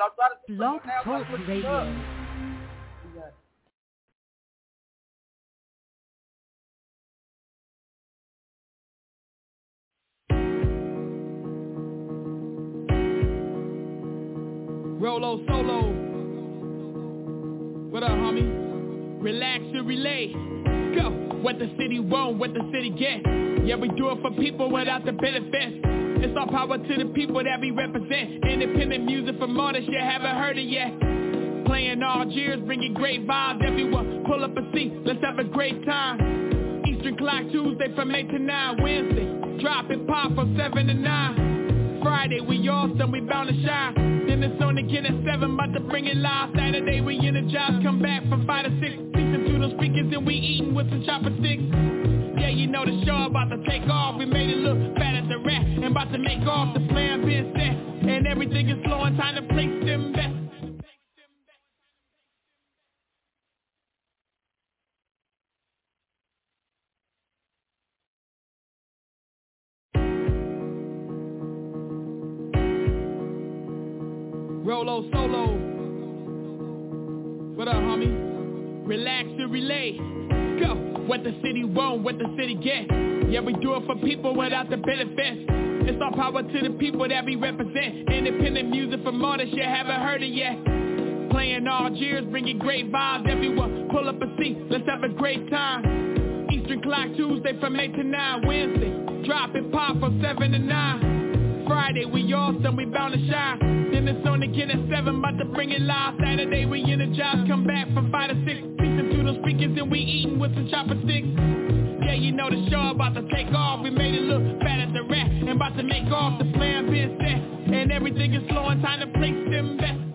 but I'm trying to see Blog now, Talk what you Radio. doing. Yeah. Rolo solo. What up, homie? Relax and relay. Go. What the city want, what the city get. Yeah, we do it for people without the benefits. It's all power to the people that we represent. Independent music from artists you haven't heard it yet. Playing all years, bringing great vibes. Everyone pull up a seat, let's have a great time. Eastern Clock Tuesday from 8 to 9. Wednesday, drop it pop from 7 to 9. Friday, we awesome, we bound to shine. Then it's on again at 7, about to bring it live. Saturday, we energized, come back from 5 to 6. Listen to those speakers and we eating with some chopper sticks. Yeah, you know the show about to take off. We made it look fat a rat and about to make off. The plan been set and everything is flowing. Time to place them bets. Rolo solo. What up, homie? Relax and relay. Go. What the city want, what the city get. Yeah, we do it for people without the benefits. It's all power to the people that we represent. Independent music from artists you haven't heard it yet. Playing all years, bringing great vibes. Everyone pull up a seat, let's have a great time. Eastern Clock Tuesday from 8 to 9. Wednesday, drop it pop from 7 to 9. Friday, we awesome, we bound to shine. Then it's on again at 7, about to bring it live. Saturday, we in the energized, come back from 5 to 6. Listen to those speakers and we eating with some chopper sticks. Yeah, you know the show about to take off. We made it look fat as a rat and about to make off. The plan been set and everything is flowing. Time to place them bets.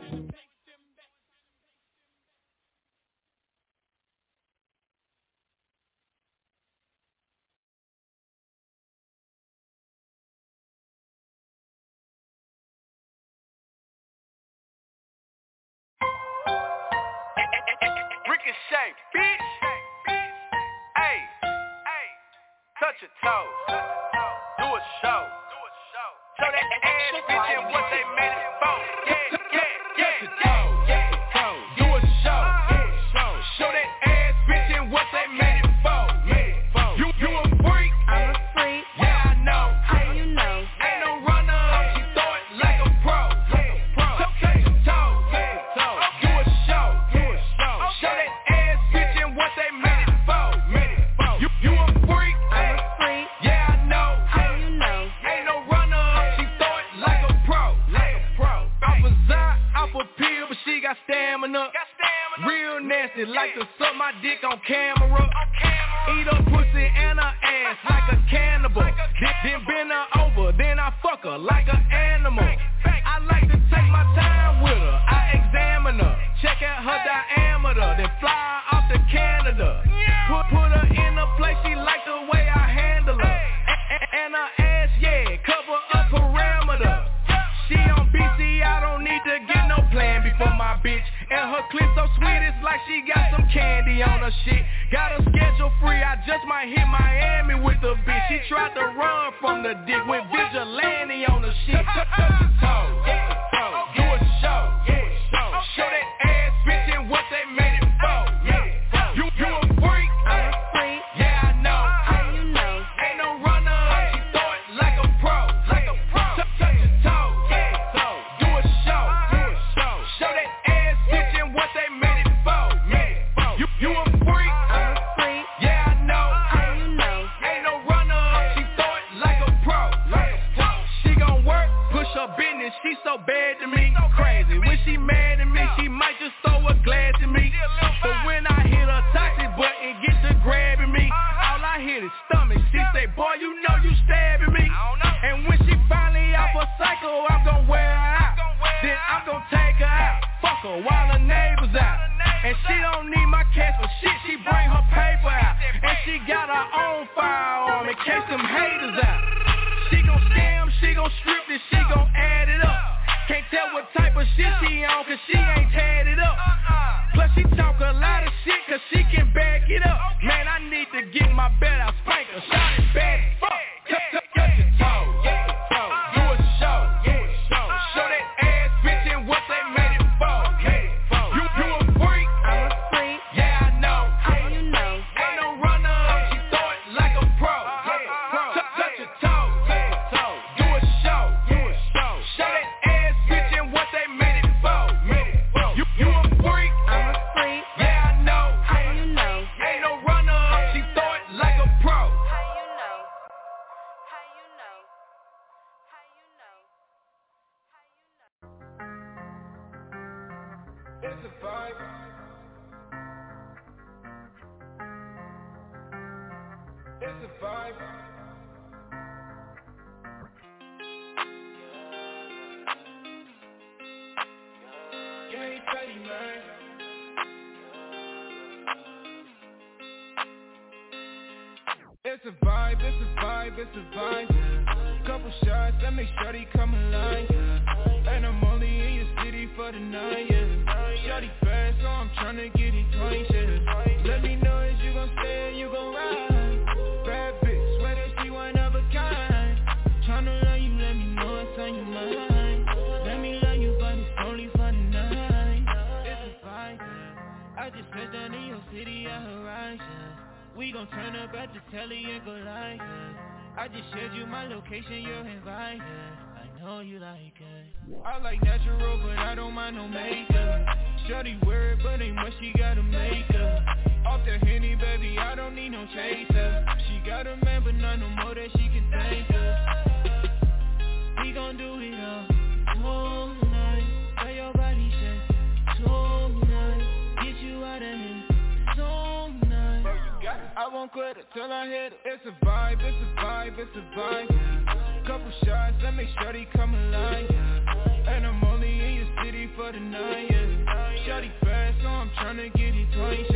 It's a vibe. It's a vibe. You ain't. It's a vibe, it's a vibe, it's a vibe. Couple shots, that make Shorty come alive. And I'm only for the night, yeah. Shorty fast, so I'm tryna get it twice, yeah. Let me know if you gon' stay or you gon' ride. Bad bitch, swear that she one of a kind. Tryna love you, let me know what's on your mind. Let me love you, but it's only for the night. It's a vibe. I just touched down in your city, I horizon. We gon' turn up at the telly and go live. I just shared you my location, you're invited. I know you like it. I like natural, but I don't mind no makeup. Shorty weird, but ain't much she gotta make up. Off the henny, baby, I don't need no chaser. She got a man, but not no more that she can thank her. We gon' do it all tonight. Tell your body shake tonight. Get you out of here tonight. I won't quit it till I hit it. It's a vibe, it's a vibe, it's a vibe. Couple shots, that make Shorty come alive. And I'm only in your city for the night, yeah. Shorty fast, so I'm tryna get it twice,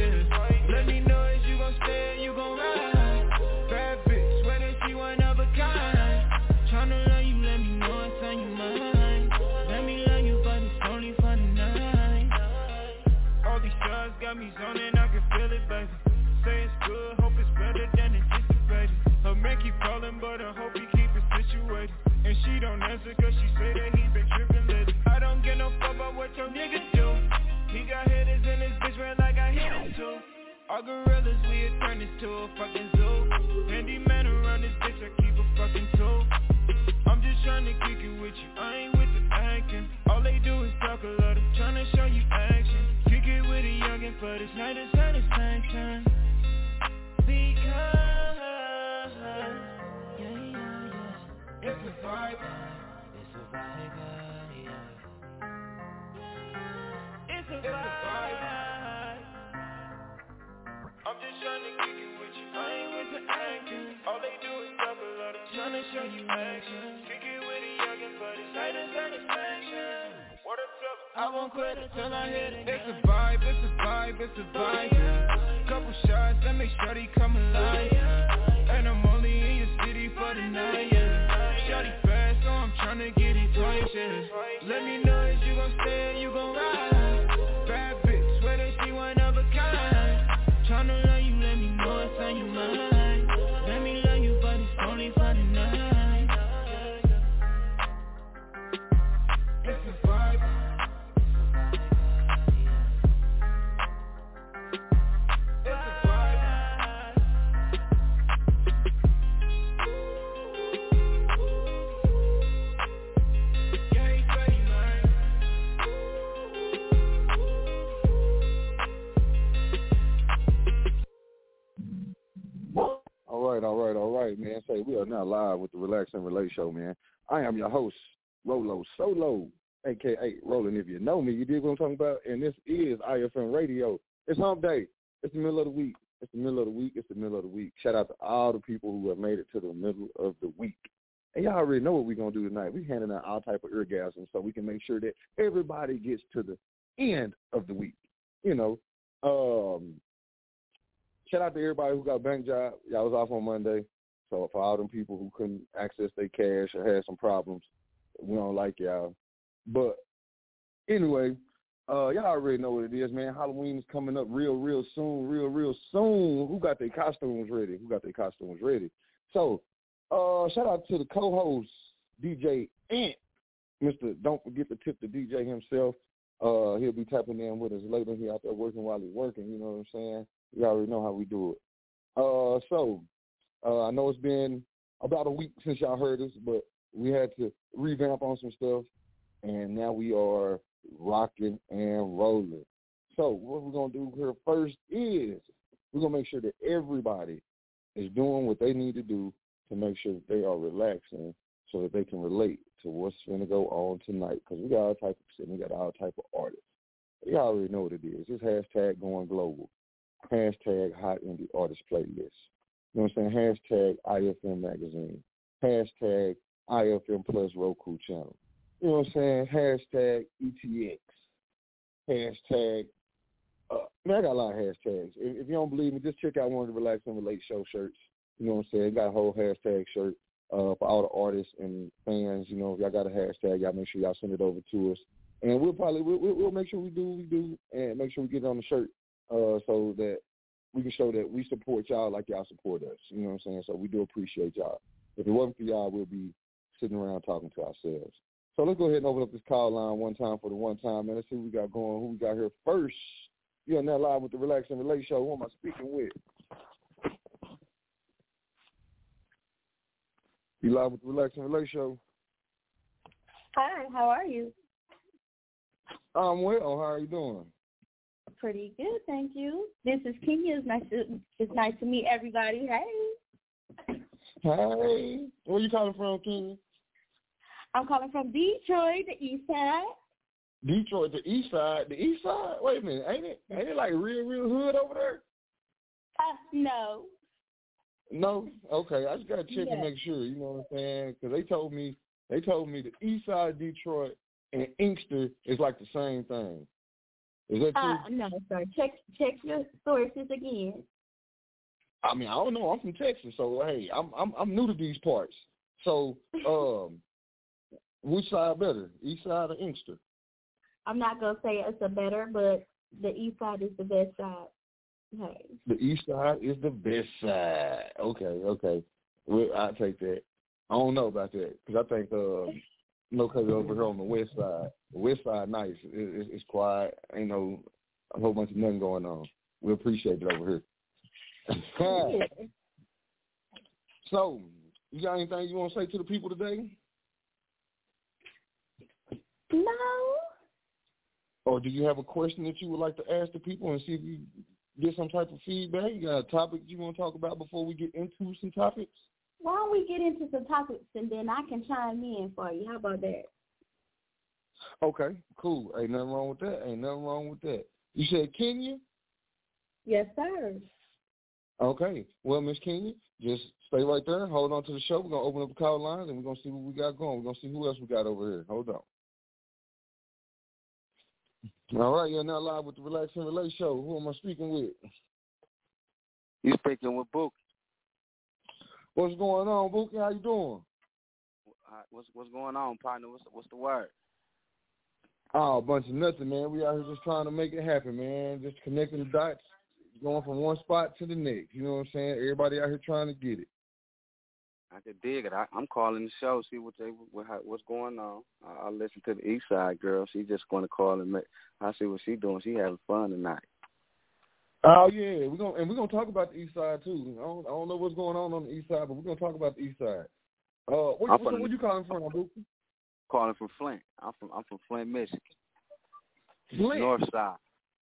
All gorillas, we had turned this to a fucking zoo. Handy man around this bitch, I keep a fucking tool. I'm just trying to kick it with you, I ain't with the acting. All they do is talk a lot, I ain't with the acting. All they do is talk a lot. I'm trying show you action. Kick it with a youngin' for this night of satisfaction. What up, I won't quit until I hit it. It's a vibe, it's a vibe, it's a vibe. Couple shots make come alive. And I'm only in your city for the night, fast, so I'm tryna get it twice. Let me know right, all right, all right, man. Say we are now live with the Relax and Relate show, man. I am your host, Rolo Solo, aka Roland. If you know me, you dig what I'm talking about. And this is IFM Radio. It's Hump Day. It's the middle of the week. It's the middle of the week. It's the middle of the week. Shout out to all the people who have made it to the middle of the week. And y'all already know what we're gonna do tonight. We're handing out all type of eargasms so we can make sure that everybody gets to the end of the week. You know, um, shout out to everybody who got bank job. Y'all was off on Monday. So for all them people who couldn't access their cash or had some problems, we don't like y'all. But anyway, uh, y'all already know what it is, man. Halloween is coming up real, real soon, real, real soon. Who got their costumes ready? Who got their costumes ready? So, uh, shout out to the co-host, DJ Ant. Mister, don't forget to tip the DJ himself. Uh, he'll be tapping in with us later. He out there working while he's working. You know what I'm saying? You already know how we do it. Uh, so uh, I know it's been about a week since y'all heard us, but we had to revamp on some stuff, and now we are rocking and rolling. So what we're gonna do here first is we're gonna make sure that everybody is doing what they need to do to make sure that they are relaxing, so that they can relate to what's going to go on tonight. Because we got all type of we got all type of artists. Y'all already know what it is. It's hashtag going global. Hashtag hot indie artist playlist. You know what I'm saying? Hashtag IFM magazine. Hashtag IFM plus Roku channel. You know what I'm saying? Hashtag ETX. Hashtag uh, man, I got a lot of hashtags. If, if you don't believe me, just check out one of the Relax and Relate show shirts. You know what I'm saying? Got a whole hashtag shirt uh, for all the artists and fans. You know, if y'all got a hashtag, y'all make sure y'all send it over to us, and we'll probably we'll, we'll make sure we do we do, and make sure we get it on the shirt uh, so that we can show that we support y'all like y'all support us. You know what I'm saying? So we do appreciate y'all. If it wasn't for y'all, we'll be sitting around talking to ourselves. So let's go ahead and open up this call line one time for the one time, man. Let's see what we got going. Who we got here first? You're now live with the Relax and Relate Show. Who am I speaking with? You live with the Relax and Relate Show. Hi, how are you? I'm well. How are you doing? Pretty good, thank you. This is Kenya. It's nice to it's nice to meet everybody. Hey. Hey. Where you calling from, Kenya? I'm calling from Detroit, the east side. Detroit, the east side. The east side? Wait a minute. Ain't it ain't it like real, real hood over there? Uh, no. No? Okay. I just gotta check Yes. and make sure, you know what I'm saying? Because they told me they told me the east side of Detroit and Inkster is like the same thing. Is that true? Uh, no, sir. Check check your sources again. I mean, I don't know. I'm from Texas, so hey, I'm I'm I'm new to these parts. So, um, which side better, east side or Inkster? I'm not gonna say it's a better, but the east side is the best side. Hey. The east side is the best side. Okay, okay. Well, I take that. I don't know about that because I think uh, no, because over here on the west side, the west side nice. It, it, it's quiet. Ain't no a whole bunch of nothing going on. We appreciate it over here. so, you got anything you want to say to the people today, No. or do you have a question that you would like to ask the people and see if you get some type of feedback? You got a topic you want to talk about before we get into some topics? Why don't we get into some topics and then I can chime in for you? How about that? Okay, cool. Ain't nothing wrong with that. Ain't nothing wrong with that. You said Kenya? Yes, sir. Okay. Well, Miss Kenya, just stay right there. Hold on to the show. We're gonna open up the call lines and we're gonna see what we got going. We're gonna see who else we got over here. Hold on. All right, you're now live with the Relax and Relate show. Who am I speaking with? You speaking with Book? What's going on, Bookie? How you doing? Uh, What's what's going on, partner? What's what's the word? Oh, a bunch of nothing, man. We out here just trying to make it happen, man. Just connecting the dots, going from one spot to the next. You know what I'm saying? Everybody out here trying to get it. I could dig it. I, I'm calling the show, see what they what, what's going on. I, I'll listen to the East Side girl. She just going to call and make. I see what she doing. She having fun tonight. Oh yeah, we're gonna and we're gonna talk about the east side too. I don't, I don't know what's going on on the east side, but we're gonna talk about the east side. Uh, where, from- where you calling from? Calling from Flint. I'm from I'm from Flint, Michigan. Flint, North side.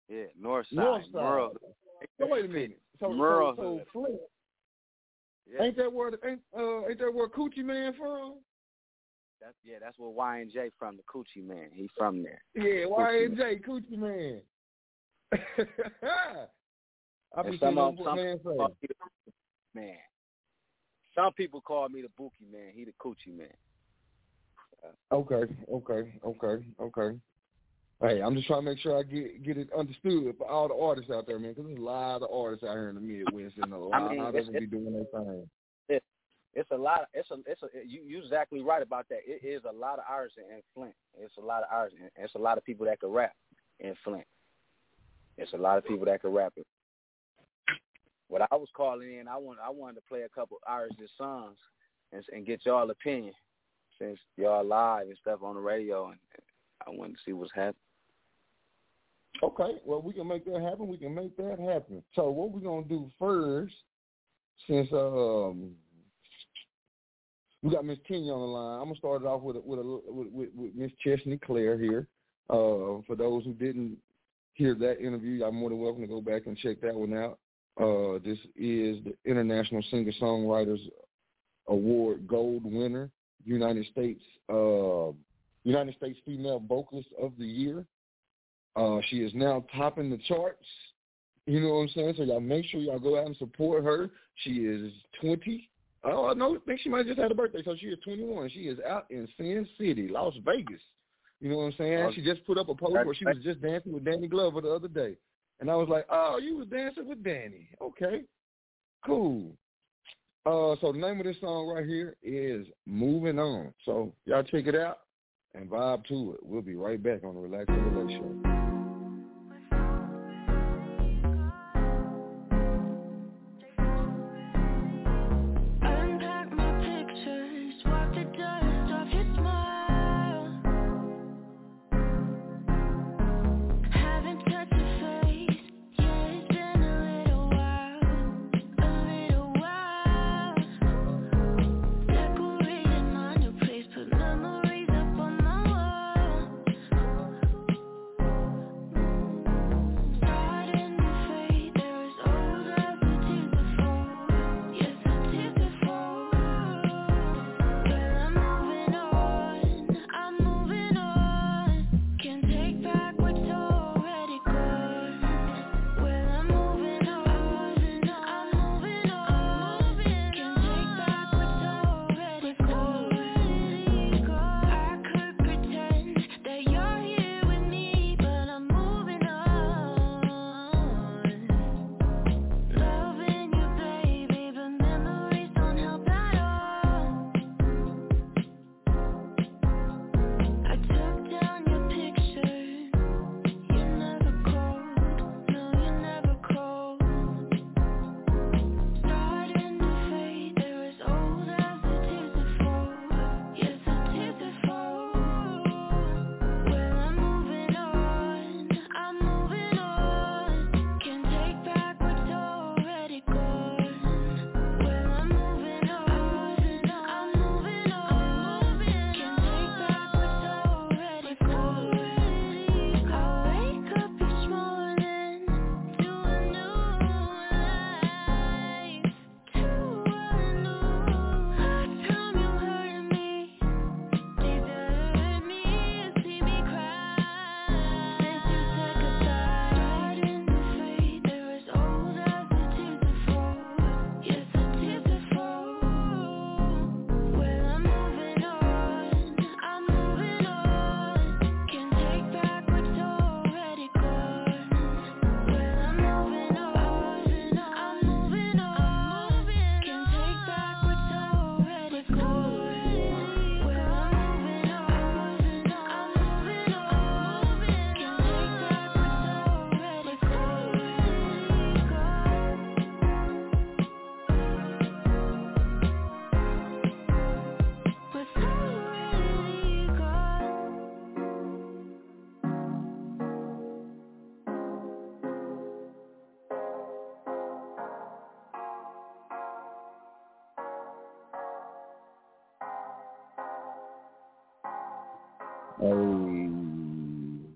Yeah, North side. North side. Merle. So wait a minute. So, so, Merle so. Flint, Yeah, ain't that where the, ain't uh ain't that where Coochie Man from? that's yeah, that's where Y and J from, the Coochie Man. He from there. Yeah, Y and J Coochie Man. I be some of some man people call me the man. Some people call me the Bookie Man. He the Coochie Man. Okay, okay, okay, okay. Hey, I'm just trying to make sure I get get it understood for all the artists out there, man, because there's a lot of artists out here in the Midwest, and a lot mean, of it's- them be doing their thing. It's a lot. Of, It's a. It's a. You you exactly right about that. It is a lot of artists in Flint. It's a lot of artists. and It's a lot of people that can rap in Flint. It's a lot of people that can rap it. What I was calling in, I want I wanted to play a couple Irish songs and and get y'all opinion since y'all live and stuff on the radio, and I wanted to see what's happening. Okay, well, we can make that happen. We can make that happen. So what we're gonna do first, since um we got Miss Kenya on the line, I'm gonna start it off with a, with a, with, with, with Miss Chesney Claire here. Uh, for those who didn't hear that interview, I'm more than welcome to go back and check that one out. Uh, this is the International Singer Songwriters Award Gold winner, United States uh, United States Female Vocalist of the Year. Uh, she is now topping the charts. You know what I'm saying? So y'all make sure y'all go out and support her. She is 20. Oh, no, I think she might just had a birthday. So she is 21. She is out in Sin City, Las Vegas. You know what I'm saying? She just put up a post where she was just dancing with Danny Glover the other day. And I was like, oh, you was dancing with Danny. Okay, cool. Uh, so the name of this song right here is Moving On. So y'all check it out and vibe to it. We'll be right back on the Relax and Show.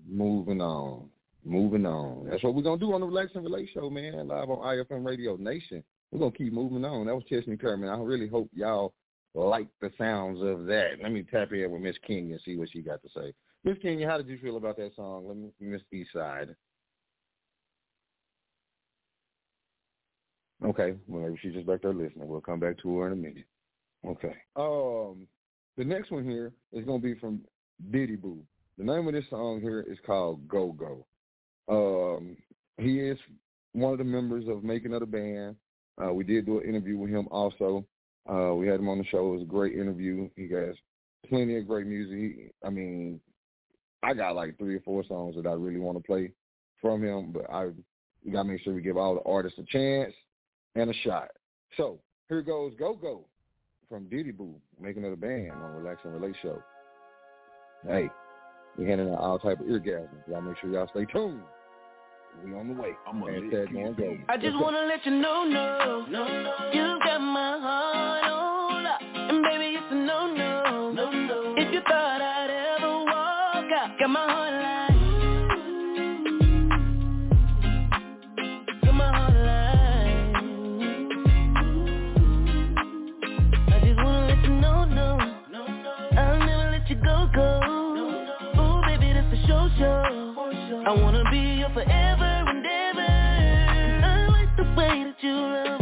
Moving on. Moving on. That's what we're gonna do on the Relax and Relate show, man, live on IFM Radio Nation. We're gonna keep moving on. That was Chesney Kerman. I really hope y'all like the sounds of that. Let me tap in with Miss Kenya and see what she got to say. Miss Kenya, how did you feel about that song? Let me Miss Eastside. Okay, well maybe she's just back there listening. We'll come back to her in a minute. Okay. Um the next one here is gonna be from Didi Boo. The name of this song here is called Go Go. Um, he is one of the members of Making of the Band. Uh, we did do an interview with him also. Uh, we had him on the show. It was a great interview. He has plenty of great music. I mean, I got like three or four songs that I really want to play from him, but I we got to make sure we give all the artists a chance and a shot. So here goes Go Go from Didi Boo, Making the Band on Relax and Relate Show. Hey, we're handing out all type of eargasms. Y'all make sure y'all stay tuned. We on the way. I'm gonna Hashtag going go. I just wanna let you know, no, no, no. You got my heart on lock, and baby it's a no, no, no, no. If you thought I'd ever walk out, got my heart show. I wanna be your forever and ever. I like the way that you love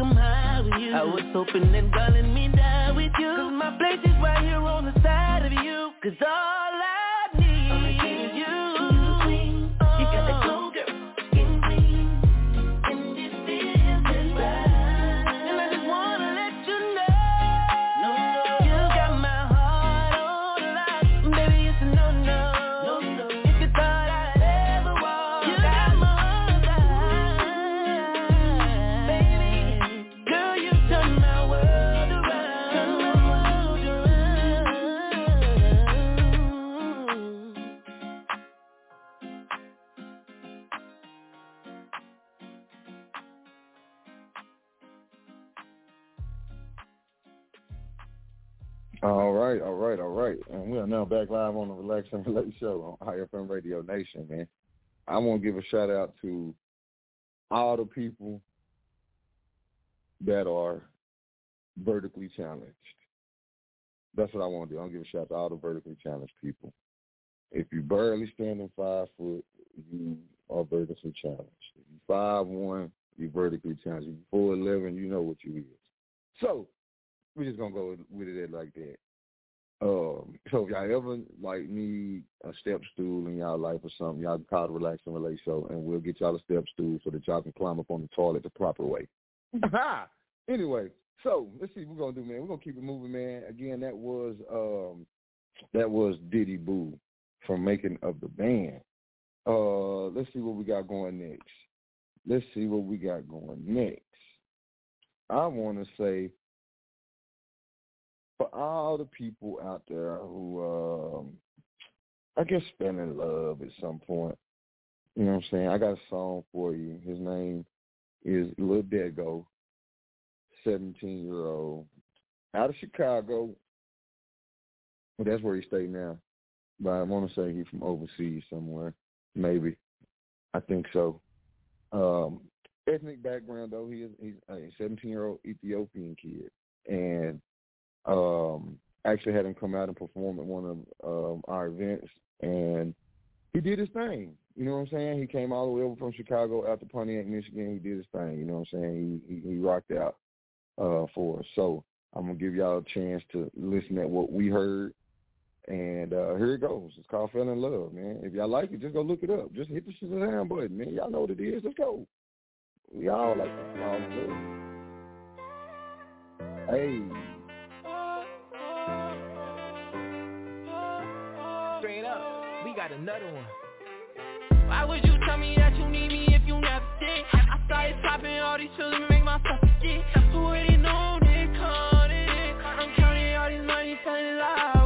I'm high with you. I was hoping that God let me die with you. Cause my place is right here on the side of you. Cause all right, all right, all right. And we are now back live on the Relax and Relate show on IFM Radio Nation, man. I want to give a shout out to all the people that are vertically challenged. That's what I want to do. I want to give a shout out to all the vertically challenged people. If you barely standing five foot, you are vertically challenged. If you five one, you're vertically challenged. If you four eleven, you know what you is. So we're just gonna go with it like that. Um, so if y'all ever like need a step stool in y'all life or something, y'all can call the Relax and Relate Show, and we'll get y'all a step stool so that y'all can climb up on the toilet the proper way. anyway, so let's see what we're gonna do, man. We're gonna keep it moving, man. Again, that was um, that was Didi Boo from Making of the Band. Uh, let's see what we got going next. Let's see what we got going next. I want to say for all the people out there who, um, I guess, fell in love at some point. You know what I'm saying? I got a song for you. His name is Lil Degoo, 17 year old, out of Chicago. Well, that's where he stay now. But I want to say he's from overseas somewhere, maybe. I think so. Um, ethnic background though, he is he's a 17 year old Ethiopian kid, and um, actually had him come out and perform at one of um, our events, and he did his thing. You know what I'm saying? He came all the way over from Chicago out to Pontiac, Michigan. He did his thing. You know what I'm saying? He he, he rocked out uh, for us. So I'm gonna give y'all a chance to listen at what we heard, and uh, here it goes. It's called "Fell in Love," man. If y'all like it, just go look it up. Just hit the Shazam button, man. Y'all know what it is. Let's go. We all like to fall. Hey. We got another one. Why would you tell me that you need me if you never did? I started popping all these and make myself forget. Who already know they caught it? I'm counting all this money, fell in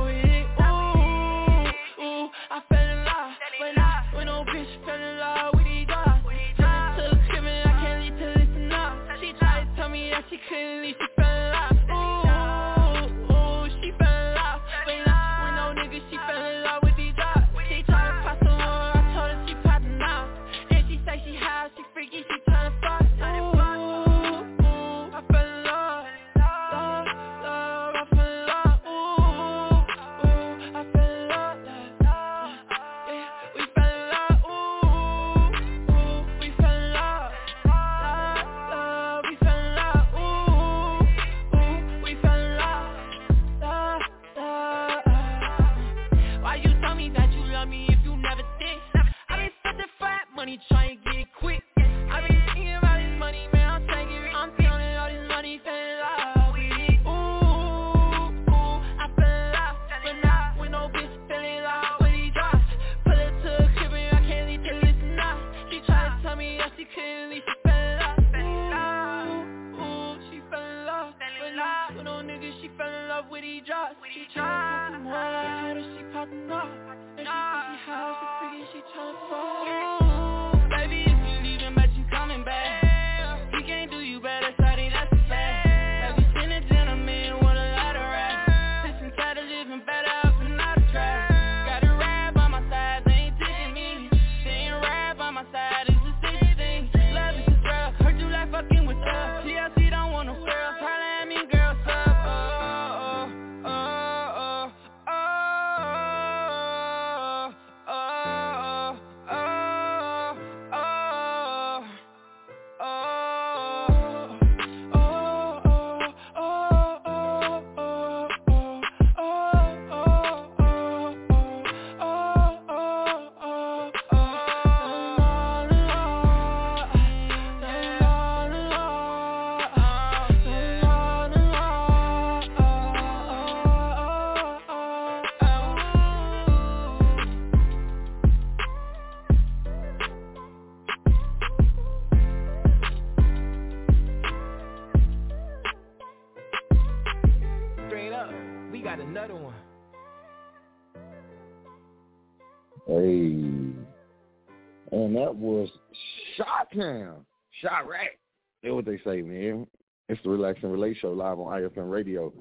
Town. Shot Rack. That's what they say, man. It's the Relax and Relate Show live on IFM Radio.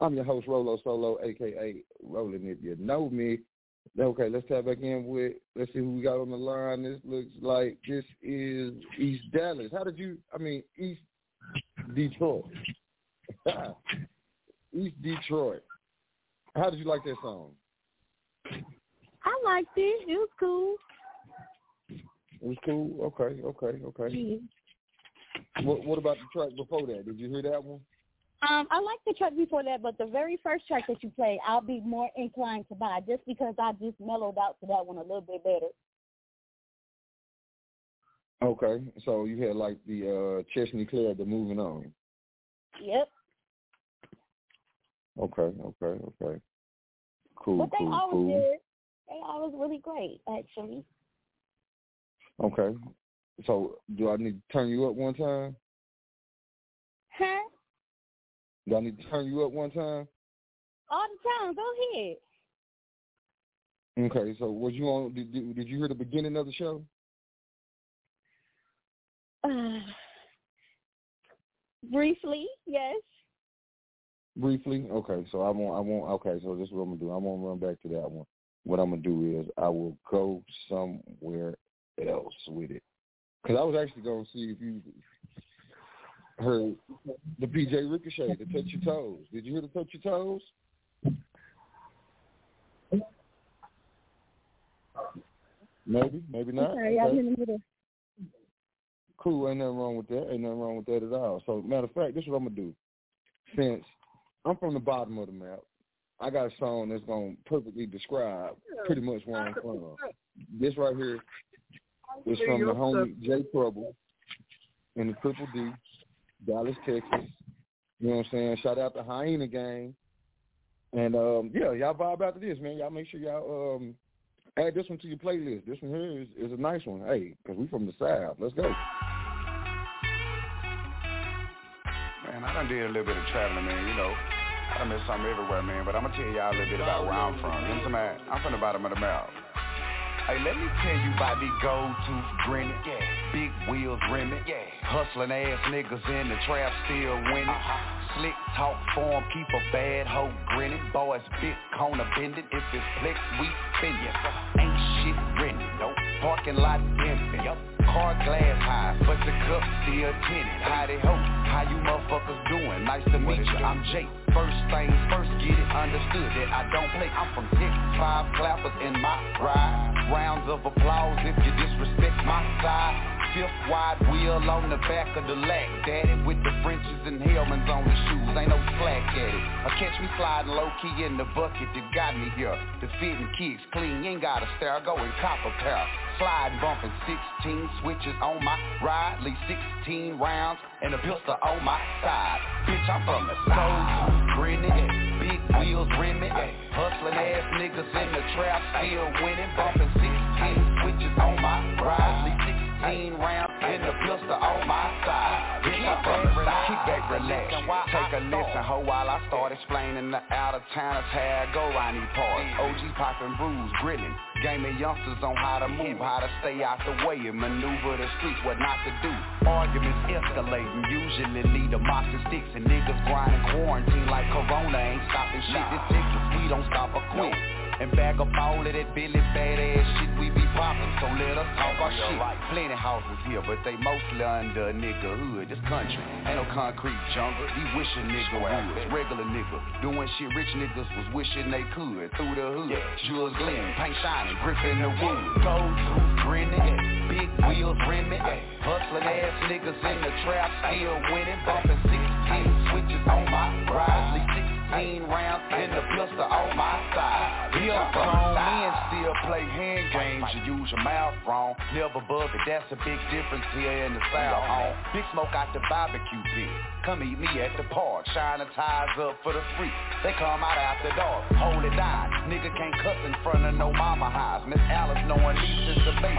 I'm your host, Rolo Solo, aka Roland if you know me. Okay, let's tap back in with let's see who we got on the line. This looks like this is East Dallas. How did you I mean East Detroit. East Detroit. How did you like that song? I liked it. It was cool. It was cool. Okay, okay, okay. What What about the track before that? Did you hear that one? Um, I like the track before that, but the very first track that you played, I'll be more inclined to buy just because I just mellowed out to that one a little bit better. Okay, so you had like the uh Chesney Claire, the moving on. Yep. Okay, okay, okay. Cool, but they cool, always cool. did. They always really great, actually. Okay. So do I need to turn you up one time? Huh? Do I need to turn you up one time? All the time. Go ahead. Okay. So was you on? Did, did, did you hear the beginning of the show? Uh, briefly, yes. Briefly. Okay. So I won't. I won't. Okay. So this is what I'm gonna do. I won't run back to that one. What I'm gonna do is I will go somewhere else with it. Because I was actually gonna see if you heard the PJ Ricochet, the Touch Your Toes. Did you hear the Touch Your Toes? Maybe, maybe not. Sorry, I'm Okay. in the. Cool, ain't nothing wrong with that. Ain't nothing wrong with that at all. So matter of fact, this is what I'm gonna do. Since I'm from the bottom of the map, I got a song that's gonna perfectly describe pretty much where I'm from. This right here is from the homie Jay Truble in the Triple D, Dallas, Texas. You know what I'm saying? Shout out to Hyena Gang. And um, yeah, y'all vibe out to this, man. Y'all make sure y'all um, add this one to your playlist. This one here is, is a nice one. Hey, because we from the South. Let's go. Man, I done did a little bit of traveling, man, you know. I done met something everywhere, man, but I'm gonna tell y'all a little bit about where I'm from. You know what I'm saying? I'm from the bottom of the map. Hey, let me tell you about these gold tooth grinning, yeah. Big wheels rimming, yeah. Hustling ass niggas in the trap still winning. Uh-huh. Slick talk form, keep a bad hoe grinning. Boys big corner bending, if it's flex, we spinning. Ain't shit nope. Parking lot empty. Car glass high, but the cup still tinted. How they hope, how you motherfuckers doing? Nice to meet you, I'm Jake. First things first, get it understood that I don't play. I'm from six, five clappers in my ride. Rounds of applause if you disrespect my side. Fifth wide wheel on the back of the lack. Daddy with the Frenches and helmets on the shoes. Ain't no slack at it. Or catch me sliding low key in the bucket that got me here. The fitting kicks clean. Ain't got to stare. I go in copper pair. Slide bumping 16 switches on my ride. Leave 16 rounds and a pistol on my side. Bitch, I'm from the south. Grinning, big wheels rimming. Hustling ass niggas in the trap, still winning. Bumping 16 switches on my ride. Leave 16 rounds and a pistol on my side. Bitch, I'm from the back, relax. Take a listen, ho, while I start explaining the out of towners how I go around these parts. Mm. OG popping brews, grilling. Game of youngsters on how to mm. move, how to stay out the way and maneuver the streets, what not to do. Arguments escalating, usually lead to moxie sticks and niggas grinding quarantine like Corona ain't stopping shit. This Texas, we don't stop or quit. And back up all of that Billy badass shit we be so let us talk our shit. Plenty houses here, but they mostly under a nigga hood. This country ain't no concrete jungle. He wishing nigga was regular nigga. Doing shit rich niggas was wishing they could. Through the hood, jewels gleaming, paint shining, gripping the wood. Gold tooth grinning, big wheels rimming, hustling ass niggas in the trap, still winning, bumping 16 switches on my ride, leave 16 rounds in the pistol on my side. Real grown men still play hand games. You use your mouth wrong. Never bug it. That's a big difference here in the South. Home. Big smoke out the barbecue pit. Come meet me at the park. Shine the tires up for the free. They come out after dark. Hold it down. Nigga can't cuss in front of no mama house. Miss Alice knowing me since a baby.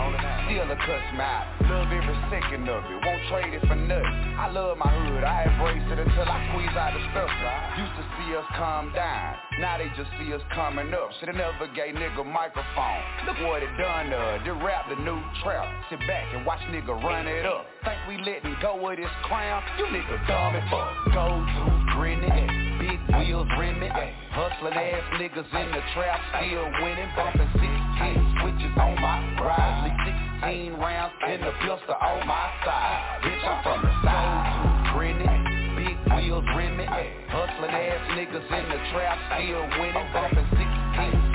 Still a cuss me out. Love every second of it. Won't trade it for nothing. I love my hood. I embrace it until I squeeze out the stuff. Used to see us calm down. Now they just see us coming up. Shoulda never gave nigga microphone. Look what it done to. Just rap the new trap. Sit back and watch nigga run it up. Think we letting go of this crown? You nigga dumb as fuck. Go to grinning, eh. big wheels rimming. Eh. Hustling ass niggas in the trap, still winning. Bumping 16 switches on my ride. Leave 16 rounds in the pistol on my side. Bitch, I'm from the side. Wheels rimming. Hustling ass niggas in the trap, still winning. Bumping 16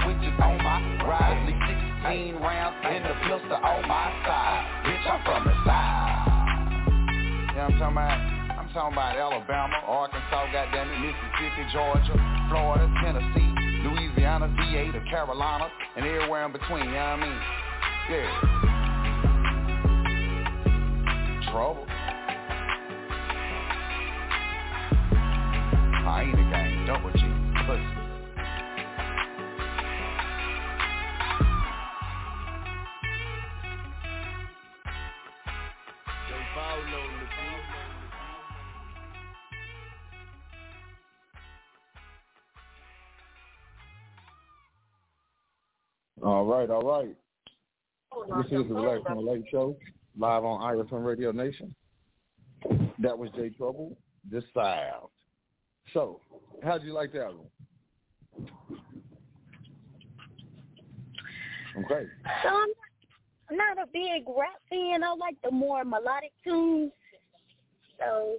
switches on my ride. Leave 16 rounds in the pistol on my side. Bitch, I'm from the side. You know I'm talking about? I'm talking about Alabama, Arkansas, goddamn it, Mississippi, Georgia, Florida, Tennessee, Louisiana, VA, to Carolina, and everywhere in between, you know what I mean? Yeah. Trouble. Hyena gang, double G, pussy. All right, all right. This is the Relax on the Late Show, live on IFM Radio Nation. That was Jay Truble, The Sound. So, how'd you like that album? Okay. So I'm not a big rap fan. I like the more melodic tunes. So,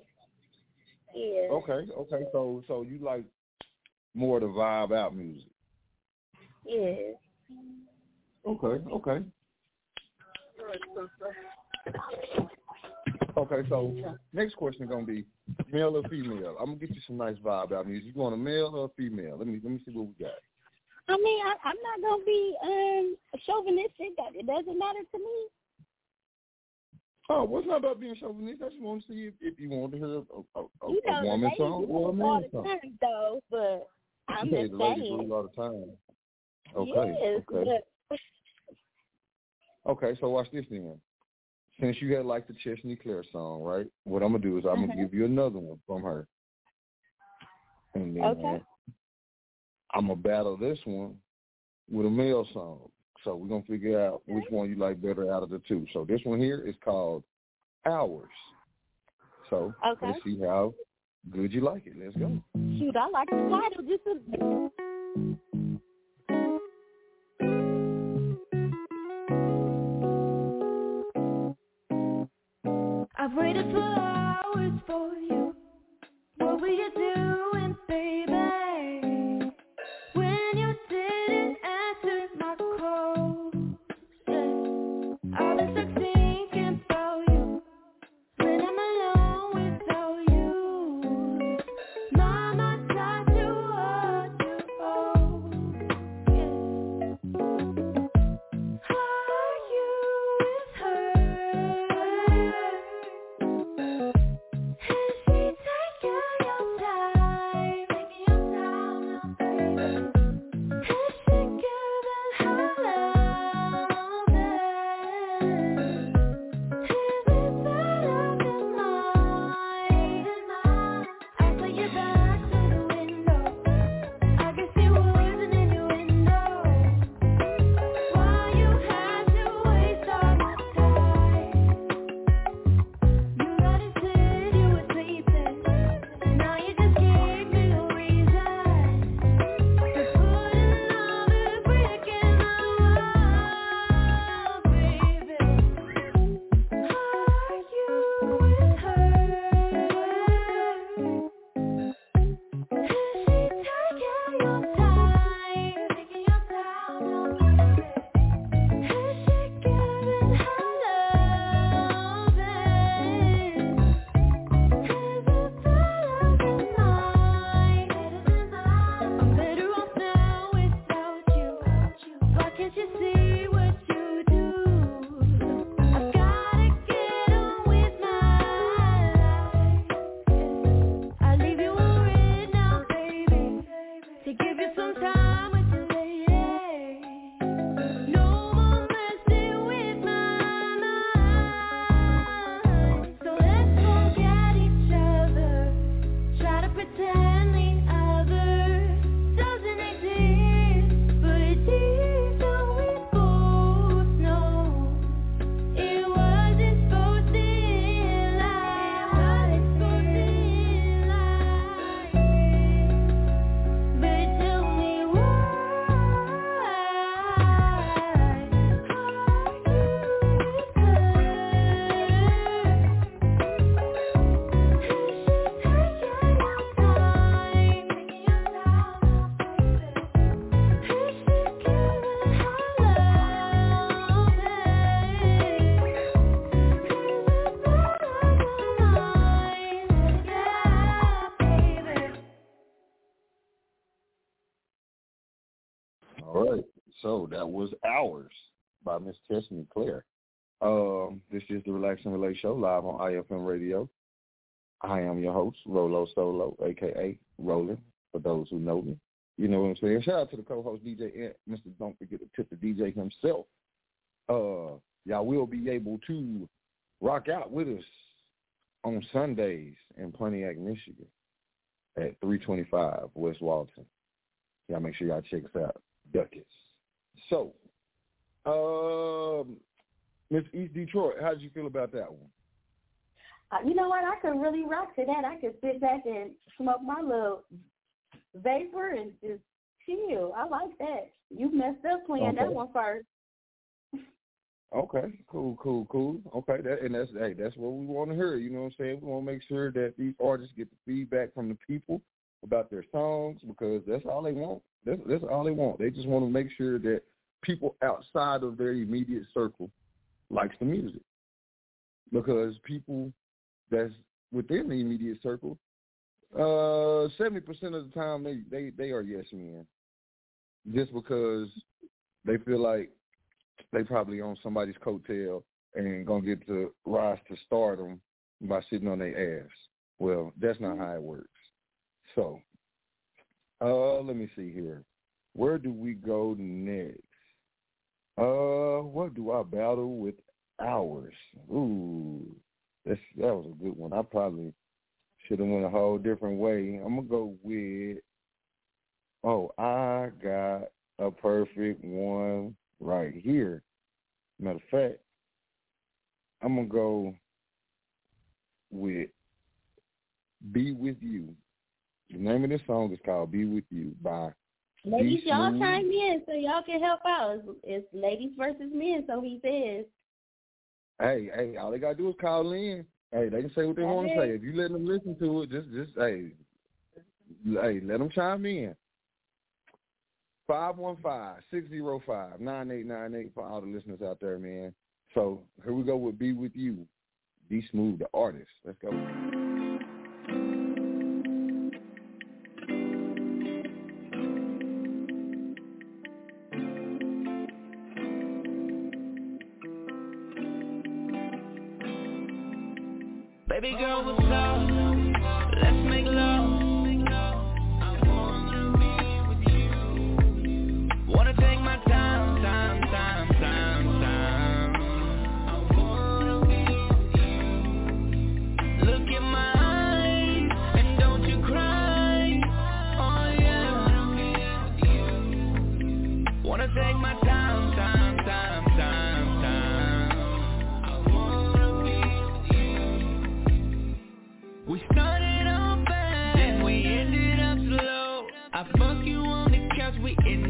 yeah. Okay, okay. So so you like more the vibe out music. Yeah. Okay, okay. Okay, so next question is gonna be male or female. I'm gonna get you some nice vibe out music. You want a male or a female? Let me let me see what we got. I mean, I, I'm not gonna be um chauvinistic. That it doesn't matter to me. Oh, well, it's not about being chauvinistic. I just want to see if, if you want to hear a, a, a, You know, a woman song or a man song. time, though. But I'm Okay, just the ladies saying. it all the time. Okay, yes, okay. but Okay, so watch this then. Since you had like the Chesney Claire song, right? What I'm gonna do is I'm gonna Mhm. give you another one from her, and then Okay. I'm gonna battle this one with a male song. So we're gonna figure out which one you like better out of the two. So this one here is called Hours. So Okay. let's see how good you like it. Let's go. shoot, I like the title. This is I've waited for hours for you. What were you doing, was Hours by Miss Chesney Claire. Um, this is the Relax and Relate Show live on IFM Radio. I am your host, Rolo Solo, aka Roland, for those who know me. You know what I'm saying? Shout out to the co-host DJ Mr. Don't forget to tip the DJ himself. Uh, y'all will be able to rock out with us on Sundays in Pontiac, Michigan at 325 West Walton. Y'all make sure y'all check us out. Duckets. So, um, Miss East Detroit, how did you feel about that one? Uh, you know what? I could really rock to that. I could sit back and smoke my little vapor and just chill. I like that. You messed up playing that one first. Okay, cool, cool, cool. Okay, that and that's hey, that's what we want to hear. You know what I'm saying? We want to make sure that these artists get the feedback from the people about their songs because that's all they want. That's that's all they want. They just want to make sure that people outside of their immediate circle likes the music because people that's within the immediate circle, uh, seventy percent of the time they they they are yes men, just because they feel like they probably on somebody's coattail and gonna get to rise to stardom by sitting on their ass. Well, that's not how it works. So, uh, let me see here. Where do we go next? Uh, what do I battle with hours? Ooh, that's that was a good one. I probably should have went a whole different way. I'm gonna go with. Oh, I got a perfect one right here. Matter of fact, I'm gonna go with "Be with You." The name of this song is called "Be with You" by Ladies, y'all chime in so y'all can help out. It's, it's ladies versus men, so he says. Hey, hey, all they gotta do is call in. Hey, they can say what they want to say. If you let them listen to it, just, just, hey, hey, let them chime in. 515-605-9898 for all the listeners out there, man. So here we go with "Be with You." D Smooth, the artist. Let's go. Baby girl, what's up? We ended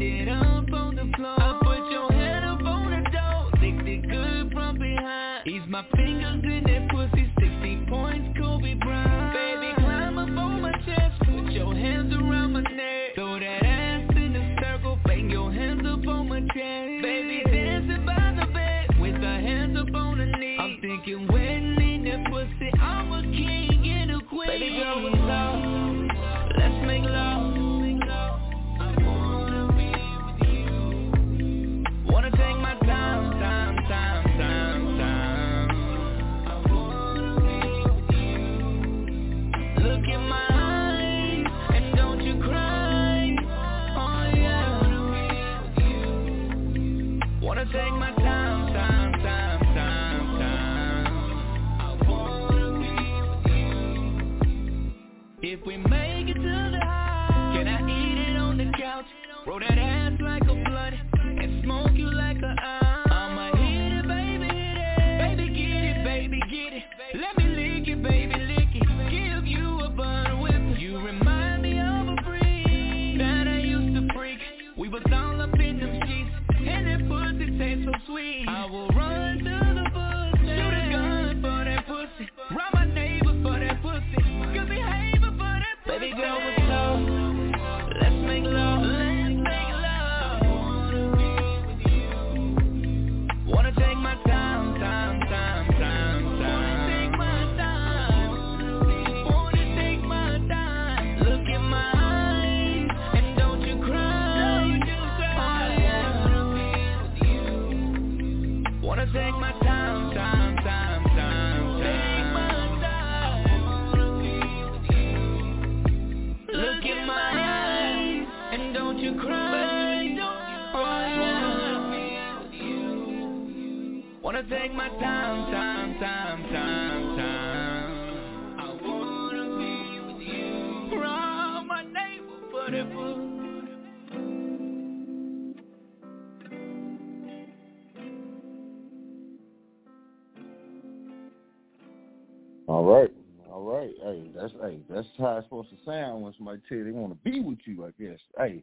how it's supposed to sound when somebody tell you they want to be with you. I guess. Hey,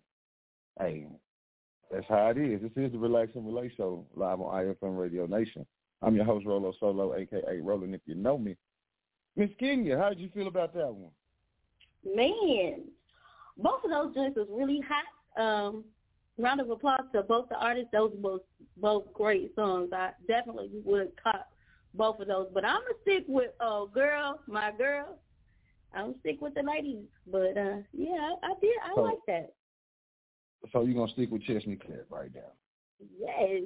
hey, that's how it is. This is the Relax and Relate Show live on IFM Radio Nation. I'm your host Rolo Solo, aka Roland. If you know me, Miss Kenya, how did you feel about that one? Man, both of those joints was really hot. Um, round of applause to both the artists. Those were both both great songs. I definitely would cop both of those, but I'm gonna stick with oh girl, my girl, I'm stick with the ladies, but uh, yeah, I, I did. I so, like that. So you're gonna stick with Chesney Claire right now? Yes.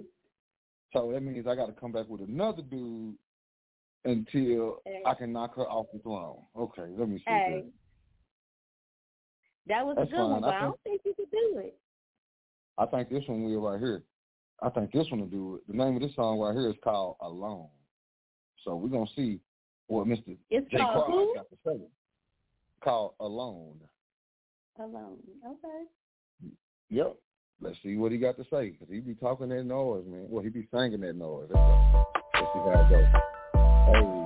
So that means I got to come back with another dude until hey. I can knock her off the throne. Okay, let me see. Hey. That. that was That's a good fine. one, but I, think, I don't think you could do it. I think this one will right here. I think this one will do it. The name of this song right here is called Alone. So we're gonna see what Mr. It's J. Carl who? got to say called Alone. Alone. Okay. Yep. Let's see what he got to say because he be talking that noise, man. Well, he be singing that noise. Let's, Let's see how it goes. Hey.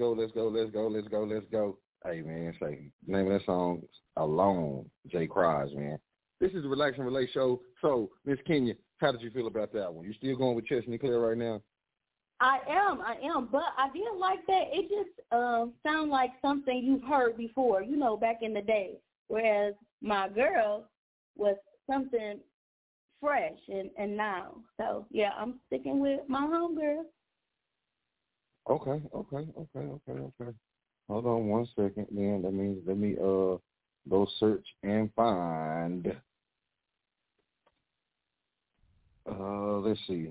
Go, let's go, let's go, let's go, let's go. Hey man, say name of that song alone, J Croz, man. This is the Relax and Relate show. So, Miss Kenya, how did you feel about that one? You still going with Chesney Claire right now? I am, I am, but I didn't like that. It just um sound like something you've heard before, you know, back in the day. Whereas my girl was something fresh and and now. So yeah, I'm sticking with my homegirl. Okay, okay, okay, okay, okay. Hold on one second, then. Let me let me uh go search and find. Uh, let's see.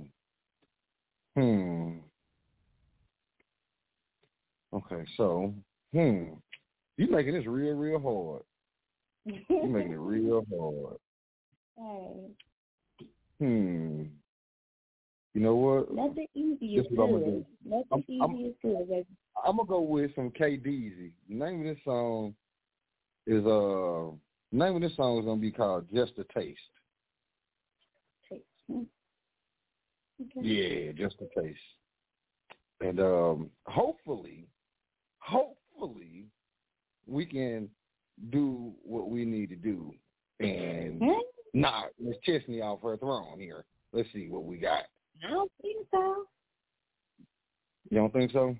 Hmm. Okay, so hmm, you making this real, real hard. You making it real hard. Hey, Hmm. You know what? nothing easy is This is what I'm gonna good. do. Nothing I'm- I'm- good, baby. I'm gonna go with some KDZY. The name of this song is uh the name of this song is gonna be called Just a Taste. Hmm. Okay. Yeah, just a taste. And um hopefully, hopefully we can do what we need to do and Hmm? knock Miss Chesney off her throne here. Let's see what we got. I don't think so. You don't think so?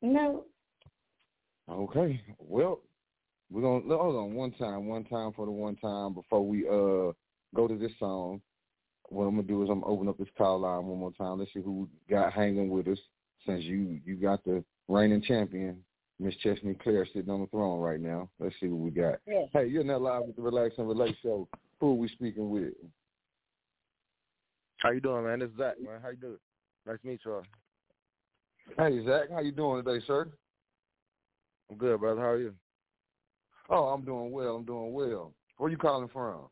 No. Okay. Well, we're gonna hold on one time, one time for the one time before we uh go to this song. What I'm gonna do is I'm gonna open up this call line one more time. Let's see who got hanging with us since you you got the reigning champion, Miss Chesney Claire, sitting on the throne right now. Let's see what we got. Yeah. Hey, you're not live with the Relax and Relate show. Who are we speaking with? How you doing, man? This is Zach, man. How you doing? Nice to meet you all. Hey Zach, how you doing today, sir? I'm good, brother. How are you? Oh, I'm doing well. I'm doing well. Where you calling from?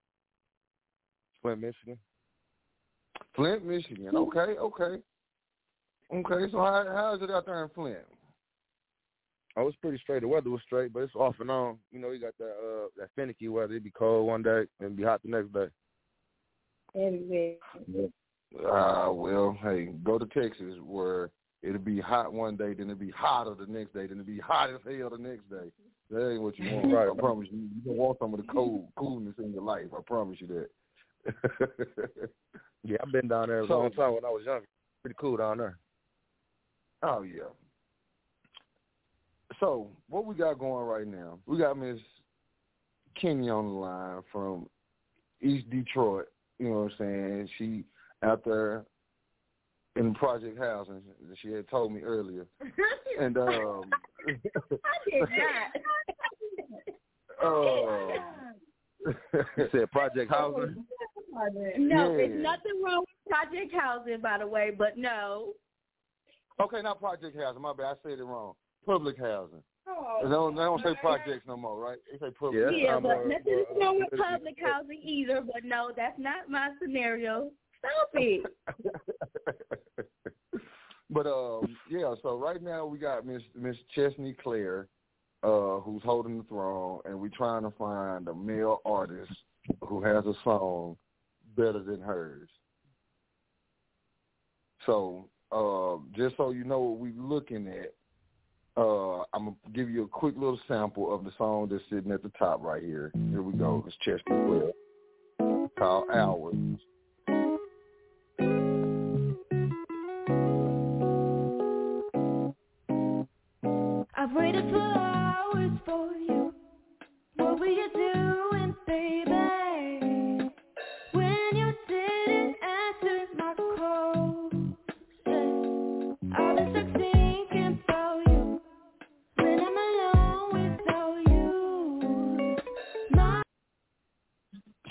Flint, Michigan. Flint, Michigan. Okay, okay. Okay, so how how is it out there in Flint? Oh, it's pretty straight. The weather was straight, but it's off and on. You know, you got that uh that finicky weather. It'd be cold one day and be hot the next day. Everywhere. Uh, well, hey, go to Texas where it'll be hot one day, then it'll be hotter the next day, then it'll be hot as hell the next day. That ain't what you want. Right. I promise you. You don't want some of the cold coolness in your life. I promise you that. Yeah, I've been down there a So- long time when I was younger. Pretty cool down there. oh yeah. So what we got going right now? We got Miss Kenya on the line from East Detroit. You know what I'm saying? She out there in project housing. She had told me earlier. And um I did not. uh, You said Project Housing. No, Yeah. it's nothing wrong with project housing, by the way, but no. Okay, not project housing. My bad. I said it wrong. Public housing. Oh, They don't, they don't say projects no more, right? They say public. Yeah, yeah, but uh, nothing uh, wrong with public housing either. But no, that's not my scenario. Stop it. but um, yeah. So right now we got Miss Miss Chesney Claire, uh, who's holding the throne, and we're trying to find a male artist who has a song better than hers. So uh, just so you know what we're looking at, uh, I'm gonna give you a quick little sample of the song that's sitting at the top right here. Here we go. It's Chesney Claire called Hours. I've waited for hours for you.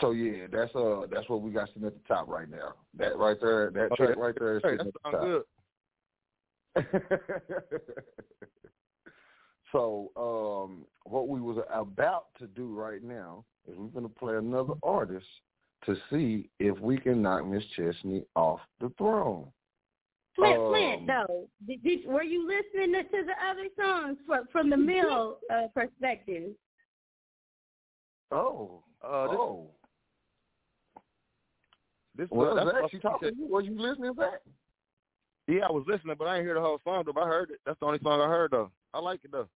So yeah, that's uh that's what we got sitting at the top right now. That right there, that Okay. track right there is Hey, sitting that at the top. good. so um what we was about to do right now is we're gonna play another artist to see if we can knock Miss Chesney off the throne. Flint, Um, Flint, though, did, did, were you listening to, to the other songs from from the male uh, perspective? Oh, Uh, this, oh. This Well, that's Zach, she she talking to you. Were you listening, Zach? Yeah, I was listening, but I didn't hear the whole song though. But I heard it. That's the only song I heard though. I like it though.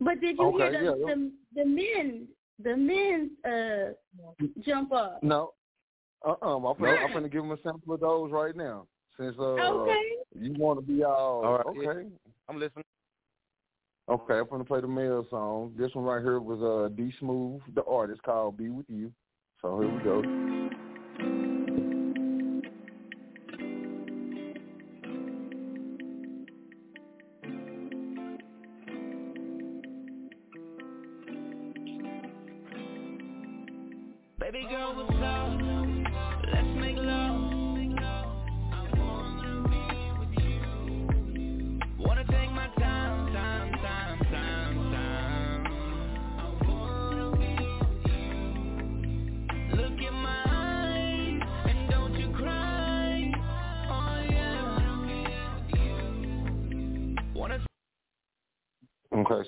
But did you Okay, hear the, yeah, the the men the men's uh jump up? No. Uh-uh. I'm finna, I'm finna give him a sample of those right now. Since uh, Okay. you want to be all, All right, okay. I'm listening. Okay, I'm gonna play the male song. This one right here was uh D Smooth, the artist called Be With You. So here we go.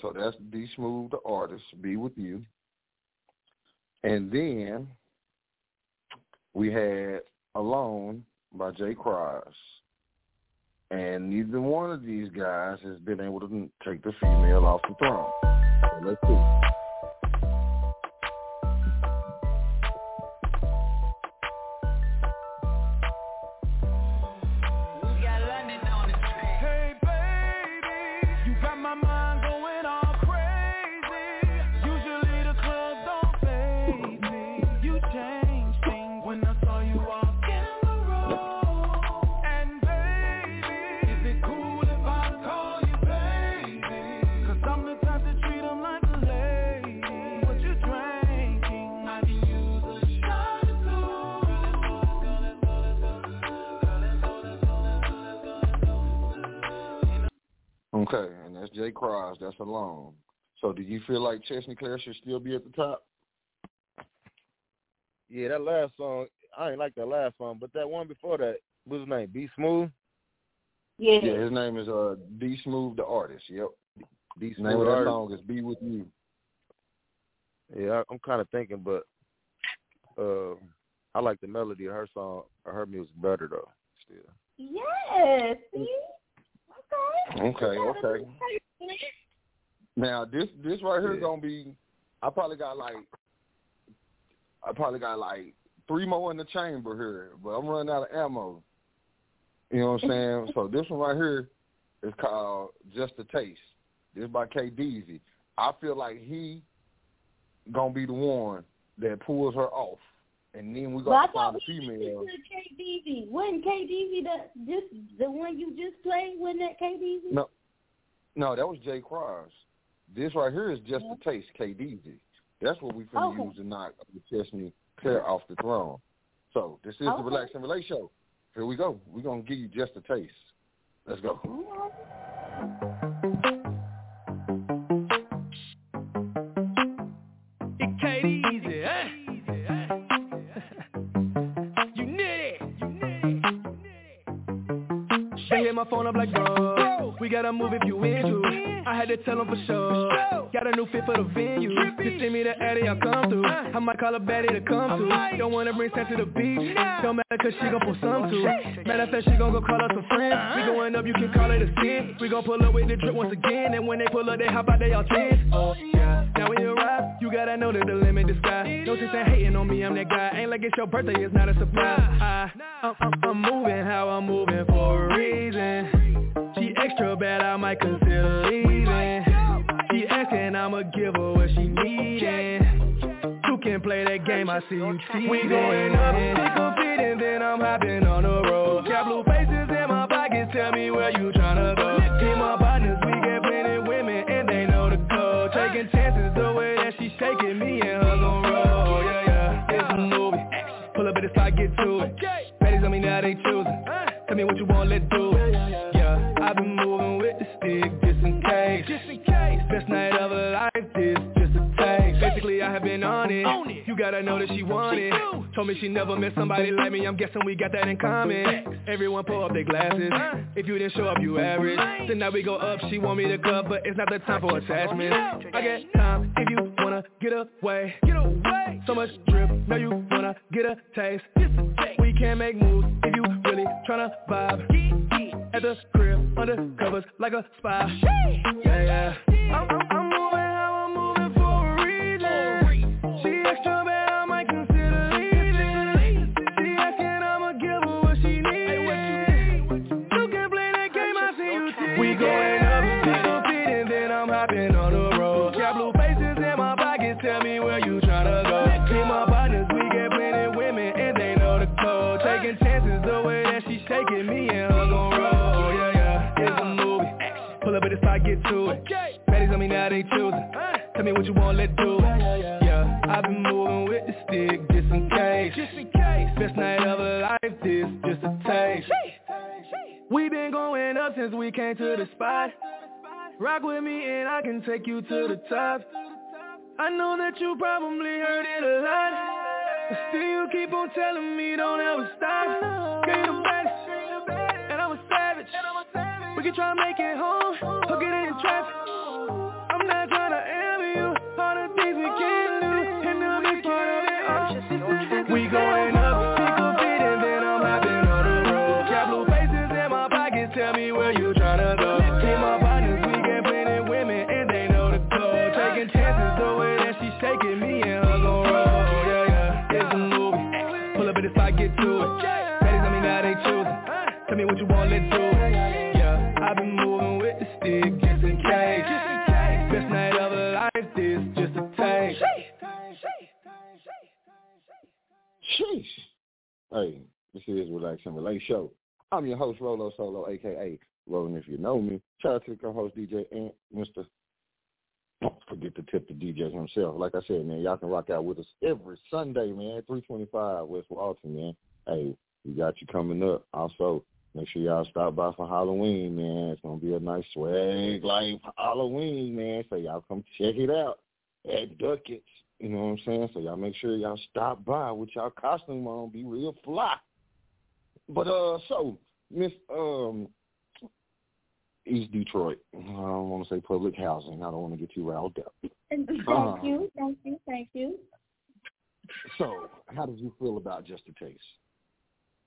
So that's D Smooth, the artist, Be With You. And then we had Alone by J Croz. And neither one of these guys has been able to take the female off the throne. So let's see. Croz, that's Alone. So do you feel like Chesney Claire should still be at the top? Yeah, that last song, I ain't like that last song, but that one before that, what's his name? Be Smooth. Yeah. Yeah, his name is uh D Smooth, the artist. Yep. D The name of that song is Be With You. Yeah, I, I'm kind of thinking, but uh, I like the melody of her song, or her music better though. Still. Yes. See? Okay. Okay, okay. Now this this right here Yeah. gonna be. I probably got like. I probably got like three more in the chamber here, but I'm running out of ammo. You know what I'm saying? so this one right here is called Just a Taste. This is by KDZY. I feel like he gonna be the one that pulls her off, and then we But I gonna thought find a we female. listened to KDV. Wasn't KDV the just the one you just played? Wasn't that KDV? No, no, that was J Croz. This right here is just a mm-hmm. taste, KDZ. That's what we're finna Okay. use to knock the Chesney Claire off the throne. So this is the Okay. Relax and Relate show. Here we go. We're gonna give you just a taste. Let's go. Mm-hmm. My phone up like, bro, we gotta move if you into. I had to tell them for sure. Got a new fit for the venue. Just send me the Addy, I'll come through. I might call a baddie to come to. Don't wanna bring Sam to the beach. Don't matter cause she gon' pull some too. Matter of fact, she gon' go call up some friends. We going up, you can call it a sin. We gon' pull up with the drip once again. And when they pull up, they hop out, they all tense. Oh, yeah. Now you arrive, you gotta know that the limit is sky. No sense in hating on me, I'm that guy. Ain't like it's your birthday, it's not a surprise. I, I'm, I'm, I'm moving how I'm moving for a reason. She extra bad, I might consider leaving. She asking, I'ma give her what she needin'. You can play that game, I see you cheating. We going up, pick a fit, and then I'm hopping on the road. Got blue faces in my pockets, tell me where you tryna go. Team my partners, we get plenty women, and they know the code. Taking chances, the way that she shaking me and her gon' roll. Yeah, yeah, it's a movie. Pull up at the spot, get to it. Baddies on me now, they choosing. Tell me what you want, let's do it. Yeah, I've been moving with the stick just in case. Just in case. Best night of her life, this just a taste. Basically, I have been on it. You gotta know that she want it. Told me she never met somebody like me. I'm guessing we got that in common. Everyone pull up their glasses. If you didn't show up, you average. Then now we go up. She want me to cut, but it's not the time for attachment. I get time if you wanna get away. Get away. So much drip. Now you wanna get a taste. We can make moves if you really tryna vibe. at the crib, under covers like a spy. Yeah, yeah. I'm, I'm, I'm moving how I'm moving for a reason. She extra bad, to it. Baddies on me now, they choosing. Tell me what you want, let's do it. Yeah, I've been moving with the stick just in case. Just in case. Best night of a life, this just a taste. We been going up since we came to the spot. Rock with me and I can take you to the top. I know that you probably heard it a lot. But still you keep on telling me don't ever stop. You the best, try make it home, or get in traffic. I'm not trying to you, all the things we can do. And the big part of it, all. We going up, Sheesh. Hey, this is Relax and Relate Show. I'm your host, Rolo Solo, aka Roland If You Know Me. Shout out to the co-host DJ and Mr. Don't forget to tip the DJ himself. Like I said, man, y'all can rock out with us every Sunday, man, 325 West Walton, man. Hey, we got you coming up. Also, make sure y'all stop by for Halloween, man. It's gonna be a nice swag life Halloween, man. So y'all come check it out at Duckett's. You know what I'm saying? So y'all make sure y'all stop by with y'all costume on, be real fly. But uh, so Miss um East Detroit. I don't want to say public housing. I don't want to get you riled up. Thank Uh, you, thank you, thank you. So, how did you feel about Just a Taste?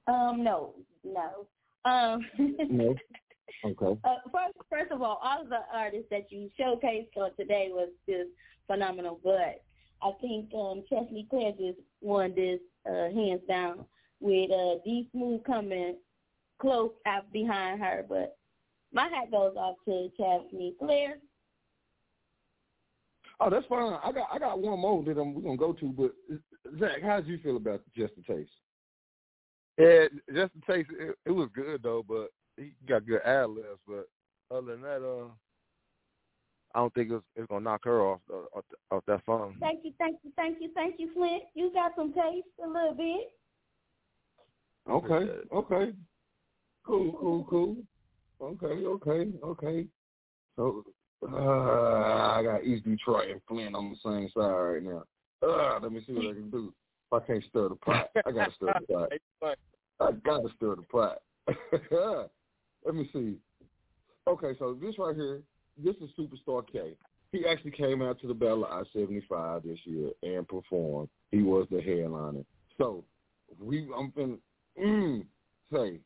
Um, no, no. Um, No. Okay. uh, first, first of all, all of the artists that you showcased on today was just phenomenal. But I think um, Chesney Claire just won this uh, hands down with uh, D Smooth coming close out behind her. But my hat goes off to Chesney Claire. Oh, that's fine. I got I got one more that I'm, we're gonna go to. But Zach, how did you feel about Just a Taste? Yeah, just to taste it, it was good though, but he got good ad libs. But other than that, uh, I don't think it's it's gonna knock her off the, off, off that phone. Thank you, thank you, thank you, thank you, Flint. You got some taste a little bit. Okay, okay, cool, cool, cool. Okay, okay, okay. So uh, I got East Detroit and Flint on the same side right now. Uh, let me see what I can do. If I can't stir the pot, I gotta stir the pot. I gotta stir the pot. let me see. Okay, so this right here, this is SuperStar Kay. He actually came out to the Battle of I-75 this year and performed. He was the headliner. So we, I'm finna, mm, say,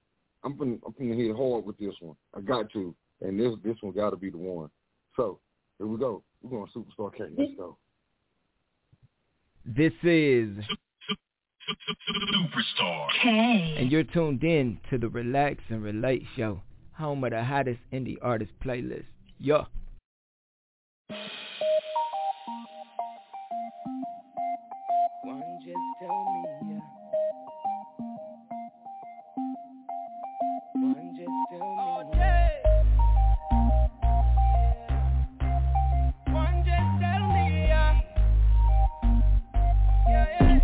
I'm finna, I'm finna hit hard with this one. I got to, and this this one got to be the one. So here we go. We're going SuperStar Kay. Let's go. This is Superstar. Kay, and you're tuned in to the Relax and Relate show, home of the hottest indie artist playlist. Yo. One just tell me, yeah. One just tell me. One just tell me, yeah. Yeah, yeah.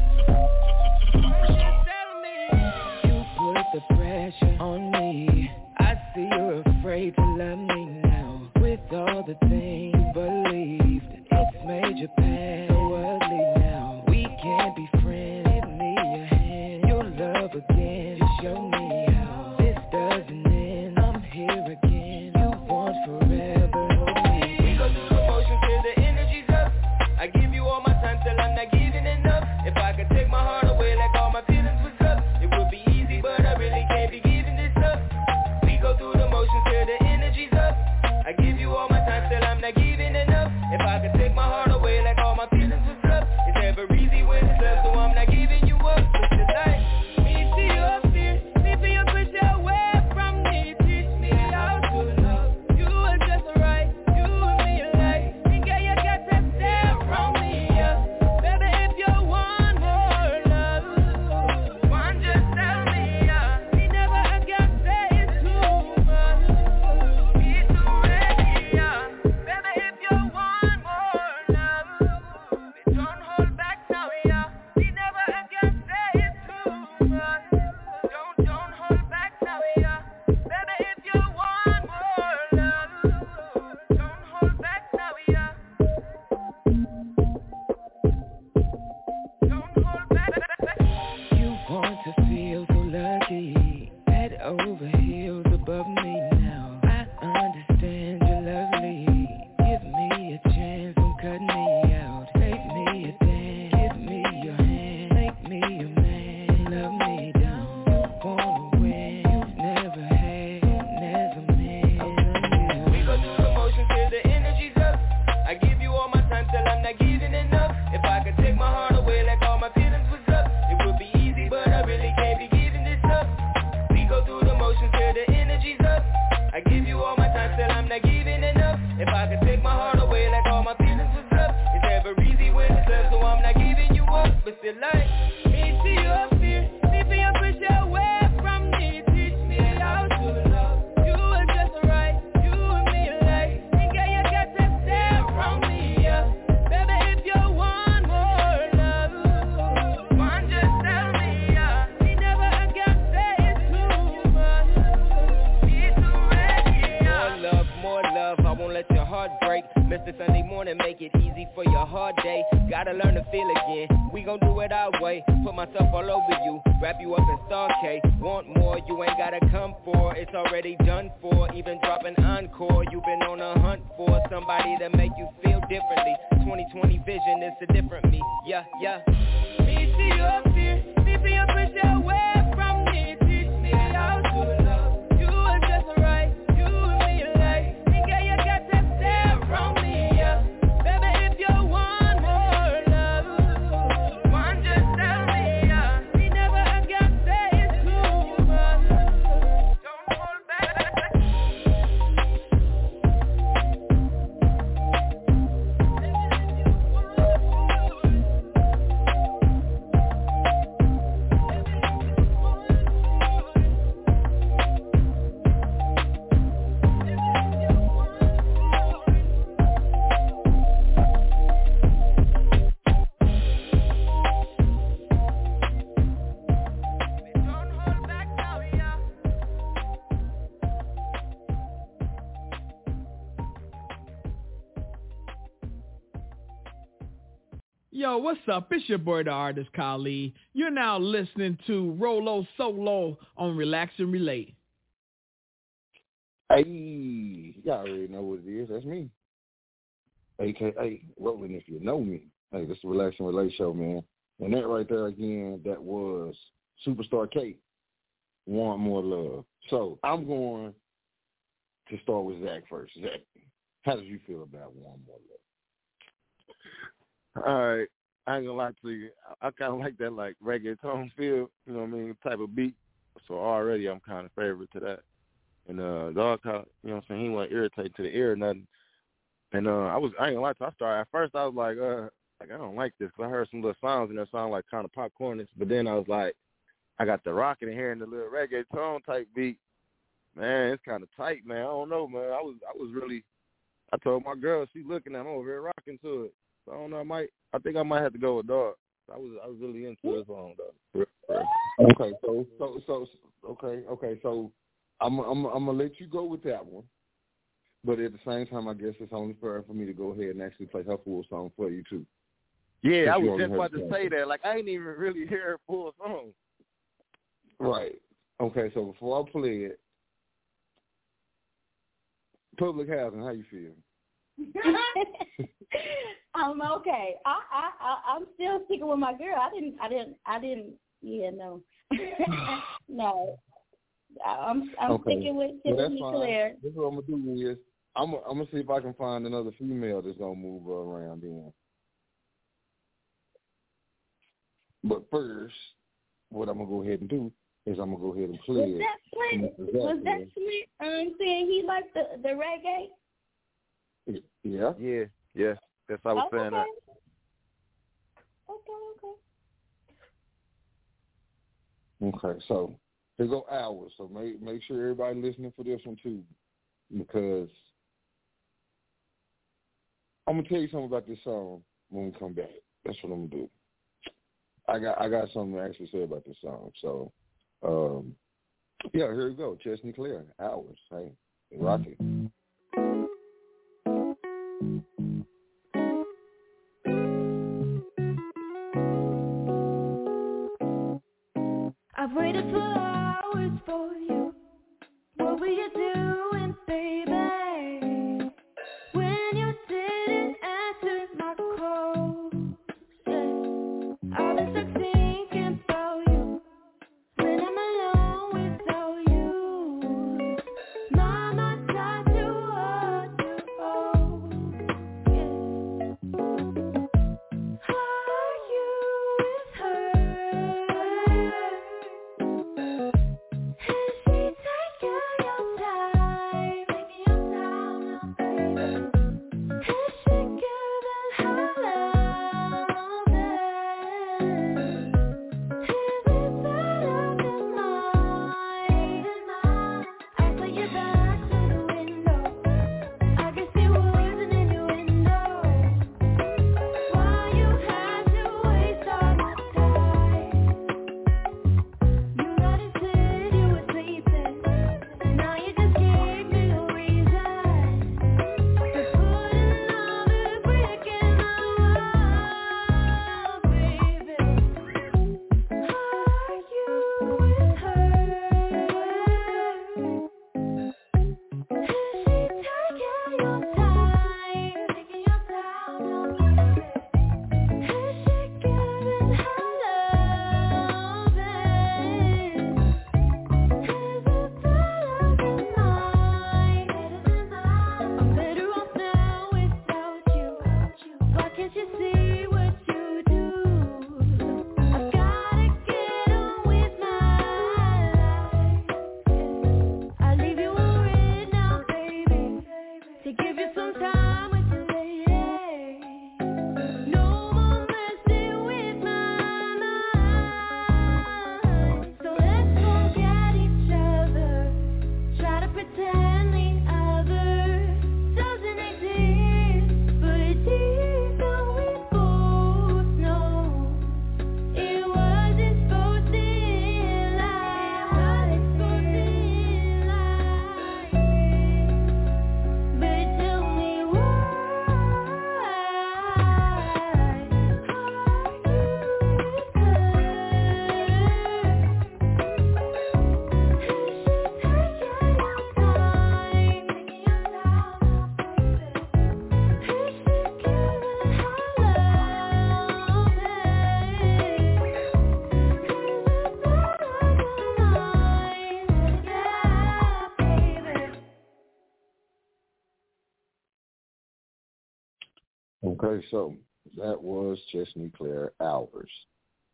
You put the pressure on me. Yo, what's up? It's your boy, the artist Khalid. You're now listening to Rolo Solo on Relax and Relate. Hey, y'all already know what it is. That's me. AKA Roland if you know me. Hey, this is the Relax and Relate show, man. And that right there again, that was SuperStar Kay. Want more love. So I'm going to start with Zach first. Zach, how did you feel about Want More Love? All right. I ain't gonna lie to you. I, kind of like that like reggaeton feel, you know what I mean, type of beat. So already I'm kind of favorite to that. And uh, dog, you know what I'm saying, he wasn't irritated to the ear or nothing. And uh, I was, I ain't gonna lie to you. I started at first. I was like, uh, like I don't like this because I heard some little sounds and that sound like kind of popcornish. But then I was like, I got the rocking in here and the little reggaeton type beat. Man, it's kind of tight, man. I don't know, man. I was, I was really. I told my girl, she looking at me over here rocking to it. So I don't know. I might. I think I might have to go with dog. I was, I was really into this song though. For real, for real. Okay, so so so okay, okay, so I'm I'm I'm gonna let you go with that one. But at the same time, I guess it's only fair for me to go ahead and actually play her full song for you too. Yeah, I was just about to say that. Like I ain't even really hear her full song. Right. Okay, so before I play it, public housing, how you feel? I'm okay. I, I, I, I'm still sticking with my girl. I didn't, I didn't, I didn't. Yeah, no, no. I'm, I'm Okay. sticking with Well, Tiffany fine. Claire. This is what I'm gonna do is I'm I'm gonna see if I can find another female that's gonna move around then. But first, what I'm gonna go ahead and do is I'm gonna go ahead and play Was it. that Flint? Was that. Flint um, saying he liked the the reggae? Yeah. Yeah, yeah. That's I was Oh, saying okay. that. Okay, okay. Okay, so here go hours. So make make sure everybody listening for this one too, because I'm gonna tell you something about this song when we come back. That's what I'm gonna do. I got I got something to actually say about this song. So, um, yeah, here we go. Chesney Claire, hours. Hey, rock it. For you. What will you doing, Okay, so that was Chesney Claire Albers.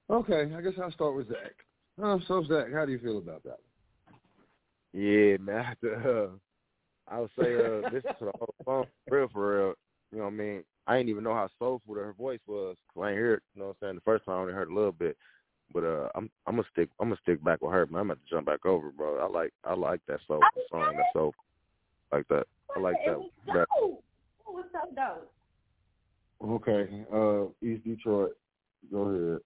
Okay, I guess I'll start with Zach. Uh, so Zach, how do you feel about that? Yeah, man. I, have to, uh, I would say uh, listen to the whole song, for real, for real. You know what I mean? I didn't even know how soulful her voice was. 'cause I ain't heard, it, you know what I'm saying? The first time I only heard a little bit, but uh, I'm I'm gonna stick I'm gonna stick back with her, man. I'm gonna jump back over, bro. I like I like that soulful song. That soul like that. I like It that. was that. dope. It was so dope. Okay, uh, East Detroit, go ahead.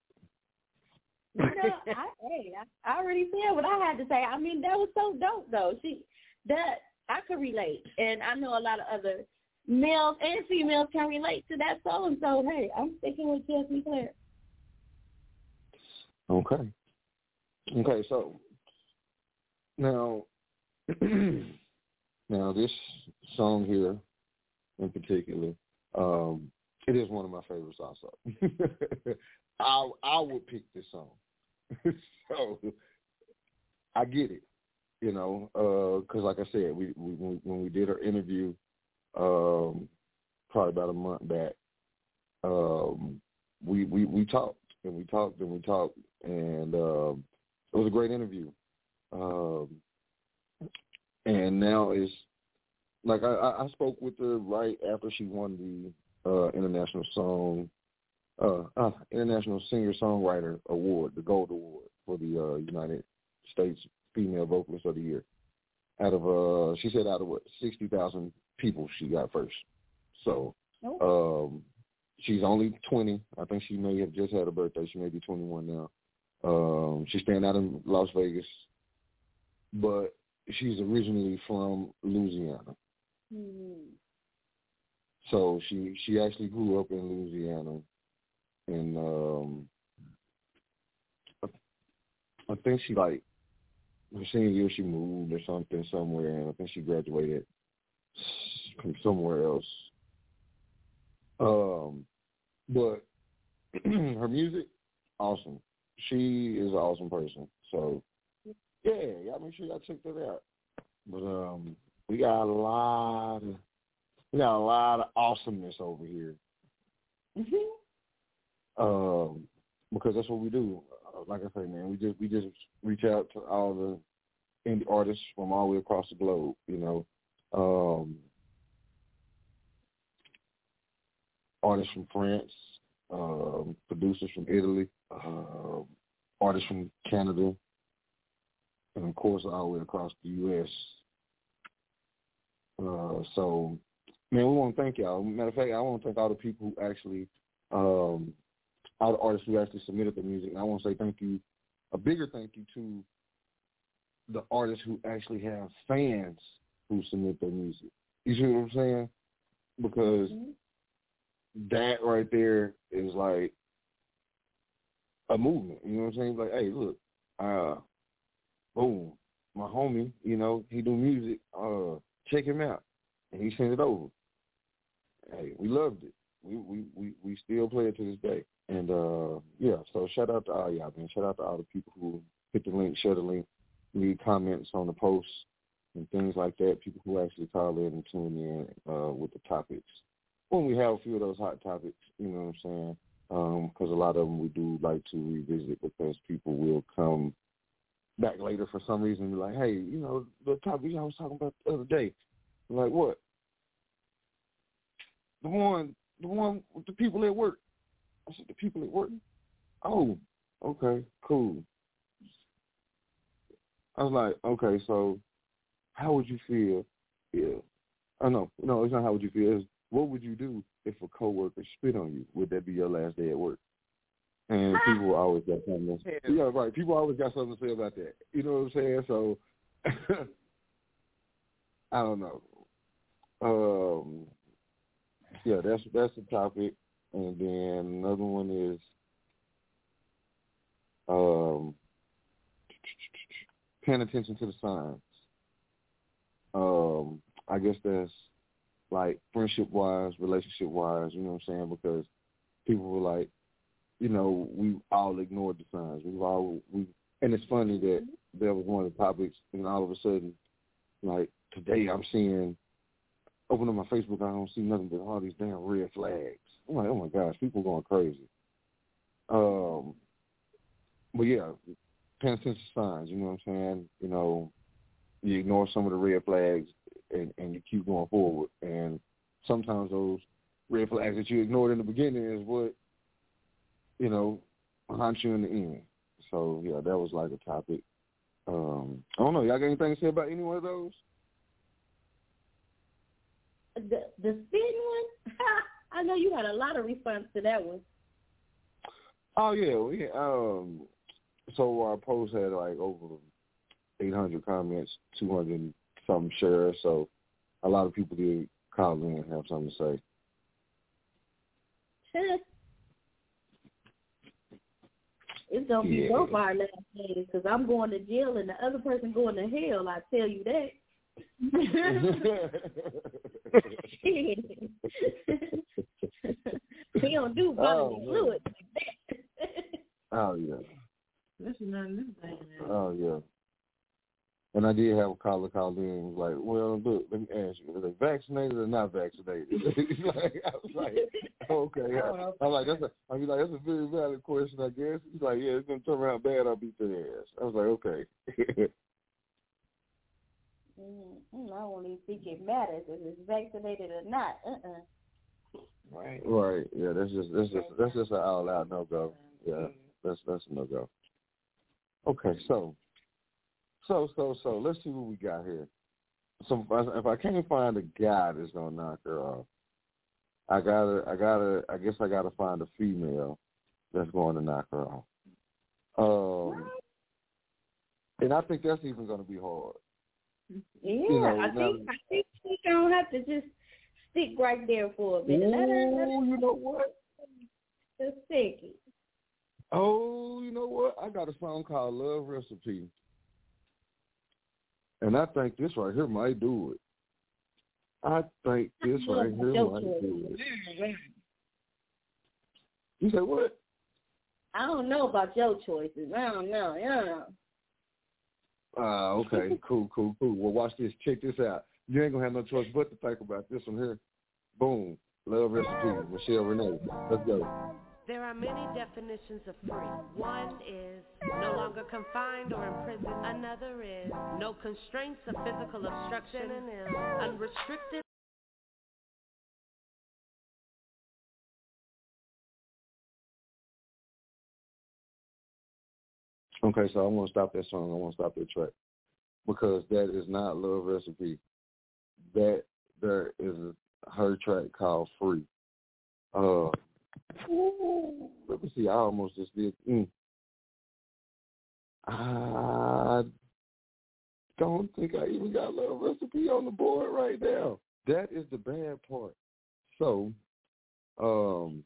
You know, I, hey, I, I already said what I had to say. I mean, that was so dope, though. She, that I could relate, and I know a lot of other males and females can relate to that song. So, hey, I'm sticking with Chesney Claire. Okay. Okay, so now now this song here in particular, um, it is one of my favorites also. I I would pick this song. so I get it, you know, because like I said, we, we when we did our interview, um, probably about a month back, um, we we we talked and we talked and we talked, and um, it was a great interview. Um, and now is like I I spoke with her right after she won the uh, international song, uh, uh, international singer songwriter award, the Gold Award for the uh, United States Female Vocalist of the Year. Out of uh, she said out of what sixty thousand people she got first. So um, she's only twenty. I think she may have just had a birthday. She may be twenty one now. Um, she's staying out in Las Vegas, but she's originally from Louisiana. Hmm. So she she actually grew up in Louisiana, and um, I, I think she like her senior year she moved or something somewhere, and I think she graduated from somewhere else. Um, but her music, awesome. She is an awesome person. So yeah, y'all make sure y'all check that out. But um, we got a lot of we got a lot of awesomeness over here. Um, because that's what we do. Uh, Like I say, man, we just we just reach out to all the indie artists from all the way across the globe. You know, um, artists from France, um, producers from Italy, um artists from Canada, and of course all the way across the U.S. Uh, so, man, we want to thank y'all. Matter of fact, I want to thank all the people who actually, um, all the artists who actually submitted their music. And I want to say thank you, a bigger thank you to the artists who actually have fans who submit their music. You see what I'm saying? Because that right there is like a movement. You know what I'm saying? Like, hey, look, uh, boom, my homie, you know, he do music. Uh, check him out, and he sent it over. Hey, we loved it. We we we we still play it to this day. And uh, yeah, so shout out to all y'all, man. Shout out to all the people who hit the link, share the link, leave comments on the posts and things like that. People who actually call in and tune in uh, with the topics. When we have a few of those hot topics, you know what I'm saying? Because a lot of them we do like to revisit because people will come back later for some reason and be like, hey, you know, the topic I was talking about the other day. I'm like, what? The one, the one with the people at work. I said, the people at work. Oh, okay, cool. I was like, okay, so how would you feel if? Oh no, no, it's not how would you feel. It's what would you do if a coworker spit on you? Would that be your last day at work? And people always got something. To, yeah, right. People always got something to say about that. You know what I'm saying? So I don't know. Um, yeah, that's that's the topic, and then another one is um, paying attention to the signs. Um, I guess that's like friendship wise, relationship wise. You know what I'm saying? Because people were like, you know, we all ignored the signs. We've all we, and it's funny that that was one of the topics, and all of a sudden, like today, I'm seeing open up my Facebook, I don't see nothing but all these damn red flags. I'm like, oh my gosh, people going crazy. Um, but yeah, paying attention to signs. You know what I'm saying? You know, you ignore some of the red flags and, and you keep going forward. And sometimes those red flags that you ignored in the beginning is what you know haunts you in the end. So yeah, that was like a topic. Um, I don't know. Y'all got anything to say about any one of those? The the spitting one. I know you had a lot of response to that one. Oh yeah, we um. So our post had like over 800 comments, 200 something shares. So a lot of people did call in and have something to say. It's gonna be both our last days because I'm going to jail and the other person going to hell. I tell you that. We don't do bodily Oh, fluids like that. Oh yeah. Listen to this thing, man. Oh yeah. And I did have a caller call in and was like, Well, look, let me ask you, are they vaccinated or not vaccinated? like, I was like, Okay. I, I'm like, that's a I mean like that's a very valid question I guess. He's like, Yeah, it's gonna turn around bad, I'll beat their ass. I was like, Okay. Mm, I won't even think it matters if it's vaccinated or not. Uh-uh. Right. right. Yeah, that's just that's just that's just an all out no go. Yeah. That's that's a no go. Okay, so so so so let's see what we got here. So if I, if I can't find a guy that's gonna knock her off, I gotta I gotta I guess I gotta find a female that's going to knock her off. Um, and I think that's even gonna be hard. Yeah, You know, I think um, I think we don't have to just stick right there for a minute. Let her, let her Ooh, you know what? just second. Oh, you know what? I got a song called Love Recipe. And I think this right here might do it. I think this right here might do it. You say what? I don't know about your choices. I don't know. I don't know. Ah, okay, cool, cool, cool. Well, watch this. Check this out. You ain't gonna have no choice but to think about this one here. Boom. Love recipe. Michelle Renee. Let's go. There are many definitions of free. One is no longer confined or imprisoned. Another is no constraints of physical obstruction and is unrestricted. Okay, so I want to stop that song. I want to stop that track because that is not Love Recipe. That there is her track called Free. Uh, ooh, let me see. I almost just did. Mm. I don't think I even got Love Recipe on the board right now. That is the bad part. So, um,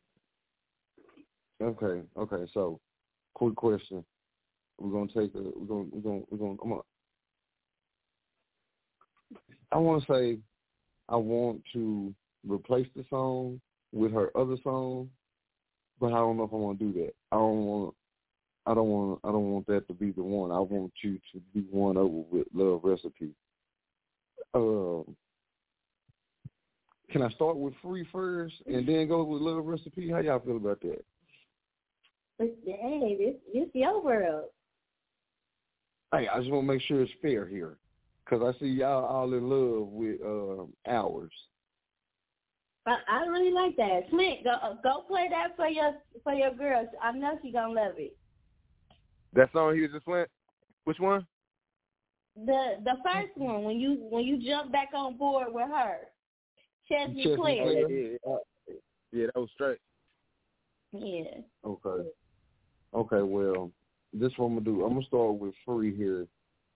okay, okay. So, quick question. We're gonna take a. We're gonna. We're gonna. We're gonna. I'm gonna I want to say, I want to replace the song with her other song, but I don't know if I want to do that. I don't want. I don't want. I don't want that to be the one. I want you to be one over with Love Recipe. Um, can I start with Free first and then go with Love Recipe? How y'all feel about that? But hey, this this your world. Hey, I just want to make sure it's fair here, because I see y'all all in love with um, ours. I, I really like that. Flint, go uh, go play that for your for your girls. I know she gonna love it. That song he was just playing. Which one? The the first one when you when you jump back on board with her, Chesney Chesney Claire. Clear. Yeah, yeah, yeah, that was straight. Yeah. Okay. Okay, well, this what I'm gonna do. I'm gonna start with free here,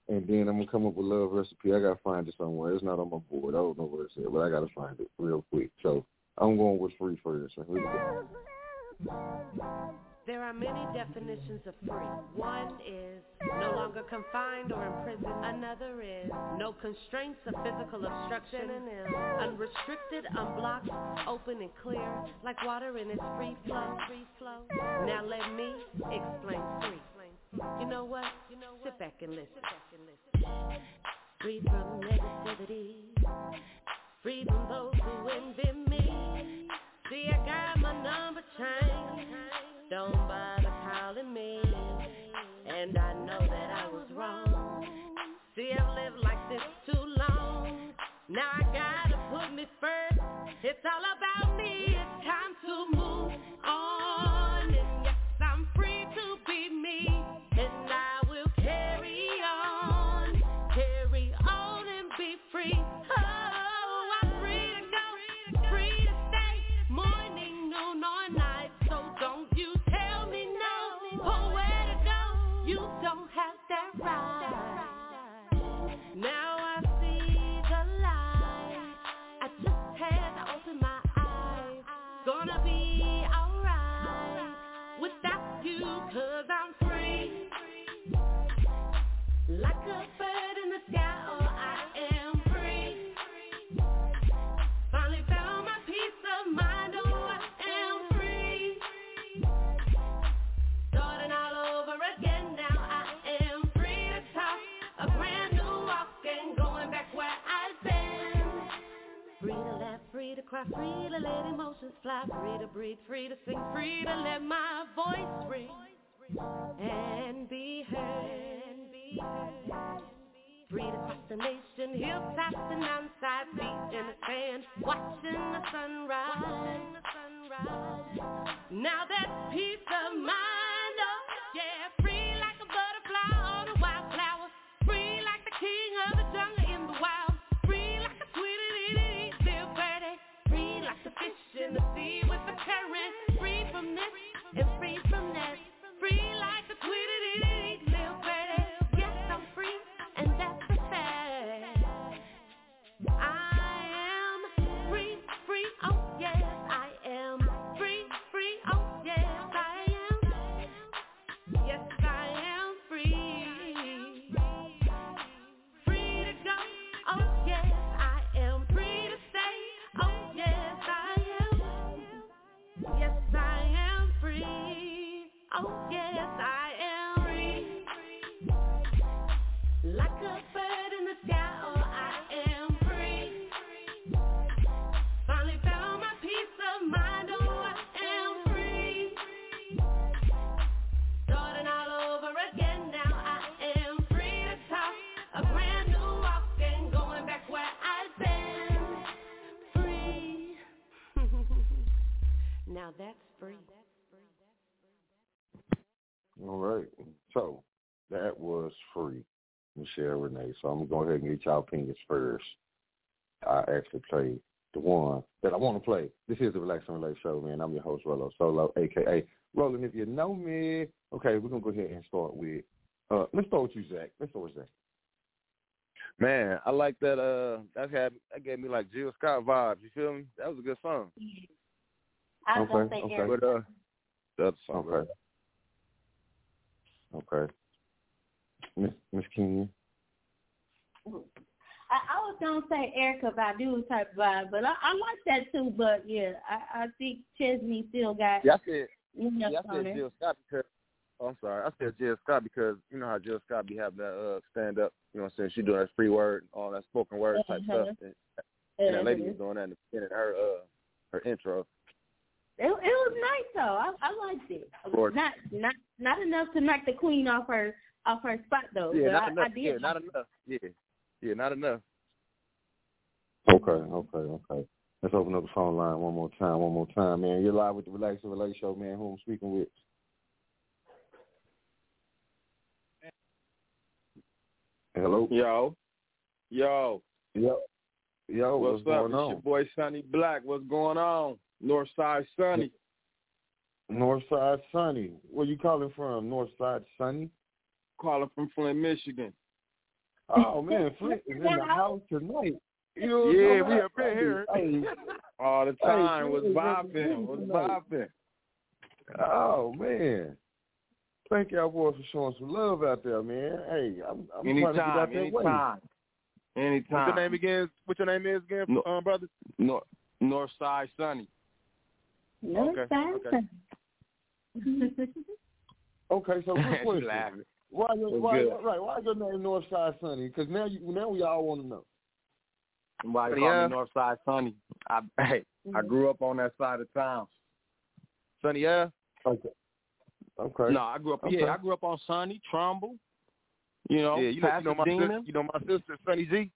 and then I'm gonna come up with love recipe. I gotta find it somewhere. It's not on my board. I don't know where it's at, but I gotta find it real quick. So I'm going with free first. Here we go. There are many definitions of free. One is no longer confined or imprisoned. Another is no constraints of physical obstruction is unrestricted, unblocked, open and clear, like water in its free flow. Free flow. Now let me explain free. You know what? you know Sit back and listen. Free from negativity. Free from those who envy me. See, I got my number changed. Don't bother calling me. And I know that I was wrong. See, I've lived like this too long. Now I gotta put me first. It's all about me. It's time to move cry, free to let emotions fly, free to breathe, free to sing, free to let my voice ring and be heard. Free to nation, hilltops and mountainsides, feet in the sand, watching the sunrise. Now that's peace of mind, oh yeah, now that's free. All right. So that was free, Michelle Renee. So I'm gonna go ahead and get y'all opinions first. I actually played the one that I want to play. This is the Relax and Relate Show, man. I'm your host, Rolo Solo, aka Roland. If you know me, okay, we're gonna go ahead and start with. Uh, let's start with you, Zach. Let's start with Zach. Man, I like that. Uh, that had that gave me like Jill Scott vibes. You feel me? That was a good song. I was gonna Okay, say okay. Eric. But uh, the other. Okay. Okay. Miss Miss King. I, I was gonna say Erykah Badu type vibe, but I, I like that too. But yeah, I, I think Chesney still got Yeah, I said. enough Yeah, I on said. Jill Scott because. Oh, I'm sorry. I said Jill Scott because you know how Jill Scott be having that uh stand up. You know what I'm saying? She doing that free word, all that spoken word type Uh-huh. stuff. And, and that lady Uh-huh. was doing that in the beginning of her uh her intro. It, it was nice though. I, I liked it. course. Not not not enough to knock the queen off her off her spot though. Yeah, but not I, enough. I did. yeah, not enough. Yeah, yeah, not enough. Okay, okay, okay. Let's open up the phone line one more time, one more time, man. You're live with the Relax and Relate Show, man. Who I'm speaking with? Hello. Yo. Yo. Yo. Yo, what's, what's, up? going It's on? your boy Sonny Black. What's going on? Northside Sonny. Northside Sonny. Where you calling from? Northside Sonny? Calling from Flint, Michigan. Oh man, Flint is in the house tonight. You know Yeah, we talking up in here. Hey, All the Hey, time. was Flint bopping. Was bopping. Oh man. Thank y'all boys for showing some love out there, man. Hey, I'm, I'm trying to get out Anytime. that way. Anytime. Anytime. What's your name again? What your name is again, No. um, brother? North Northside Sonny. No Okay, sign. Okay, so quick question. Why your why, good. right, why is your name Northside Sonny? Because now you now we all want to know. Why you Yeah. call me Northside Sonny? I hey, I grew up on that side of town. Sunny, yeah? Okay. Okay. No, I grew up. Okay. Yeah, I grew up on Sunny, Trumbull. You know, yeah, you know, you know my sister, you know my sister, Sonny G.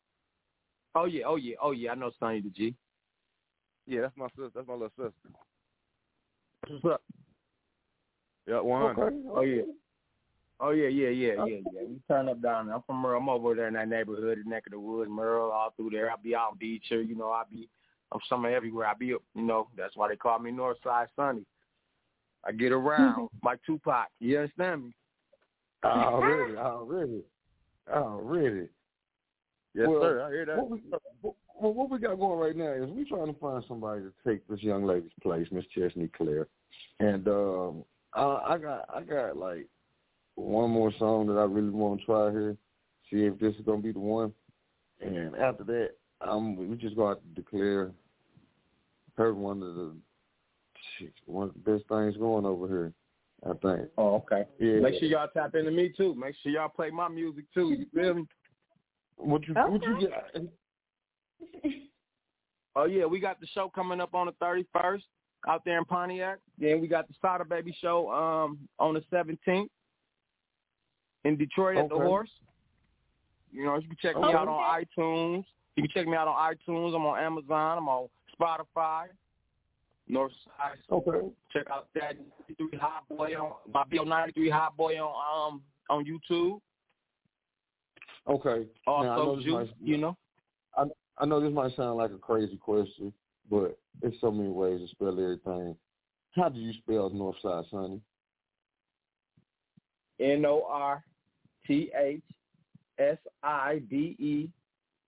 Oh yeah, oh yeah, oh yeah. I know Sunny the G. Yeah, that's my sister. That's my little sister. What's up? Yeah, one hundred. Okay. Oh yeah. Oh yeah, yeah, yeah, yeah, yeah. We turn up down there. I'm from Merle. I'm over there in that neighborhood, the neck of the woods, Merle, all through there. I be out Beecher, you know. I be, I'm somewhere everywhere. I be, you know. That's why they call me Northside Sonny. I get around like Tupac. You understand me? Oh, already, already, oh, already. Oh, yes, well, sir. I hear that. What we, what, well, what we got going right now is we're trying to find somebody to take this young lady's place, Miss Chesney Claire, and um, I, I got I got like one more song that I really want to try here, see if this is gonna be the one, and after that, um, we just gonna have to declare her one of the one of the best things going over here. I think. Oh, okay. Yeah. Make sure y'all tap into me too. Make sure y'all play my music too. You feel me? What you what you get? Oh yeah, we got the show coming up on the thirty first out there in Pontiac. Then we got the Sada Baby show um on the seventeenth in Detroit at the Horse. You know, you can check me Okay. out on iTunes. You can check me out on iTunes. I'm on Amazon. I'm on Spotify. Northside. Okay. Check out that 93 Hot Boy on my Bill 93 Hot Boy on um on YouTube. Okay. Now, I know Also, Juice. You know. I I know this might sound like a crazy question, but there's so many ways to spell everything. How do you spell Northside, Sonny? N O R T H S I D E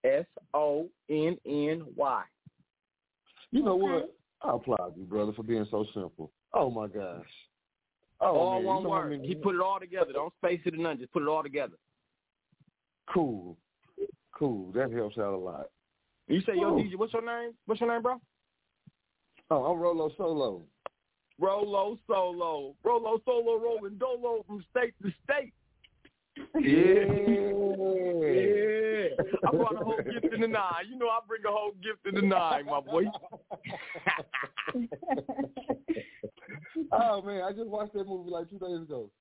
S O N N Y. You know what? I applaud you, brother, for being so simple. Oh my gosh. Oh, all man, one know how word. many- He put it all together. Don't space it or nothing. Just put it all together. Cool. Cool. That helps out a lot. You say, yo. DJ, what's your name? What's your name, bro? Oh, I'm Rolo Solo. Rolo Solo. Rolo Solo rolling dolo from state to state. Yeah. Yeah. I brought a whole gift in the nine. You know I bring a whole gift in the nine, my boy. oh man, I just watched that movie like two days ago.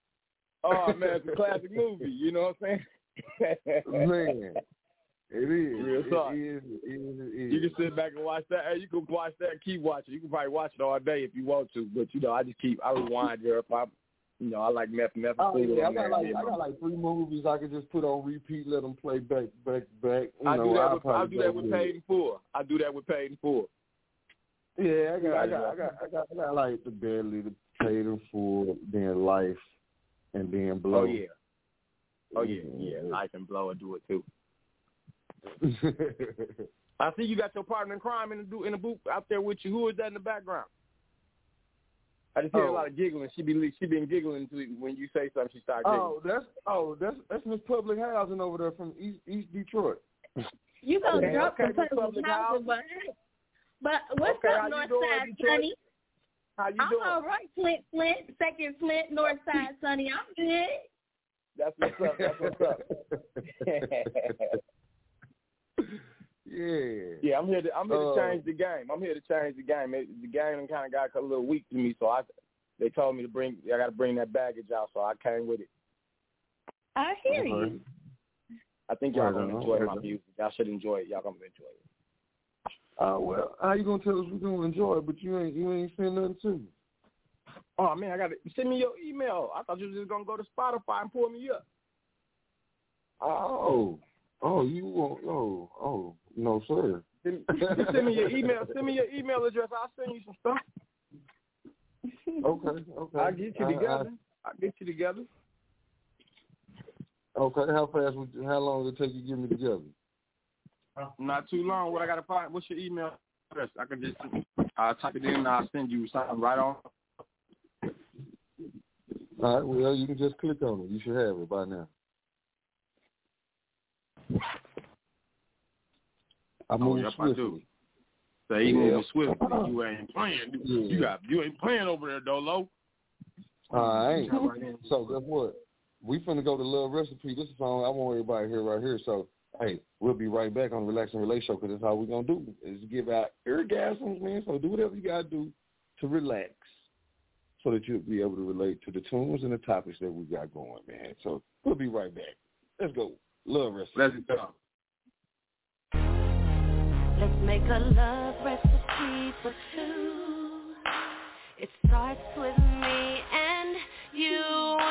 Oh man, it's a classic movie. You know what I'm saying? Man, it is. Real It talk. is. It is. It is. You can sit back and watch that. Hey, you can watch that. and Keep watching. You can probably watch it all day if you want to. But you know, I just keep. I rewind there if I, you know, I like meth meth. Oh yeah, I got like I got like three movies I could just put on repeat, let them play back, back, back. You I know, do that with I do that with paid in full. I do that with paid in full. Yeah, I got, I got, I got, I got, I got like the Deadly, the Paid in Full, then Life, and then oh, Blow. Oh yeah. Oh yeah, yeah. Life and blow and do it too. I see you got your partner in crime in the do in the booth out there with you. Who is that in the background? I just hear a Oh. lot of giggling. She be she been giggling to when you say something. She start oh, giggling. oh, that's oh, that's that's Miss Public Housing over there from East East Detroit. You gonna Okay, drop okay, some Miss public Public housing, but but what's Okay, how up, you doing, Northside Detroit? Sonny? How you I'm doing? all right, Flint, Flint, second Flint, Northside Sonny. I'm good. That's what's up. That's what's up. yeah. yeah, I'm here to I'm here to Uh, change the game. I'm here to change the game. It, the game kind of got a little weak to me, so I they told me to bring I got to bring that baggage out, so I came with it. I hear Okay. you. I think y'all gonna enjoy my on. music. Y'all should enjoy it. Y'all gonna enjoy it. Oh well, how you gonna tell us we're gonna enjoy it, but you ain't you ain't saying nothing to me. Oh man, I got to send me your email. I thought you was just gonna go to Spotify and pull me up. Oh, oh, you won't? Oh, oh, no, sir. Send, send me your email. Send me your email address. I'll send you some stuff. Okay, okay. I'll get you I- together. I'll get you together. Okay, how fast would how long would it take you to get me together? Not too long. What I gotta find? What's your email address? I can just I'll type it in and I'll send you something right on. All right, well, you can just click on it. You should have it by now. I Oh, move yep, I swiftly. do. So he Yeah. moving swiftly. You ain't playing. You, you Yeah. got you ain't playing over there, Dolo. All right. Got. So guess what? We finna go to Love Recipe. This is song I want everybody here right here. So hey, we'll be right back on Relax and Relate Show because that's how we're gonna do is give out eargasms, man. So do whatever you gotta do to relax, so that you'll be able to relate to the tunes and the topics that we got going, man. So we'll be right back. Let's go. Love Recipe. Let's go. Let's make a love recipe for two. It starts with me and you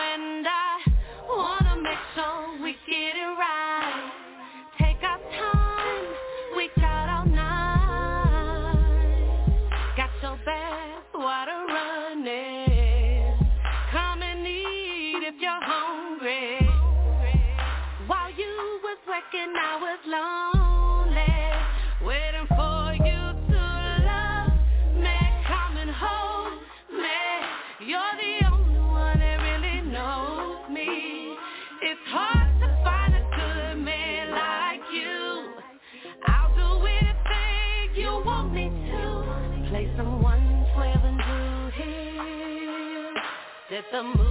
the mood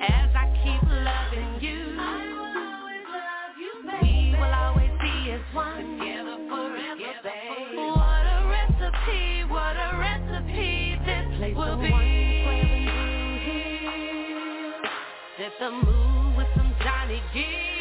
As I keep loving you. I will always love you. We will always be as one. Together forever, baby. What a recipe, what a recipe this will be. Set the mood with some Johnny Gill.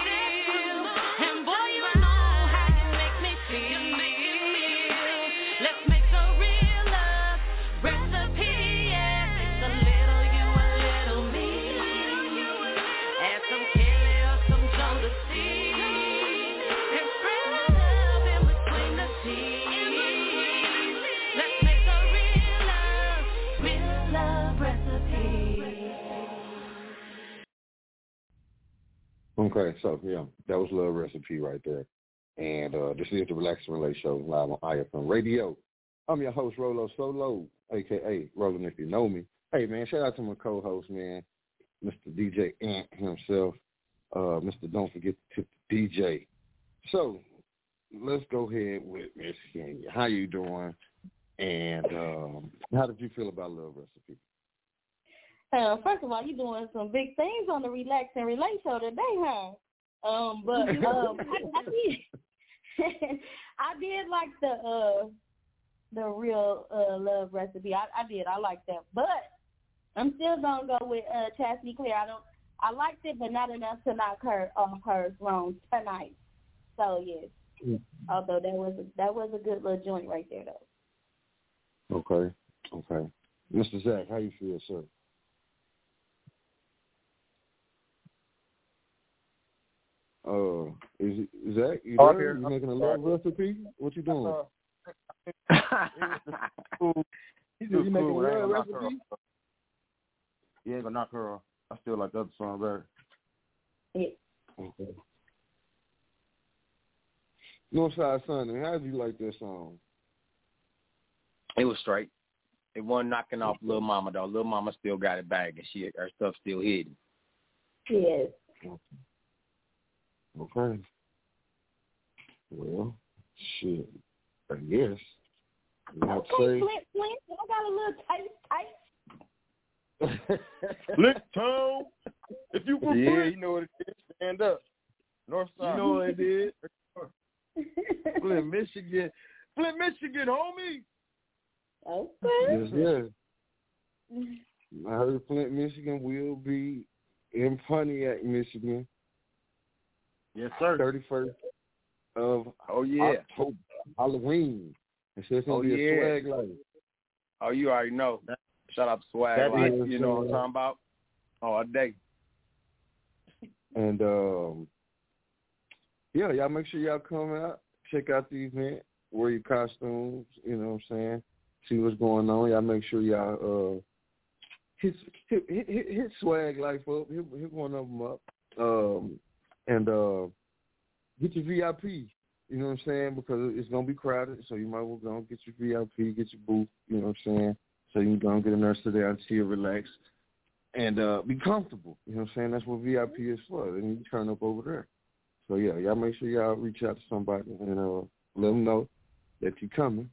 Okay, so yeah, that was Love Recipe right there. And uh, this is the Relax and Relate Show live on IFM Radio. I'm your host, Rolo Solo, aka Roland if you know me. Hey man, shout out to my co-host, man, Mr. DJ Ant himself. Uh, Mr. Don't Forget to DJ. So let's go ahead with Miss Kenya. How you doing? And um, how did you feel about Love Recipe? Uh, first of all, you're doing some big things on the Relax and Relate show today, huh? Um, but um, I, I did, I did like the uh, the real uh, love recipe. I, I did, I like that, but I'm still gonna go with uh, Chesney Claire. I don't, I liked it, but not enough to knock her off her throne tonight. So yes, although that was a, that was a good little joint right there, though. Okay, okay. Mr. Zach, how you feel, sir? Uh, is is Zach? You Oh, there? here. You I'm making a sorry. love recipe? What you doing? cool. He said you making a cool. I ain't love her recipe? off. Ain't gonna knock her off. I still like the other song better. Okay. Northside Sonny, how did you like that song? It was straight. It wasn't knocking off Lil Mama though. Lil Mama still got it back and she her stuff still hidden. Yes. Okay. Well, shit. I guess. You have Okay, to Flint, Flint. I got a little tight, tight. say. Lick. If you prefer. Yeah, you know what it is. Stand up. North side. You know what it is. Flint, Michigan. Flint, Michigan, homie. Okay. Yes, yes. I heard Flint, Michigan will be in Pontiac, Michigan. Yes, sir. Thirty first of Oh yeah. October, Halloween. It says it's gonna Oh, be a yeah. swag light. Oh, you already know. Shout out to Swag That Life. is, You know what I'm uh, talking about? All day. And um yeah, y'all make sure y'all come out, check out the event, wear your costumes, you know what I'm saying? See what's going on. Y'all make sure y'all uh hit hit hit, hit, hit swag life up, hit, hit one of them up. Um and uh get your VIP, you know what I'm saying? Because it's gonna be crowded, so you might well go and get your VIP, get your booth, you know what I'm saying? So you can go and get a nurse sit down, chill, relax, and uh be comfortable. You know what I'm saying? That's what VIP is for. And you turn up over there. So yeah, y'all make sure y'all reach out to somebody and uh let them know that you're coming,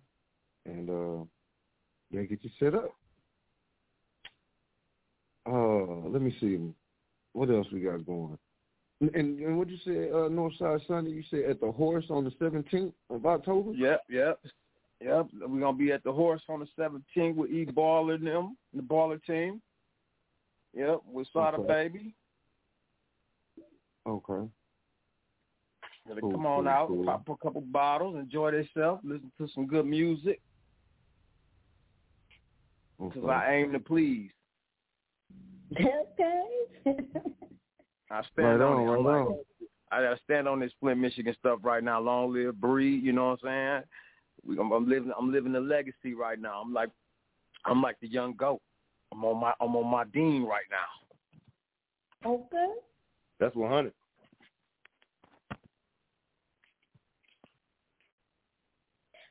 and uh yeah, get you set up. Uh, let me see. What else we got going? And, and what you said, uh, Northside Sonny? You said at the horse on the 17th of October. Yep, yep. Yep. We're gonna be at the horse on the seventeenth with E Baller and them, the baller team. Yep, with Sada Okay. Baby. Okay. Gotta Cool, come on cool, out, cool. pop a couple bottles, enjoy themselves, listen to some good music. Because Okay. I aim to please. Okay. I stand Right on, on, it. I'm right like, on. I gotta stand on this Flint, Michigan stuff right now. Long live Breed, you know what I'm saying? We, I'm, I'm living, I'm living the legacy right now. I'm like, I'm like the young goat. I'm on my, I'm on my dean right now. okay. That's 100.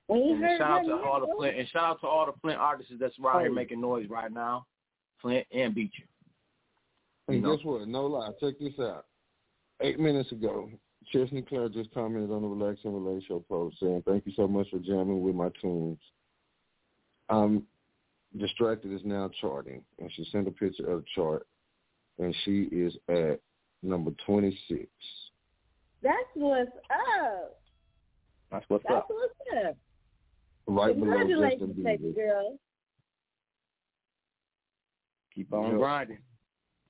We And heard shout out to all the. Flint, and shout out to all the Flint artists that's right here Oh. making noise right now. Flint and Beecher. And You know. guess what? No lie. Check this out. Eight minutes ago, Chesney Claire just commented on the Relax and Relate Show post saying, Thank you so much for jamming with my tunes. I'm distracted is now charting. And she sent a picture of the chart. And she is at number 26. That's what's up. That's what's That's up. what's up. Right below Justin Congratulations, baby Bieber. girl. Keep on Yep. grinding.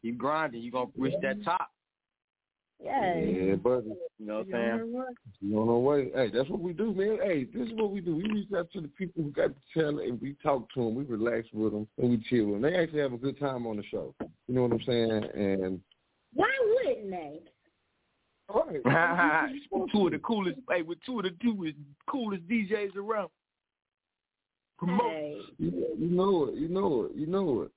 Keep grinding. You're gonna reach that top. Yes. Yeah, buddy. You know what I'm saying? You on our way. Hey, that's what we do, man. Hey, this is what we do. We reach out to the people who got the talent, and we talk to them. We relax with them, and we chill with them. They actually have a good time on the show. You know what I'm saying? And Why wouldn't they? right, two of the coolest, hey, with two of the two coolest DJs around. Promote. Hey. you, you know it. You know it. You know it.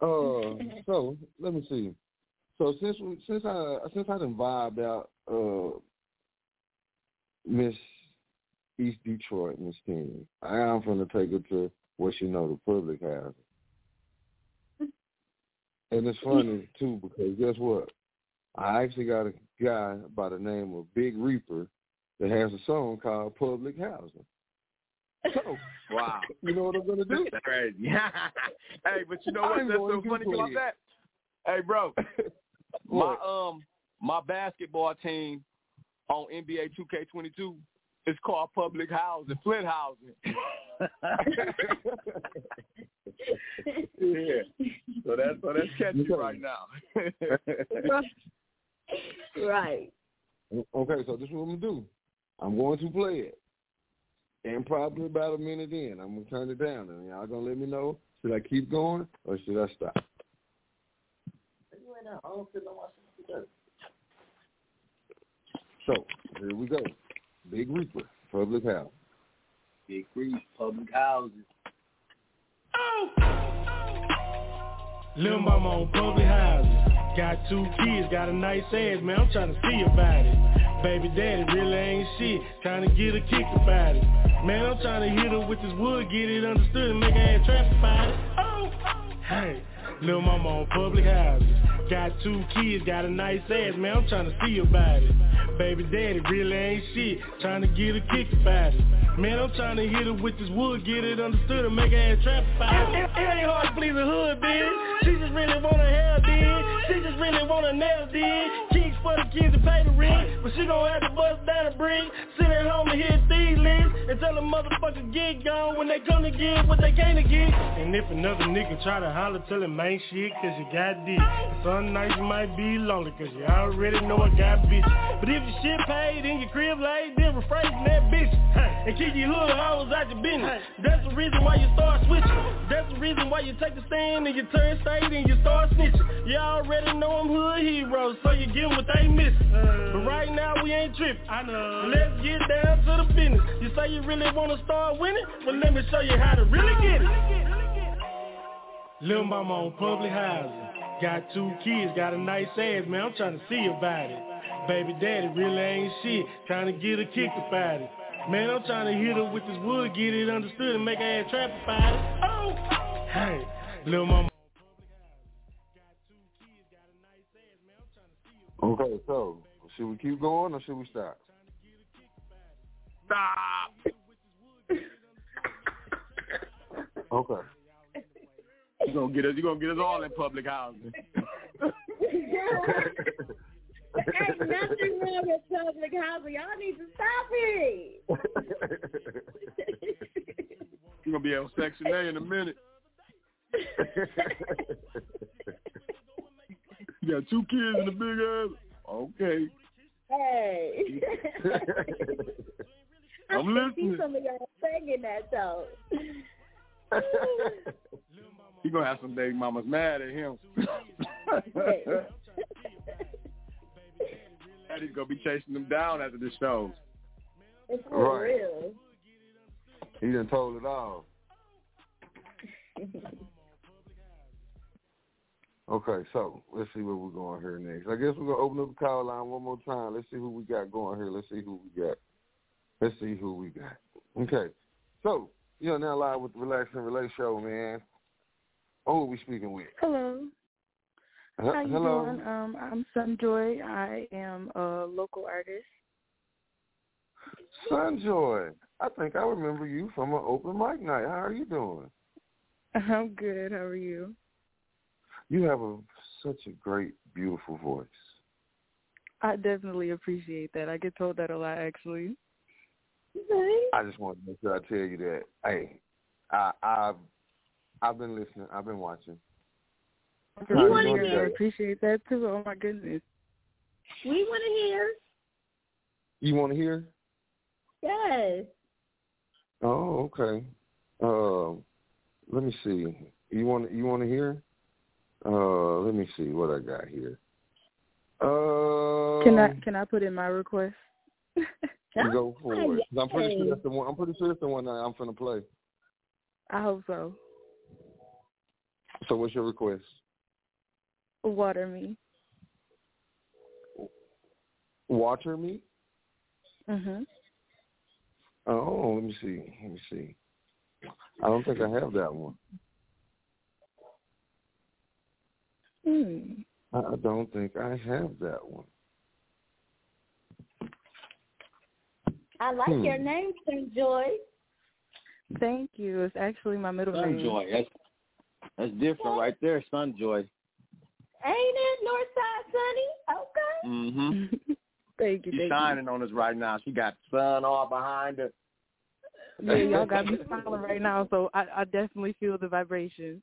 Uh, so let me see. So since we, since I since I done vibed out uh Miss East Detroit, Miss King, I am gonna take her to what she know the public housing. And it's funny too because guess what? I actually got a guy by the name of Big Reaper that has a song called Public Housing. So Wow. you know what I'm gonna do? That's crazy. hey, but you know I what? That's so funny about it. that. Hey, bro, my um my basketball team on NBA 2K22 is called Public Housing, Flint Housing. yeah. So that's so that's catchy right now. right. Okay, so this is what I'm gonna do. I'm going to play it. And probably about a minute in, I'm gonna turn it down and y'all gonna let me know should I keep going or should I stop? So here we go. Big Reaper, public house. Big Reap, public houses. Lil' mama on public houses. Got two kids, got a nice ass, man. I'm trying to see about it. Baby daddy really ain't shit. Trying to get a kick about it. Man, I'm trying to hit her with this wood, get it understood and make her ass trap about it. Oh, hey. little mama on public houses. Got two kids, got a nice ass, man. I'm trying to see about it. Baby daddy really ain't shit. Trying to get a kick about it. Man, I'm trying to hit her with this wood, get it understood and make her ass trap about it. It, ain't hard to please a hood, bitch. She just really wanna have dig. She just really wanna nail dig. For the kids to pay the rent. But she gon' have to bust down a brick. Sit at home and hit these lists. And tell the motherfucker get gone when they come to get what they came to get. And if another nigga try to holler, tell him ain't shit cause you got dick. Some nights you might be lonely cause you already know I got bitch. But if your shit paid and your crib laid, then refrain from that bitch. And keep your hood hoes out your business. That's the reason why you start switching. That's the reason why you take the stand and you turn state and you start snitching. You already know I'm hood heroes, so you give 'em what they missing. But right now we ain't tripping. I know. Let's get down to the business. You say you really wanna start winning? Well, let me show you how to really get it. Lil' mama on public housing. Got two kids, got a nice ass, man. I'm trying to see about it. Baby daddy really ain't shit. Trying to get a kick about it. Man, I'm trying to hit her with this wood, get it understood and make her ass trap about it. Oh, hey, Little mama. Okay, so should we keep going or should we stop? Stop. Okay. You gonna get us? You gonna get us all in public housing? Ain't nothing wrong with public housing. Y'all need to stop it. You gonna be on Section 8 in a minute. you got two kids in the big ass. Okay. Hey. I'm I can see some of y'all singing that though. You gonna have some baby mamas mad at him. Daddy's gonna be chasing them down after the show. It's for Right. real. He done told it all. Okay, so let's see where we're going here next. I guess we're gonna open up the call line one more time. Let's see who we got going here. Let's see who we got. Let's see who we got. Okay, so you're now live with the Relax and Relate show, man. Oh, we speaking with? Hello. He- How you Hello. doing? Um, I'm Sunjoy. I am a local artist. Sunjoy. I think I remember you from an open mic night. How are you doing? I'm good. How are you? You have a such a great, beautiful voice. I definitely appreciate that. I get told that a lot, actually. I just want to make sure I tell you that. Hey, I, I've I've been listening. I've been watching. You How you want doing to today? appreciate that too. Oh my goodness. We want to hear. You want to hear? Yes. Oh, okay. Um, let me see. You want you want to hear? Uh, let me see what I got here. Uh, Can I can I put in my request? go for it? 'Cause I'm pretty sure Yes. that's the one. I'm pretty sure that's the one that I'm gonna play. I hope so. So, what's your request? Water me. Water me? Mhm. Oh, let me see. Let me see. I don't think I have that one. Hmm. I I don't think I have that one. I like Hmm. your name, Sunjoy. Thank you. It's actually my middle name. Sunjoy. That's that's different right there, Sunjoy. Ain't it Northside Sonny? Okay. Mm-hmm. Thank you. She's Thank shining on us right now. She got sun all behind her. you. Yeah, y'all got me smiling right now, so I, I definitely feel the vibration.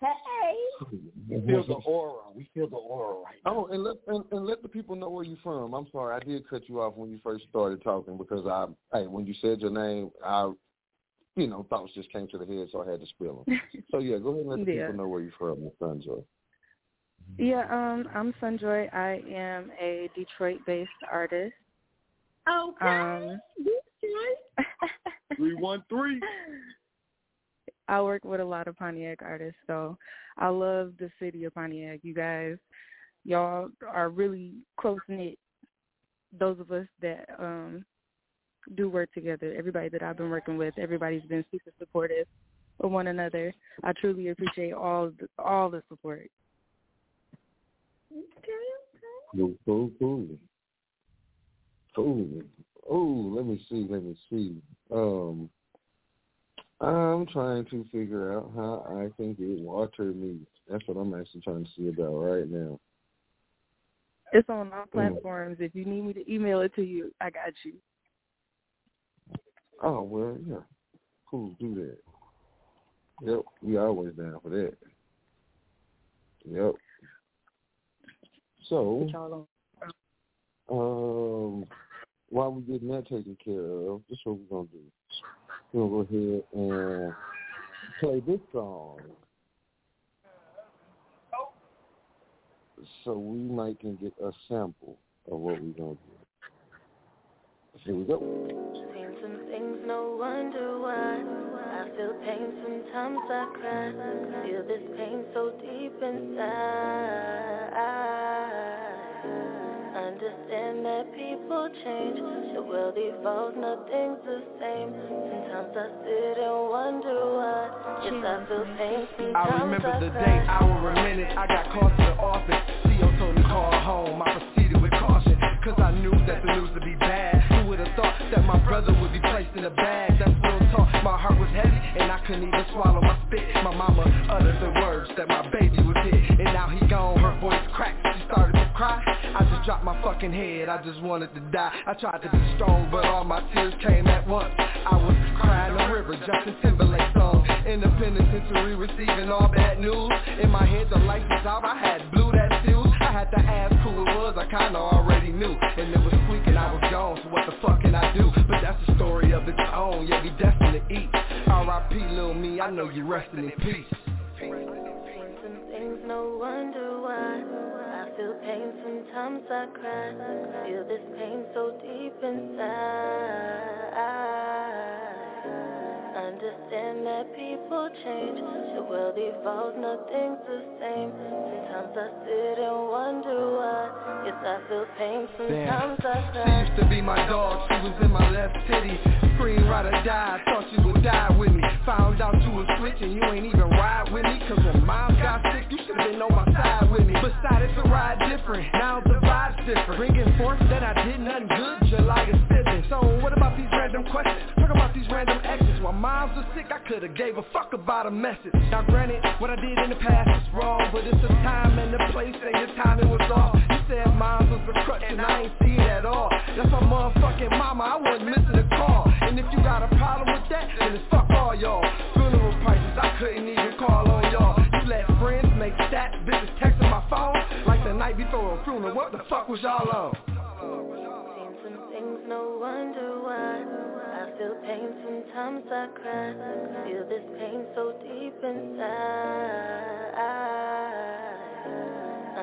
Hey. We feel the aura. We feel the aura right Oh, and let and, and let the people know where you're from. I'm sorry, I did cut you off when you first started talking because I, hey, when you said your name, I, you know, thoughts just came to the head, so I had to spill them. so yeah, go ahead and let the Yeah. people know where you're from, Miss Sunjoy. Yeah, um, I'm Sunjoy. I am a Detroit-based artist. Okay. Um, Three one three. I work with a lot of Pontiac artists, so I love the city of Pontiac. You guys, y'all are really close knit. Those of us that um do work together, everybody that I've been working with, everybody's been super supportive of one another. I truly appreciate all the, all the support. Cool, cool, cool. Cool. Oh, let me see, let me see. Um, I'm trying to figure out how I can get water meat. That's what I'm actually trying to see about right now. It's on all platforms. If you need me to email it to you, I got you. Oh well, yeah. Cool, do that. Yep, we always down for that. Yep. So, um, while we getting that taken care of, this is what we're gonna do. Gonna go ahead and play this song. So we might can get a sample of what we're gonna do. Here we go. Seen some things, no wonder why. I feel pain, sometimes I cry. Feel this pain so deep inside. Understand that people change. The world evolves, nothing's the same. Sometimes I sit and wonder why. Yes, I feel I remember I the day, hour, and minute I got called to the office. CEO told me call home. I proceeded with caution, cause I knew that the news would be bad. Who would have thought that my brother would be placed in a bag? That's real talk. My heart was heavy, and I couldn't even swallow my spit. My mama uttered the words that my baby was hit, and now he gone. Her voice cracked. She started cry. I just dropped my fucking head. I just wanted to die. I tried to be strong, but all my tears came at once. I was crying a river, Justin Timberlake song. In the penitentiary, receiving all bad news. In my head, the lights was out. I had blew that fuse. I had to ask who it was. I kinda already knew, and it was squeaking. I was gone. So what the fuck can I do? But that's the story of its own. Yeah, we destined to eat. R.I.P. Lil Me. I know you resting in peace. No wonder why. I feel pain, sometimes I cry. Feel this pain so deep inside. Understand that people change. The world evolves, nothing's the same. Sometimes I sit and wonder why. Yes, I feel pain, sometimes I cry. She used to be my dog, she was in my left titty Scream, ride or die, thought you would die with me Found out you was switching, you ain't even ride with me Cause when mom got sick, you should've been on my side with me. Decided to ride different, now the vibe's different. Bringing forth that I did nothing good, July is fibbing So what about these random questions? Talk about these random exes. While moms was sick, I could've gave a fuck about a message. Now granted, what I did in the past is wrong But it's the time and the place and your timing was off. You said mine was a crutch and I ain't see it at all. That's my motherfucking mama, I wasn't missing a call. And if you got a problem with that, then it's fuck all y'all Funeral prices, I couldn't even call on y'all You let friends make stats, bitches texting my phone Like the night before a funeral, what the fuck was y'all on? Seen some things, no wonder why. I feel pain, sometimes I cry. Feel this pain so deep inside.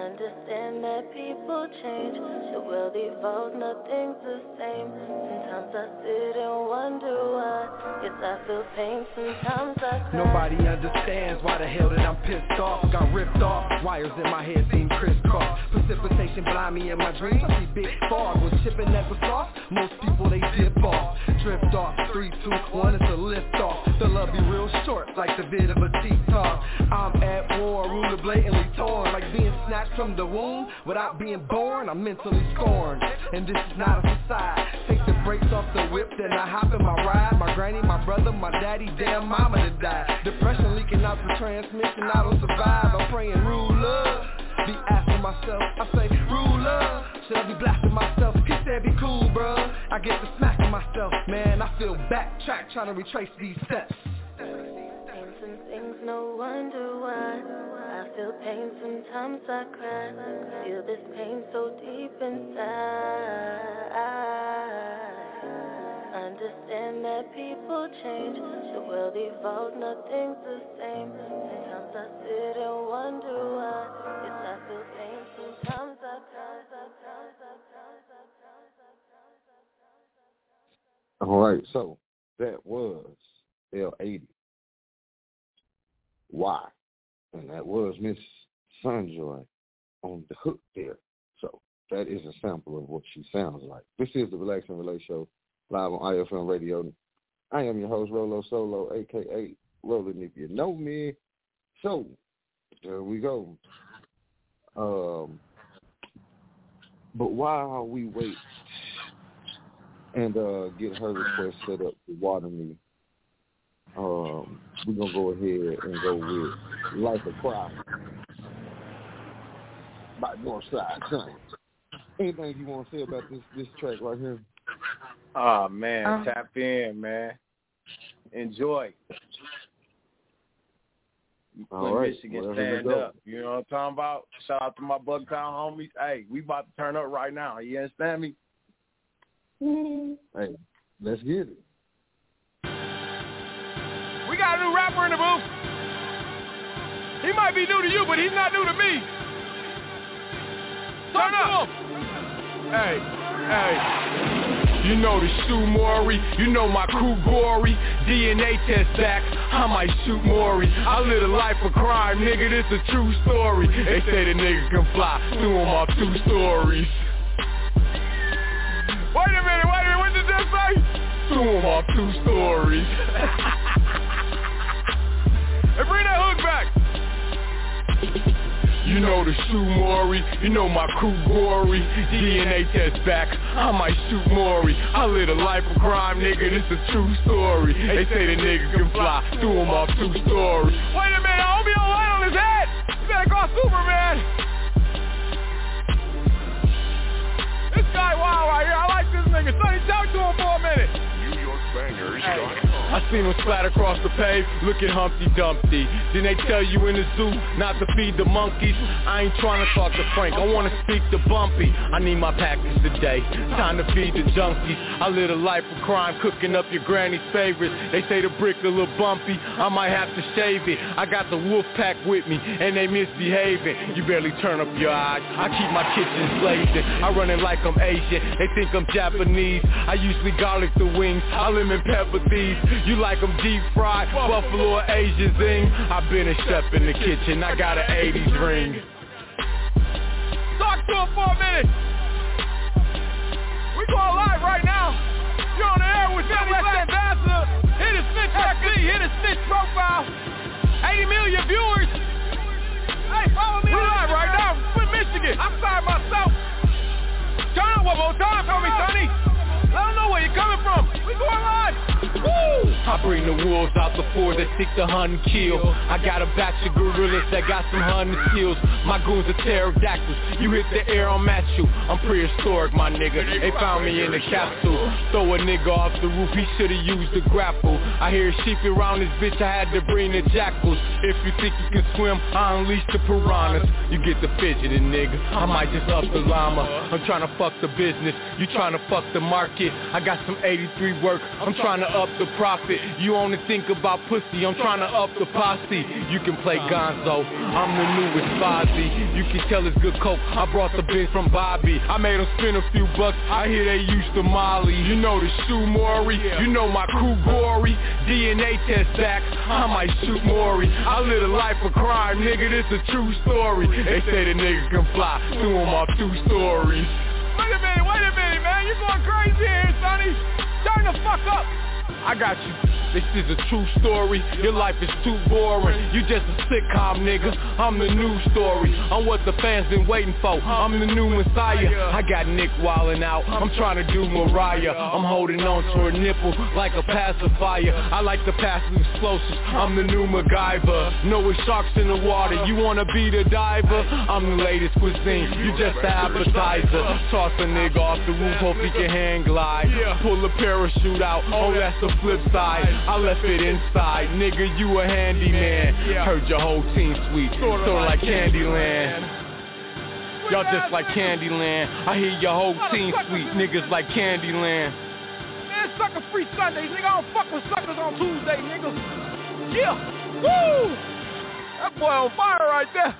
Understand that people change. The world evolves, nothing's the same. Sometimes I sit and wonder why. Yes, I feel pain, sometimes I cry. Nobody understands why the hell that I'm pissed off Got ripped off, wires in my head seem crisscross Precipitation blind me in my dreams I see big fog with chipping at the sauce Most people they dip off, drift off Three, two, one, it's a lift off The love be real short like the vid of a TikTok I'm at war, ruler blatantly torn Like being snatched from the womb. Without being born, I'm mentally scorned. And this is not a facade. Take the brakes off the whip, then I hop in my ride. My granny, my brother, my daddy, damn mama to die Depression leaking out the transmission, I don't survive. I'm praying ruler Be asking myself, I say ruler Should I be blasting myself? He said be cool, bro I get to smacking myself, man. I feel backtrack trying to retrace these steps. Things, no wonder why. I feel pain, sometimes I cry. Feel this pain so deep inside. Understand that people change. The world evolves, nothing's the same. Sometimes I sit and wonder why. Yes, I feel pain, sometimes I cry. All right, so that was L80. Why? And that was Miss Sunjoy on the hook there. So that is a sample of what she sounds like. This is the Relax and Relate Show live on IFM Radio. I am your host, Rolo Solo, aka Roland if you know me. So there we go. Um, but while we wait and uh, get her request set up to water me, um, we're gonna go ahead and go with Life of Crime by Northside Saints. Anything you want to say about this this track right here? Oh man, Um, tap in, man. Enjoy. All When right, Michigan whatever we stand up. You know what I'm talking about? Shout out to my Bugtown homies. Hey, we about to turn up right now. You understand me? Hey, let's get it. New rapper in the booth. He might be new to you, but he's not new to me. Turn up. Hey, hey. You know the shoe Maury, you know my crew gory. DNA test back, I might shoot Maury. I live a life of crime, nigga, this a true story. They say the nigga can fly, threw him off two stories. Wait a minute, wait a minute, what did that say? Threw him off two stories. hey, bring that hook back. You know the shoe Maury, you know my crew gory. DNA test back, I might shoot Maury. I live a life of crime, nigga, this a true story. They say the nigga can fly, threw him off two stories. Wait a minute, I don't land on his head. You better call Superman. This guy wild right here, I like this nigga. Sonny, talk to him for a minute. I seen him splatter across the pave, looking Humpty Dumpty. Then they tell you in the zoo not to feed the monkeys. I ain't trying to talk to Frank, I wanna speak to Bumpy. I need my package today, time to feed the junkies. I live a life of crime, cooking up your granny's favorites. They say the brick a little bumpy, I might have to shave it. I got the wolf pack with me, and they misbehaving. You barely turn up your eyes, I keep my kitchen blazing. I run it like I'm Asian, they think I'm Japanese. I usually garlic the wings, I lemon pepper these. You like them deep fried, buffalo or Asian zing. I've been a chef in the kitchen, I got an 80s ring. Talk to him for a minute. We going live right now. You're on the air with Johnny Black Ambassador. Hit his snitch FB, hit his snitch profile. 80 million viewers. Hey, follow me we live right now from Michigan. I'm sorry myself. Turn up one more time for me, Sonny. Let them know where you're coming from. We going live. Woo! I bring the wolves out the four that seek hunt and kill. I got a batch of gorillas that got some hunting skills. My goons are pterodactyls. You hit the air, I'll match you. I'm prehistoric, my nigga. They found me in the capsule. Throw a nigga off the roof, he should've used the grapple. I hear sheep around this bitch, I had to bring the jackals. If you think you can swim, I unleash the piranhas. You get the fidgeting, nigga. I might just up the llama. I'm trying to fuck the business. You trying to fuck the market. I got some 83 work. I'm trying to up the profit. You only think about pussy. I'm trying to up the posse. You can play Gonzo. I'm the newest Fozzy. You can tell it's good coke. I brought the bin from Bobby. I made him spend a few bucks. I hear they used to Molly. You know the shoe Maury. You know my crew gory. DNA test back. I might shoot Maury. I live a life of crime, nigga. This a true story. They say the nigga can fly. Threw him off two stories. Wait a minute, wait a minute, man. You're going crazy here, Sonny. Turn the fuck up. I got you. This is a true story. Your life is too boring. You just a sitcom, nigga. I'm the new story. I'm what the fans been waiting for. I'm the new messiah. I got Nick wildin' out. I'm trying to do Mariah. I'm holding on to her nipple like a pacifier. I like the passive explosives. I'm the new MacGyver. No sharks in the water. You wanna be the diver? I'm the latest cuisine. You just the appetizer. Toss a nigga off the roof, hope he can hang glide. Pull a parachute out. Oh, that's the flip side. I left it inside. Nigga, you a handyman. Heard your whole team sweet. Sorta like Candyland. Y'all just like Candyland. I hear your whole team sweet. Niggas like Candyland. Man, sucker free Sundays, nigga. I don't fuck with suckers on Tuesday, nigga. Yeah. Woo! That boy on fire right there.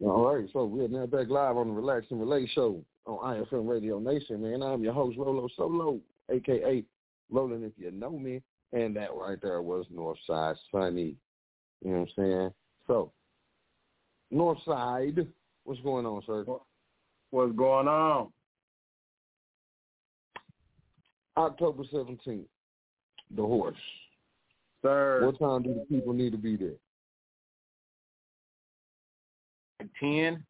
All right, so we're now back live on the Relax and Relate show on IFM Radio Nation, man. I'm your host, Rolo Solo, aka Roland if you know me. And that right there was Northside Sonny. You know what I'm saying? So, Northside, what's going on, sir? What's going on? October 17th, the horse. Sir. What time do the people need to be there? Ten.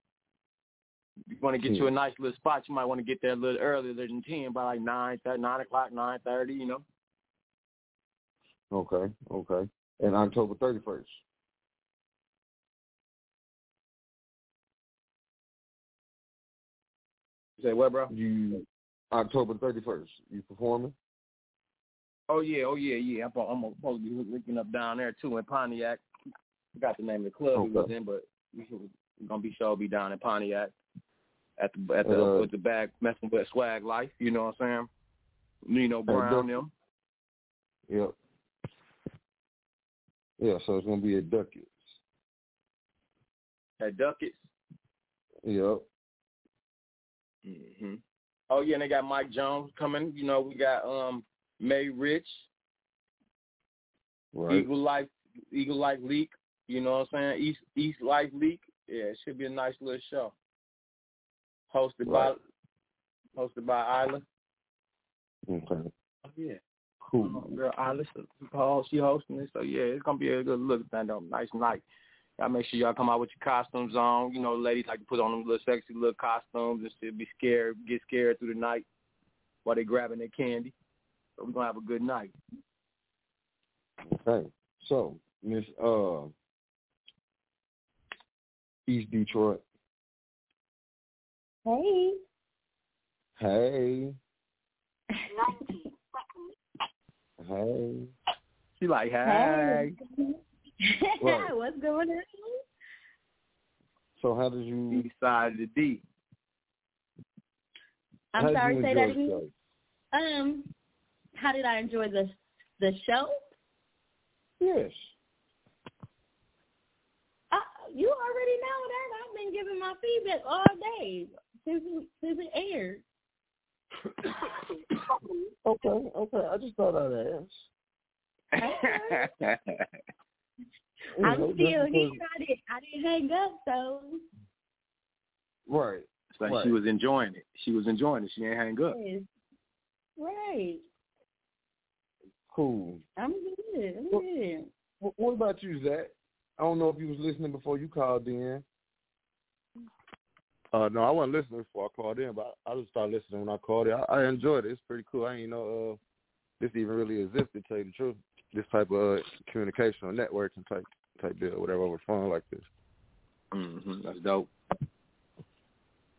You want to get you a nice little spot. You might want to get there a little earlier than ten, by like nine, nine o'clock, nine thirty. You know. Okay, okay. And October 31st. You say what, bro? You October 31st. You performing? Oh yeah, oh yeah, yeah. I'm, I'm supposed to be looking up down there too in Pontiac. Forgot the name of the club we was in, but we we're gonna be sure be down in Pontiac at the at the Uh, with the bag messing with swag life. You know what I'm saying? Nino Brown them. Yep. Yeah, so it's gonna be at Duckett's. At Duckett's. Yep. hmm Oh yeah, and they got Mike Jones coming. You know, we got um May Rich, Right. Eagle Life, Eagle Life Leak. You know what I'm saying? East East Life Leak. Yeah, it should be a nice little show. Hosted Right. by hosted by Isla. Okay. Oh yeah. Cool. Girl Isla, Paul, she hosting it. So yeah, it's gonna be a good look stand up, nice night. Y'all make sure y'all come out with your costumes on. You know, ladies like to put on them little sexy little costumes and shit, be scared, get scared through the night while they grabbing their candy. So we're gonna have a good night. Okay. So, Miss uh East Detroit. Hey. Hey. Hey. She like, Hey. hey. What's going on? So how did you of the D. I'm how sorry, say that again. Um, how did I enjoy the the show? Yes. Uh, you already know that. I've been giving my feedback all day since since it aired. Okay, okay. I just thought I'd ask. You I'm still just here. because- I didn't I didn't hang up, so Right. It's like right. she was enjoying it. She was enjoying it. She ain't hang up. yes. right. Cool. I'm good. I'm Well- good. Wh- What about you, Zach? I don't know if you was listening before you called in. Uh, no, I wasn't listening before I called in, but I, I just started listening when I called in. I, I enjoyed it. It's pretty cool. I didn't know uh, this even really existed, to tell you the truth. This type of uh, communication or networking type type deal, whatever, over the phone like this. Mm-hmm. That's dope.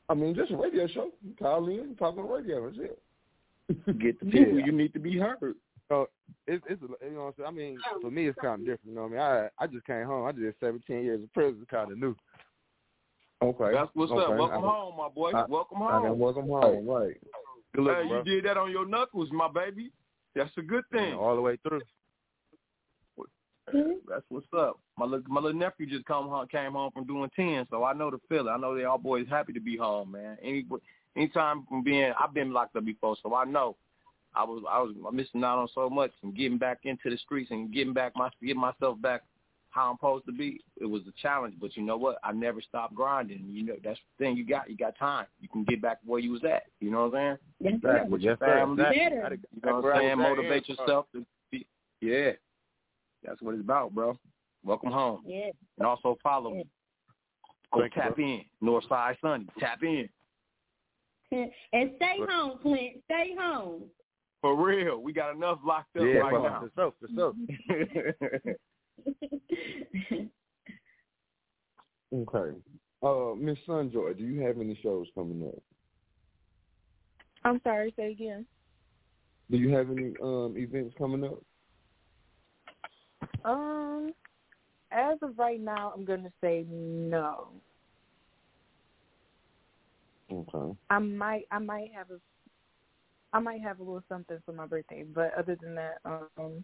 I mean, just a radio show. You call in, talk on the radio. That's it. Get the people you need to be heard. So it's it's you know what I'm saying. I mean, for me, it's kind of different. You know what I mean? I I just came home. I did 17 years of prison. Kind of new. Okay. That's what's Okay. up. Welcome I- home, my boy. I- Welcome I can home. welcome home. Right. Good looking, hey, bro. you did that on your knuckles, my baby. That's a good thing. all the way through. That's what's up. My little my little nephew just come home, came home from doing ten, so I know the feeling. I know they all boys happy to be home, man. Any anytime from being, I've been locked up before, so I know. I was I was missing out on so much and getting back into the streets and getting back my getting myself back how I'm supposed to be. It was a challenge, but you know what? I never stopped grinding. You know that's the thing. You got you got time. You can get back where you was at. You know what I'm saying? That's Back with your Yes, sir. family. Exactly. Better. You know what I'm saying? where I was at Motivate in, yourself to be. Yeah, that's what it's about, bro. Welcome home, Yeah. and also follow me. Go Thank you, tap bro. in, Northside Sonny. Tap in And stay home, Clint. Stay home. for real. We got enough locked up Yeah, right for, now. for sure, for sure. Okay. Uh, Miss Sunjoy, do you have any shows coming up? I'm sorry, say again. Do you have any um events coming up? Um, as of right now, I'm gonna say no. Okay. I might, I might have a, I might have a little something for my birthday, but other than that, um,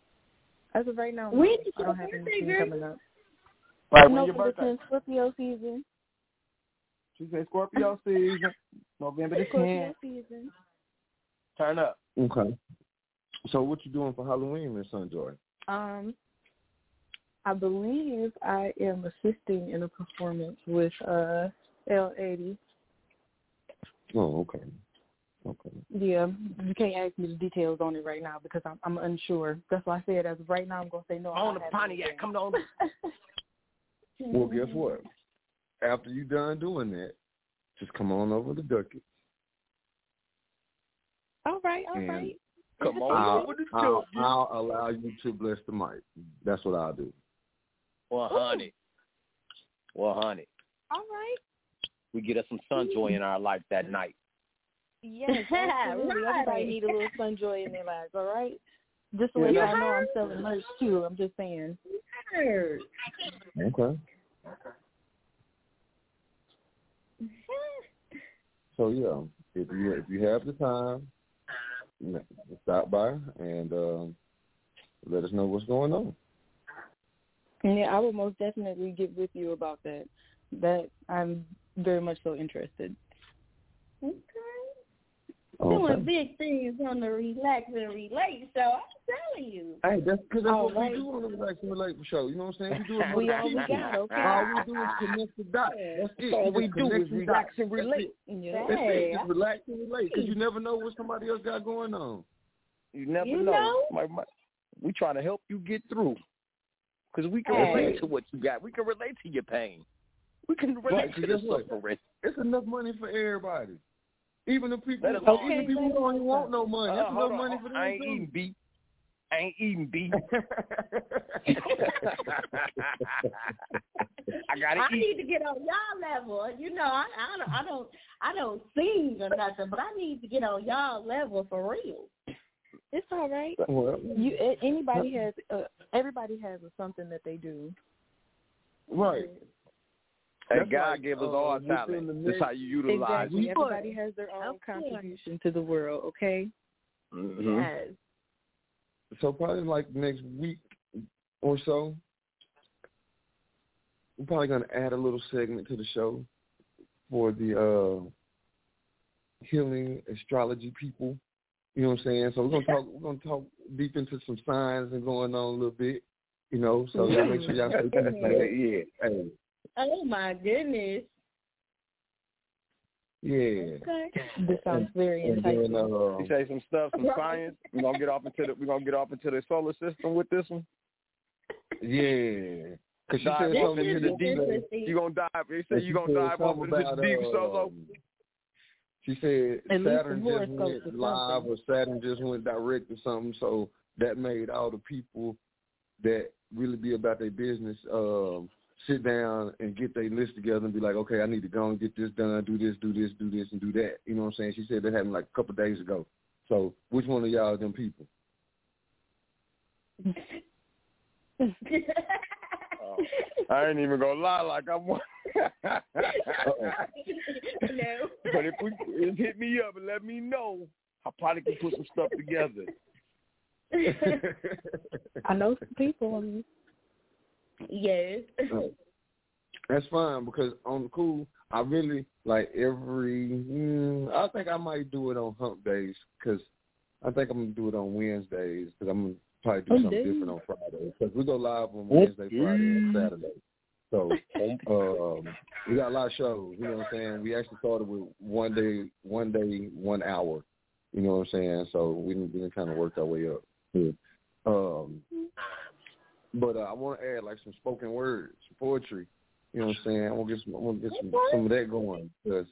as of right now, When no, is I don't have birthday, anything girl? coming up. Right, when your November birthday? 10th, Scorpio season. She said Scorpio season, November the Scorpio 10th. season. Turn up. Okay. So what you doing for Halloween, Miss Sunjoy? Um, I believe I am assisting in a performance with uh L80. Oh, okay. Okay. Yeah, you can't ask me the details on it right now because I'm I'm unsure. That's why I said as of right now I'm gonna say no. I On the haven't Pontiac, come on. Well, guess what? After you done doing that, just come on over to Ducky. All right, all and right. Come on I'll, over to I'll, I'll allow you to bless the mic. That's what I'll do. Well, honey. Well, honey. All right. We get us some sun joy in our life that mm-hmm. night. Yes, absolutely. Right. Everybody need a little sun joy in their lives, all right? Just so Yeah, y'all know I'm selling merch too. I'm just saying. Okay. Okay. So yeah, if you if you have the time, stop by and um, let us know what's going on. Yeah, I will most definitely get with you about that. That I'm very much so interested. Okay. Oh, okay. Doing big things on the Relax and Relate show. I'm telling you. Hey, that's because that's All what right. we do on the Relax and Relate show. You know what I'm saying? We do it We the all we got, okay? All we do is connect the dots. That's it. All we just do connect is relax dots. and That's relate. it. Yeah. That's it. Just relax and relate because you never know what somebody else got going on. You never You know. know? My, my, we try to help you get through. Because we can Hey. relate to what you got. We can relate to your pain. We can relate Right, 'cause to the suffering. It's enough money for everybody. Even the people, even Okay, people who don't even want no money. Uh, It's hold enough on. money for them I ain't eating beef. I ain't eating beef. I gotta I eat. need to get on y'all level. You know, I, I don't, I don't, I don't sing or nothing, but I need to get on y'all level for real. It's all right. Well, You anybody has uh, everybody has a something that they do. right. Hey, That's God like, give us uh, all within talent. the That's how you utilize Exactly. it. Everybody has their own Of contribution to the world. Okay. Mhm. Yes. So probably like next week or so, we're probably gonna add a little segment to the show for the uh healing astrology people. You know what I'm saying? So we're gonna talk we're gonna talk deep into some signs and going on a little bit. You know, so y'all make sure y'all stay tuned for that. yeah. Hey, Oh my goodness. yeah. Okay. This sounds very And then enticing. uh, You say some stuff, some science. We're gonna get off into the we're gonna get off into the solar system with this one. yeah. Cause she Dive said something into the to deep. interesting. You gonna dive? They say you gonna dive off into the deep uh, solo. She said At Saturn the just horoscopes went live or Saturn just went direct or something, so that made all the people that really be about their business um, sit down and get their list together and be like, okay, I need to go and get this done, do this, do this, do this, and do that. You know what I'm saying? She said that happened like a couple of days ago. So which one of y'all are them people? Oh, I ain't even gonna lie, like I'm one. no. But if we if hit me up and let me know, I probably can put some stuff together. I know some people. I mean, yes. That's fine because on the cool, I really like every. Mm, I think I might do it on hump days because I think I'm gonna do it on Wednesdays because I'm gonna probably do Oh, something dang. different on Friday because we go live on Wednesday, Friday, and Saturday. So um, we got a lot of shows. You know what I'm saying? We actually started with one day, one day, one hour. You know what I'm saying? So we didn't, we didn't kind of work our way up. Yeah. Um, but uh, I want to add like some spoken words, some poetry. You know what I'm saying? I want to get some, I want to get some, some of that going because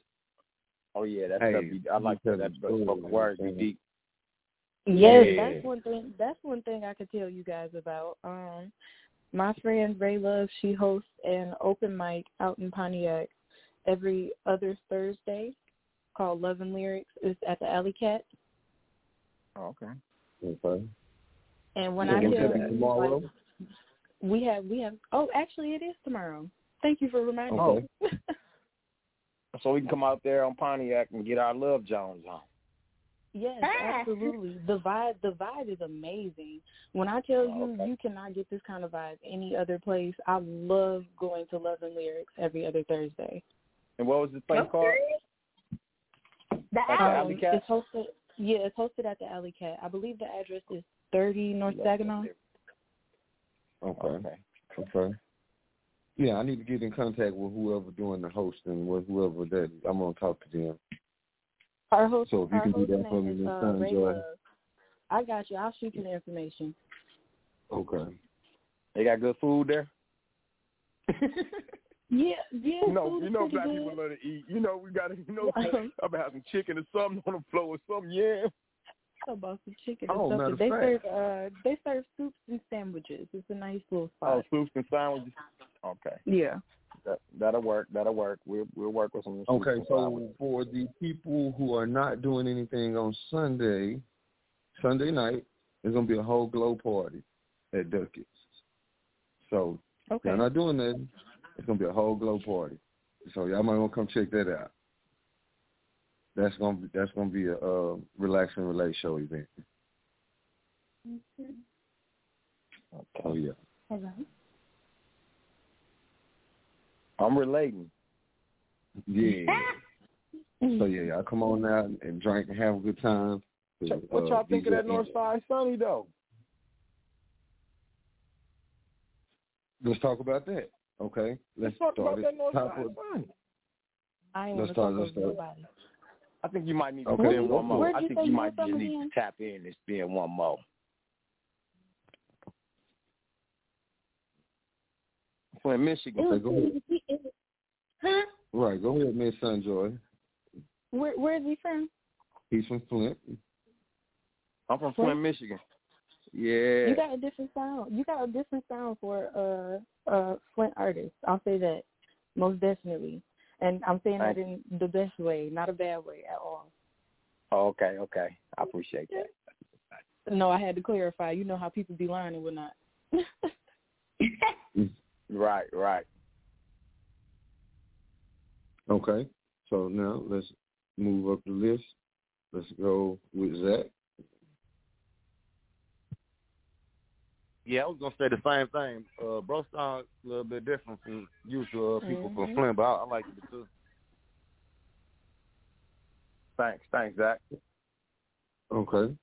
Oh yeah, that's Hey, that be, I like that. That spoken word be deep. Yes, Yeah. that's one thing. That's one thing I could tell you guys about. Um, my friend Ray Love, she hosts an open mic out in Pontiac every other Thursday called Love and Lyrics. It's at the Alley Cat. Oh, okay. okay. And when Yeah, I when's tell you, tomorrow? like, we have we have. Oh, actually, it is tomorrow. Thank you for reminding Okay. me. So we can come out there on Pontiac and get our Love Jones on. Yes, Ah. absolutely. The vibe, the vibe is amazing. When I tell you, you cannot get this kind of vibe any other place. I love going to Love and Lyrics every other Thursday. And what was the place called? The At the Um, Alley Cat? it's hosted. Yeah, it's hosted at the Alley Cat. I believe the address is 30 North Saginaw. Okay. Okay. Yeah, I need to get in contact with whoever doing the hosting, with whoever that I'm gonna talk to them. Our host, So if you can do that for me, is Miss uh, Sunjoy. Ray I got you. I'll shoot you the information. Okay. They got good food there. Yeah, yeah. You know, you know, pretty black good. people love to eat. You know, we got to, you know, I'm gonna have some chicken or something on the floor or something. Yeah. About some chicken Oh, and stuff. They fact. serve uh they serve soups and sandwiches. It's a nice little spot. Oh, spot. soups and sandwiches. Okay. Yeah. That that'll work. That'll work. We'll we'll work with some. soups Okay, so sandwiches. for the people who are not doing anything on Sunday, Sunday night, there's gonna be a whole glow party at Duckett's. So Okay. y'all not doing that. It's gonna be a whole glow party. So y'all might want to come check that out. That's gonna be that's gonna be a uh, relaxing relay show event. Oh yeah. All right. I'm relating. Yeah. so yeah, y'all come on out and drink and have a good time. What Uh, y'all think of that North Side Sunny though? Let's talk about that. Okay. Let's, Let's talk start about that North Side Sunny. I ain't Let's want to start- let's start. nobody. I think you might need to Okay. put in one more. I think you you might just need again? to tap in and spin one more. Flint, Michigan. Okay, go ahead. Huh? Right, go ahead, Miss Sunjoy. Where where is he from? He's from Flint. I'm from Flint? Flint, Michigan. Yeah. You got a different sound. You got a different sound for uh uh Flint artists. I'll say that most definitely, and I'm saying that in the best way, not a bad way at all. Oh, okay, okay. I appreciate that. No, I had to clarify. You know how people be lying and whatnot. Right, right. Okay. So now let's move up the list. Let's go with Zach. Yeah, I was gonna say the same thing. Uh, bro sound a little bit different from usual uh, people from Mhm. Flint, but I, I like it too. Thanks, thanks, Zach. Okay.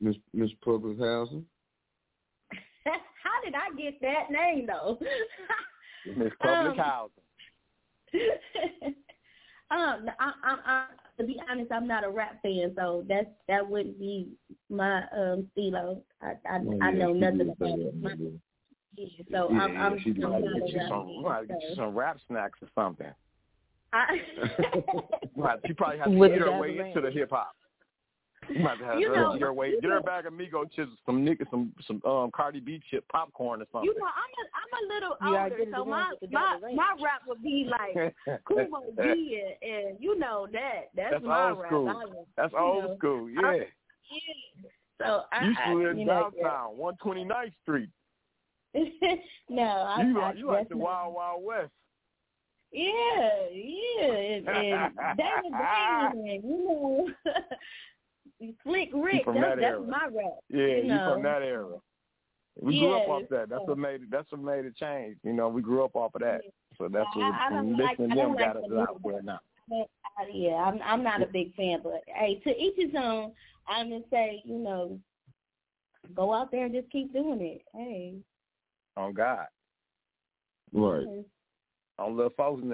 Miss Miss Public Housing. How did I get that name though? Miss Public Um, Housing. um, I, I, I, to be honest, I'm not a rap fan, so that's that wouldn't be my um stilo. I I, Oh, I know nothing about it. My- yeah. yeah, so yeah, I'm yeah, I'm, she I'm not get you some, fan. might get you some rap snacks or something. I, Right, she probably has to With get her way into the hip hop. You might have to have You her know- get her way, you get her know- bag of Migo chips, some nigga, some some um Cardi B chip popcorn or something. you know, I'm a I'm a little older, get it so my ones with the my Jolly my rap would be like Kumo D and, and you know that that's, That's my old rap. school. I That's old know, school, yeah. I- yeah. So I, you used I to live downtown, one twenty ninth Street. no, I, You I like you like the Wild Wild West. Yeah, yeah, and, and David Blaine, and you know, Slick Rick. from That's, that that's my rap. Yeah, you you know. from that era. We grew up off that. That's what made it. That's what made it change. You know, we grew up off of that. So that's I- what I don't from like- listening I to them don't got like us out there now. Uh, yeah, I'm I'm not a big fan, but hey, to each his own. I'm gonna say, you know, go out there and just keep doing it. Hey, On God, Right. on little folks and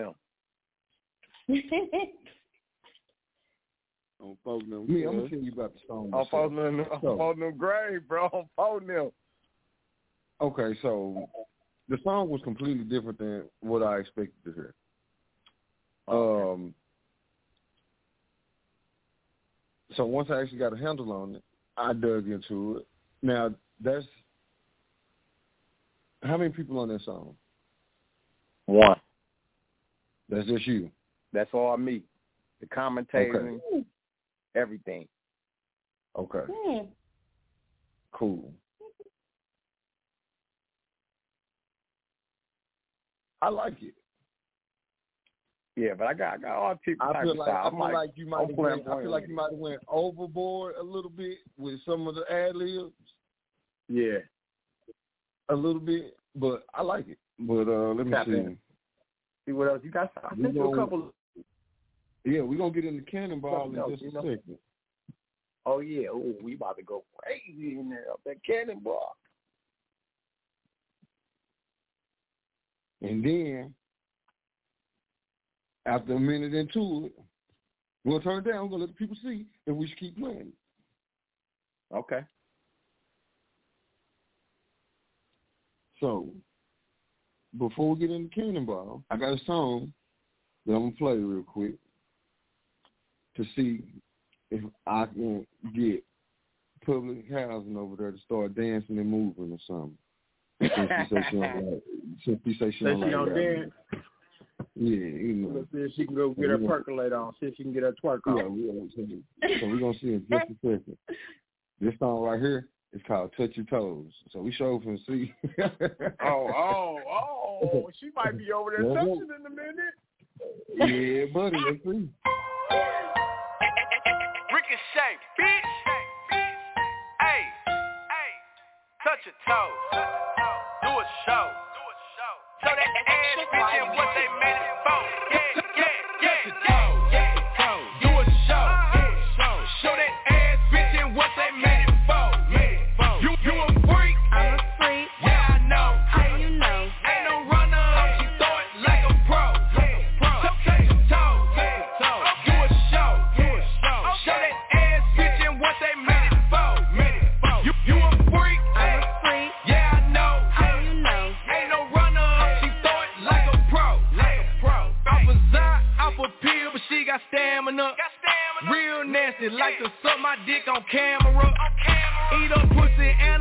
them. On folks them. Me, I'm gonna tell you about the song. On myself. folks and them. So- On folks and them grave, bro. On folks and them. Okay, so the song was completely different than what I expected to hear. Um, so once I actually got a handle on it, I dug into it. Now that's how many people on that song? One. That's just you. That's all me. The commentating, everything. Okay. Hmm. Cool. I like it. Yeah, but I got I got all people. of feel like I feel like, like, you might have went, I feel like you might have went overboard a little bit with some of the ad libs. Yeah. A little bit, but I like it. But uh let me Tap see. In. See what else you got? I sent you, a couple yeah, we're gonna get into cannonball in just a second. Oh yeah, oh we about to go crazy in there up that cannonball. And then after a minute into it, we'll turn it down, we're gonna let the people see and we should keep playing. Okay. So before we get into cannonball, I got a song that I'm gonna play real quick to see if I can get public housing over there to start dancing and moving or something. Since she say she don't like, since she say she don't, like don't dance. Yeah, you know. Let's see she can go get her percolate on. See if she can get her twerk on. Yeah, yeah. So we're gonna see in just a second. This song right here is called "Touch Your Toes." So we show up and see. oh, oh, oh! She might be over there touching in a minute. Yeah, buddy. Let's see. Shay, bitch. Hey, hey, touch your toes, do a show, show. That ass bitch and what they made it got stamina. Real nasty, like to suck my dick on camera. On camera. Eat up pussy and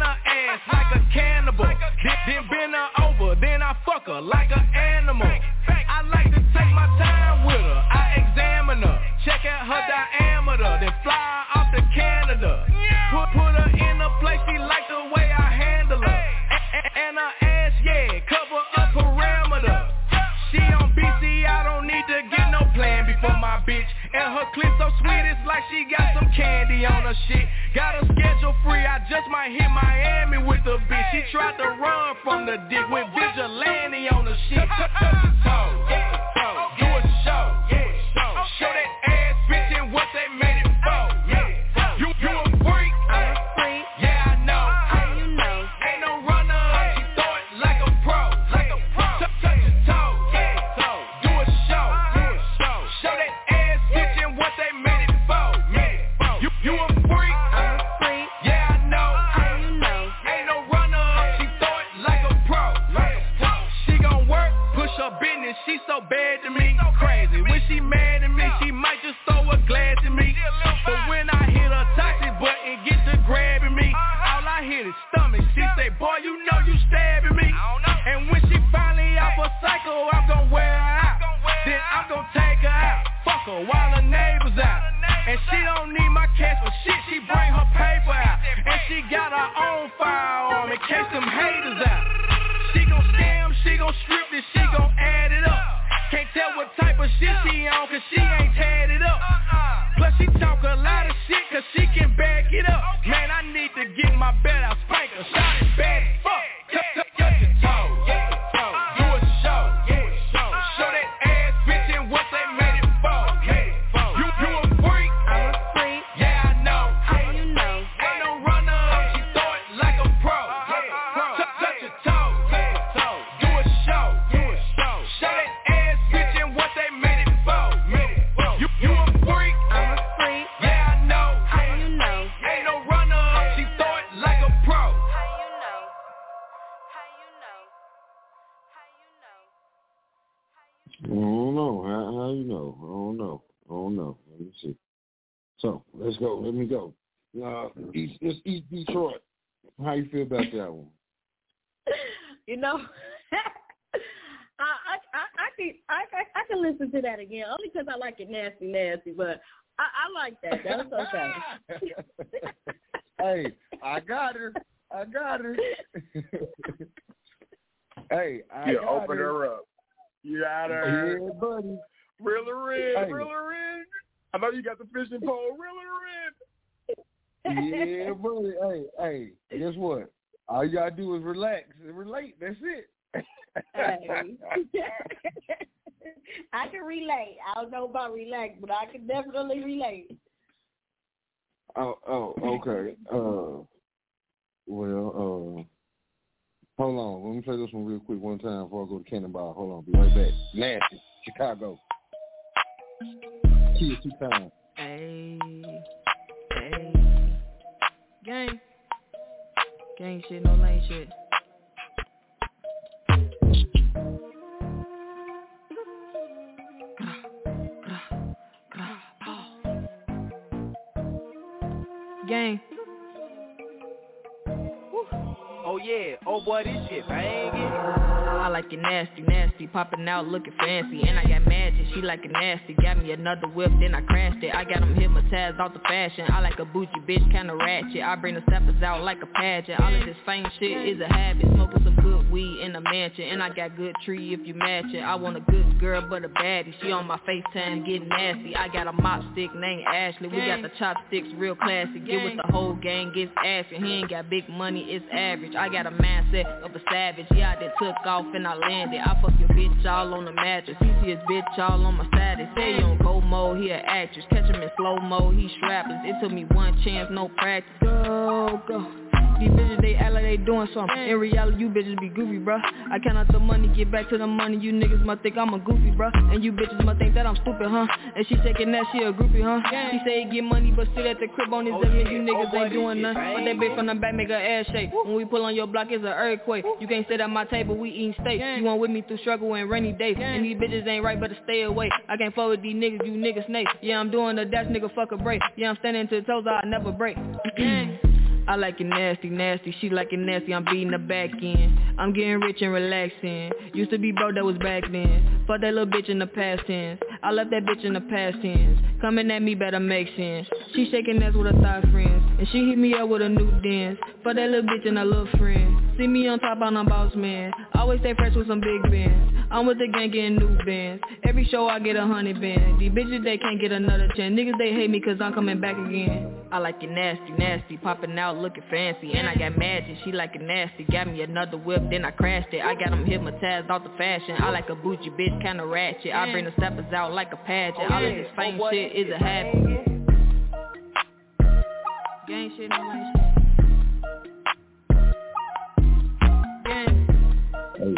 fishing pole, reel it in. Yeah, buddy. Hey, hey, guess what? All y'all do is relax and relate. That's it. hey. I can relate. I don't know about relax, but I can definitely relate. Oh, oh, okay. uh, well, uh, hold on. Let me play this one real quick one time before I go to Cannonball. Hold on, be right back. Nasty, Chicago. See two times. Hey, hey, gang, gang shit, no lane shit. Gang. Oh yeah, oh boy, this shit banging. I like it nasty, nasty, popping out looking fancy. And I got magic, she like it nasty. Got me another whip, then I crashed it. I got them hypnotized off the fashion. I like a bougie bitch, kinda ratchet. I bring the steppers out like a pageant. All of this fame shit is a habit. Smoking some good weed in a mansion. And I got good tree if you match it. I want a good girl but a baddie. She on my FaceTime getting nasty. I got a mop stick named Ashley. We got the chopsticks real classy. Get with the whole gang, gets ashy. He ain't got big money, it's average. I got a mindset of a savage. Yeah, I done took off and I landed. I fuck your bitch all on the mattress. He see his bitch all on my status. Say he on go mode, he a actress. Catch him in slow mo, he strapless. It took me one chance, no practice. Go, go these bitches, they act like they doing something. In reality, you bitches be goofy, bruh. I count out the money, get back to the money. You niggas might think I'm a goofy, bruh. And you bitches might think that I'm stupid, huh? And she taking that, she a groupie, huh? She say he get money, but sit at the crib on his oh, yeah. You niggas oh, ain't doing nothing. But that bitch from the back make her ass shake. When we pull on your block, it's an earthquake. You can't sit at my table, we eating steak. You want with me through struggle and rainy days. And these bitches ain't right, better stay away. I can't fuck with these niggas, you niggas snakes Yeah, I'm doing the dash, nigga, fuck a break. Yeah, I'm standing to the toes, I'll never break I like it nasty, nasty. She like it nasty. I'm beating the back end. I'm getting rich and relaxing. Used to be broke, that was back then. Fuck that little bitch in the past tense. I left that bitch in the past tense. Coming at me better make sense. She shaking ass with her thigh friends. And she hit me up with a new dance. Fuck that little bitch and her little friend. See me on top, I'm a boss man. Always stay fresh with some big bands. I'm with the gang getting new bands. Every show I get a hundred bands. These bitches they can't get another chance. Niggas they hate me cause I'm coming back again. I like it nasty, nasty, popping out looking fancy. And I got magic, she like it nasty. Got me another whip, then I crashed it. I got them hypnotized off the fashion. I like a bougie bitch, kinda ratchet. I bring the steppers out like a pageant. All of this fame shit is a habit. Gang shit, no lame shit. Hey, hey,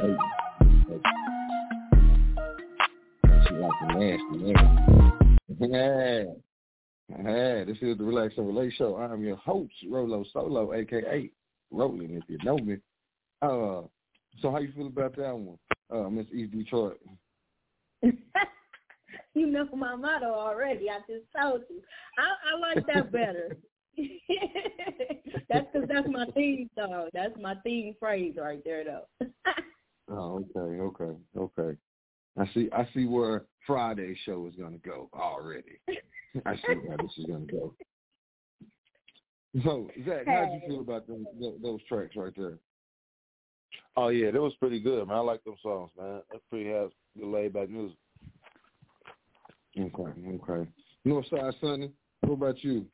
hey. She like the nasty, man. Yeah. Hey, this is the Relax and Relate Show. I'm your host, Rolo Solo, aka Roland, if you know me. Uh, so how you feel about that one, uh, Miss East Detroit? you know my motto already. I just told you. I, I like that better. that's because that's my theme song. That's my theme phrase right there, though. oh, okay, okay, okay. I see. I see where Friday's show is going to go already. I see how this is going to go. So, Zach, how did you feel about those, those tracks right there? Oh yeah, that was pretty good, man. I like them songs, man. That's pretty has good laid back music. Okay, okay. Northside Sonny, what about you?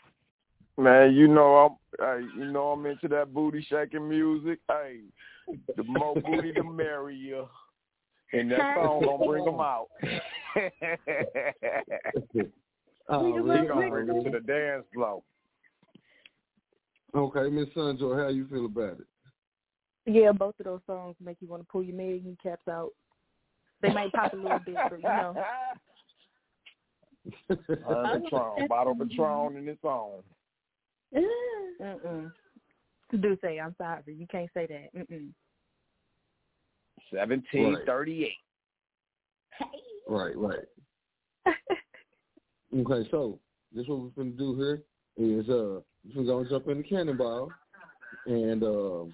Man, you know I'm, hey, you know I'm into that booty shaking music. Hey, the more booty, the merrier. And that song gonna bring them out. oh, he gonna bring them to the dance floor. Okay, Miss Sunjoy, how you feel about it? Yeah, both of those songs make you want to pull your Mary caps out. They might pop a little bit, but you know. Uh, Patron, bottle of Patron in its own. Mm-mm. Do say I'm sorry. You can't say that. Mm-mm. Seventeen thirty-eight. Right, right. okay, so this is what we're gonna do here is uh we're gonna jump in the cannonball and uh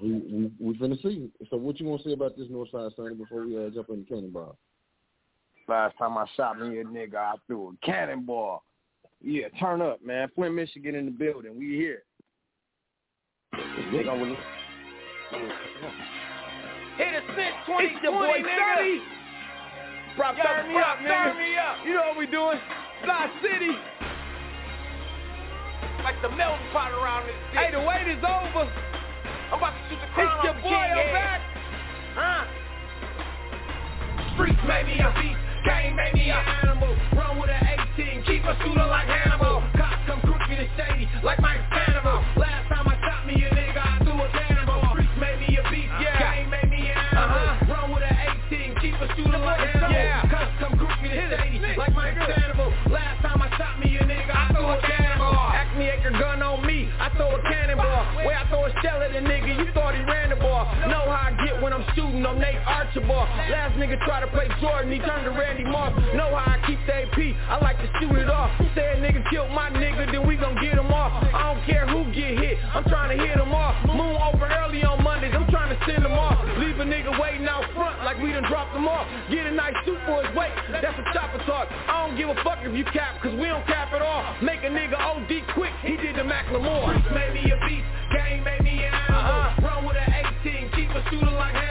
we we we finna see. So what you wanna say about this Northside Sonny before we uh, jump in the cannonball? Last time I shot me a nigga, I threw a cannonball. Yeah, turn up, man. Flint, Michigan in the building. We here. Hit a six twenty your boy nigga. Prop turn me up. Turn me up. You know what we doing? Fly City. Like the melting pot around this bitch. Hey, the wait is over. I'm about to shoot the crown It's your boy, I'm back. Huh? Streets made me a beast, game made me an animal. Run with an 18, keep a shooter like Hannibal. Cops come crooked and shady, like Mike I'm Nate Archibald. Last nigga try to play Jordan, he turned to Randy Moss. Know how I keep the AP, I like to shoot it off. Say a nigga killed my nigga, then we gon' get him off. I don't care who get hit, I'm trying to hit him off. Moon open early on Mondays, I'm trying to send him off. Leave a nigga waiting out front like we done dropped him off. Get a nice suit for his weight, that's a chopper talk. I don't give a fuck if you cap, cause we don't cap at all. Make a nigga OD quick, he did the Macklemore. Made me a beast, game made me an animal. Uh-huh. Run with an 18, keep a shooter like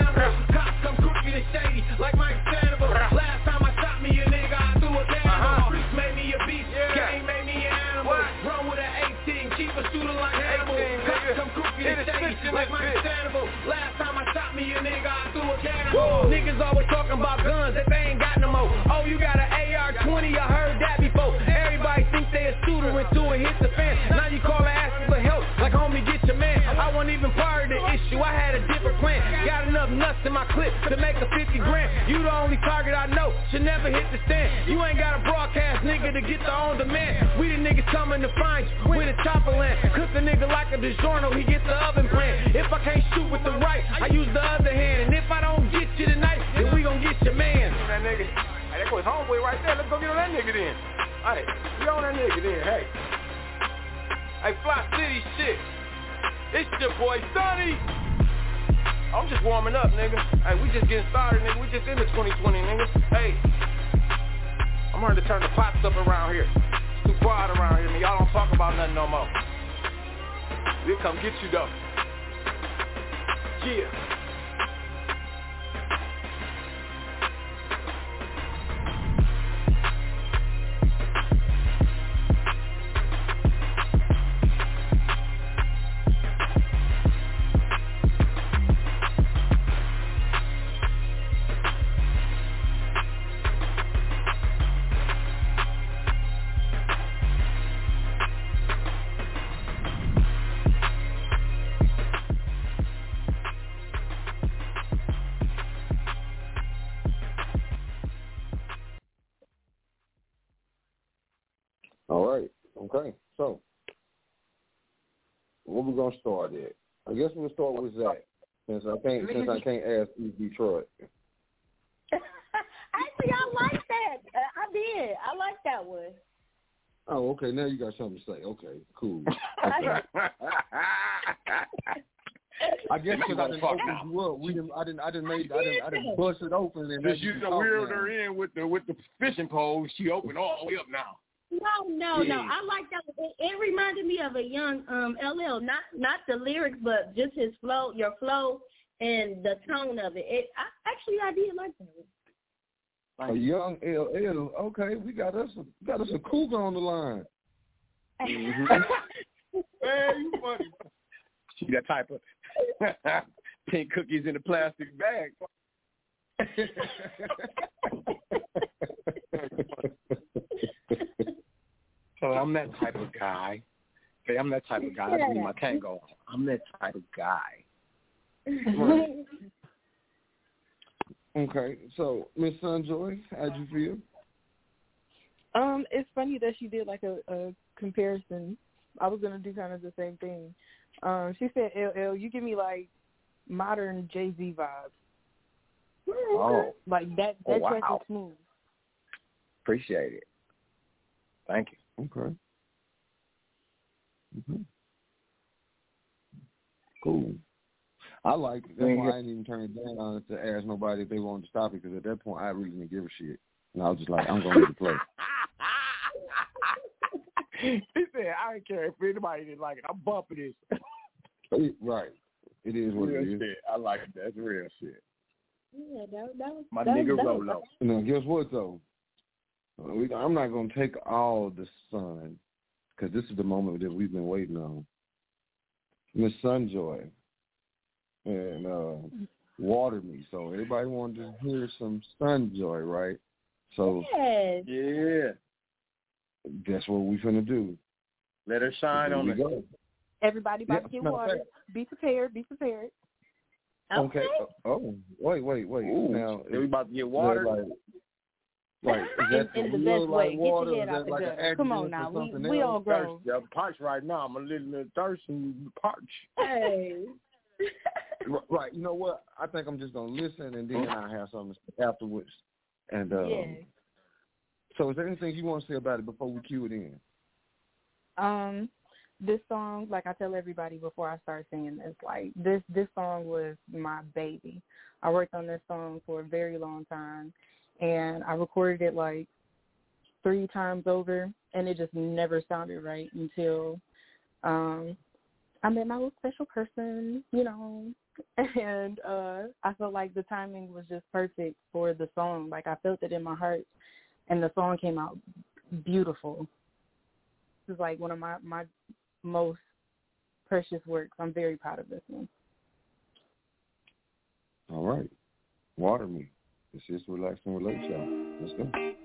shady, like Mike Sandoval. Last time I shot me a nigga, I threw a cannibal. Streets made me a beast, game made me an animal. Run with an 18, keep a shooter like Hannibal. Cops come crooked and shady, like Mike Sandoval. Last time I shot me a nigga, I threw a cannibal. Niggas always talking about guns that they ain't got no more. Oh, you got an AR-20, I heard that before. Everybody think they a shooter until it hits the fan. Now you call and ask for help, like homie, get your man. I wasn't even part of the issue, I had a different plan. Got enough nuts in my clip to make a 50 grand. You the only target I know, should never hit the stand. You ain't got a broadcast nigga to get the on demand. We the niggas coming to find you, with a chopper land. Cook the nigga like a DiGiorno, he gets the oven plan. If I can't shoot with the right, I use the other hand. And if I don't get you tonight, then we gon' get your man. That nigga, hey, that goes homeboy right there. Let's go get on that nigga then. Hey, get on that nigga then. Hey, Hey, Fly City shit. It's your boy Sonny. I'm just warming up, nigga. Hey, we just getting started, nigga. We just in the 2020, nigga. Hey, I'm ready to turn the pots up around here. It's too quiet around here, man. Y'all don't talk about nothing no more. We'll come get you though. Yeah. Okay. So, where we gonna start at? I guess we'll start with Zach, since I can't since I can't ask East Detroit. Actually, I like that. Uh, I did. I like that one. Oh, okay. Now you got something to say. Okay, cool. Okay. I guess because I didn't open now. you up. We didn't. I didn't. I didn't make. I didn't. I didn't bust it open and Just you the weird her in with the with the fishing pole. She opened all the way up now. No, no, no. I like that. It, it reminded me of a young um LL. Not not the lyrics, but just his flow, your flow, and the tone of it. It I, actually I did like that. one. A young LL. Okay, we got us. A, got us a cougar on the line. Man, you funny. She that type of pink cookies in a plastic bag. So I'm that type of guy. Okay, I'm that type of guy. That's me, my tango. on. I'm that type of guy. Okay, so Miss Sunjoy, how'd you feel? Um, it's funny that she did like a, a comparison. I was gonna do kind of the same thing. Um, she said, "LL, you give me like modern Jay Z vibes. Oh, Like that. Oh, That track wow. is smooth. appreciate it. Thank you. Okay. hmm Cool. I like it. That's why I didn't even turn it down on to ask nobody if they wanted to stop it because at that point I really didn't give a shit. And I was just like, I'm going to play. he said, I don't care if anybody didn't like it. I'm bumping this. right. It is what real it is. shit. I like it. That's real shit. Yeah, that, that was My that, nigga that Rolo. Now, guess what though? We, I'm not going to take all the sun because this is the moment that we've been waiting on. Miss Sunjoy, and uh, Water Me. So everybody wanted to hear some Sunjoy, right? So Yes. Yeah. that's what we're gonna do. Let her shine on we it. go. Everybody about Yeah, to get matter of water. Be prepared. Be prepared. Okay. Oh, wait, wait, wait. Ooh, now, so we about to get is water? Like, like is that in, in the best like way. water? Get your head out the like gutter. Come on now. We we all grown. Thirsty. I'm parched right now. I'm a little thirsty and parched. Hey. Right. You know what? I think I'm just gonna listen and then I'll have something afterwards. And um, Yeah. so, is there anything you want to say about it before we cue it in? Um, this song, like I tell everybody before I start singing this, like this this song was my baby. I worked on this song for a very long time, and I recorded it like three times over, and it just never sounded right until um I met my little special person, you know, and uh I felt like the timing was just perfect for the song. Like I felt it in my heart, and the song came out beautiful this is like one of my my most precious works. I'm very proud of this one. All right. Water This is relax y'all. Let's go.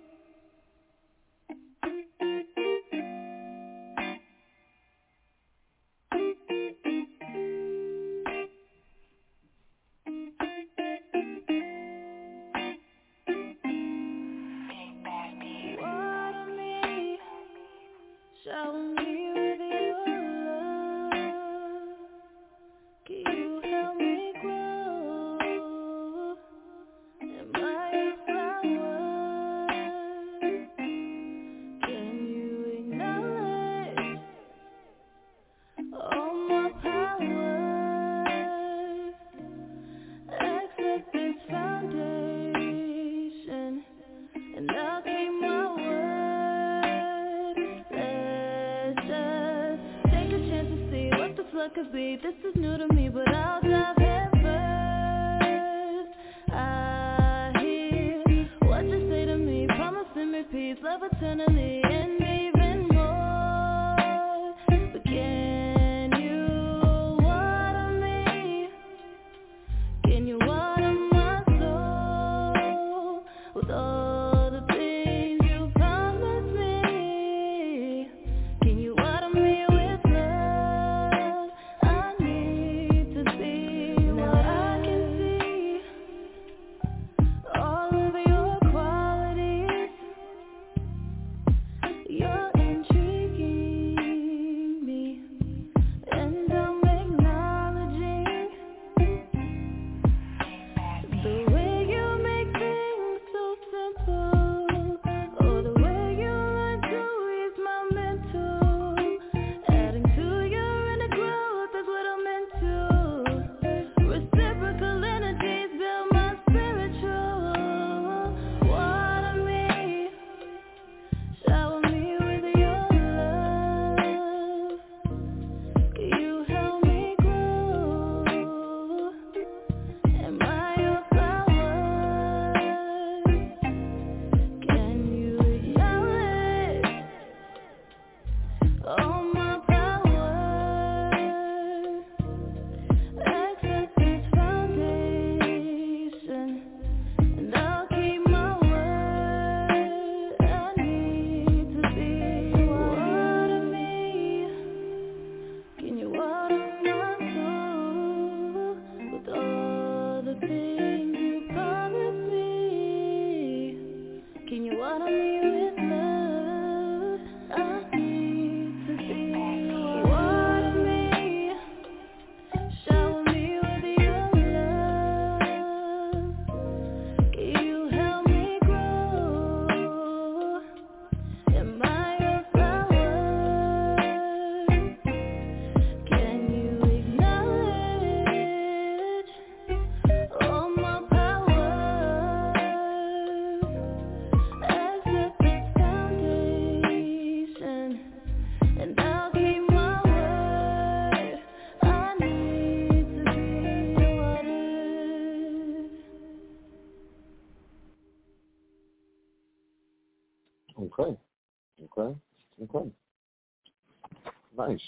Nice.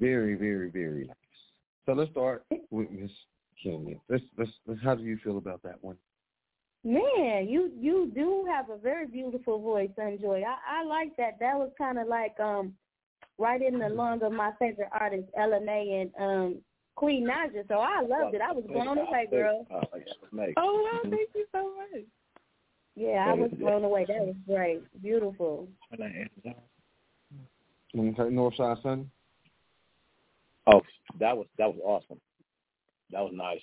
Very, very, very nice. So let's start with Miss killing it. Let's, let's, let's, how do you feel about that one? Man, you you do have a very beautiful voice, Sunjoy. I, I like that. That was kind of like um right in the lung of my favorite artists, LNA and um Queen Naija. So I loved it. I was blown away, girl. Oh, yeah, Oh wow, thank you so much. Yeah, I was blown away. That was great. Beautiful. Okay, Northside Sun? Oh, that was that was awesome. That was nice.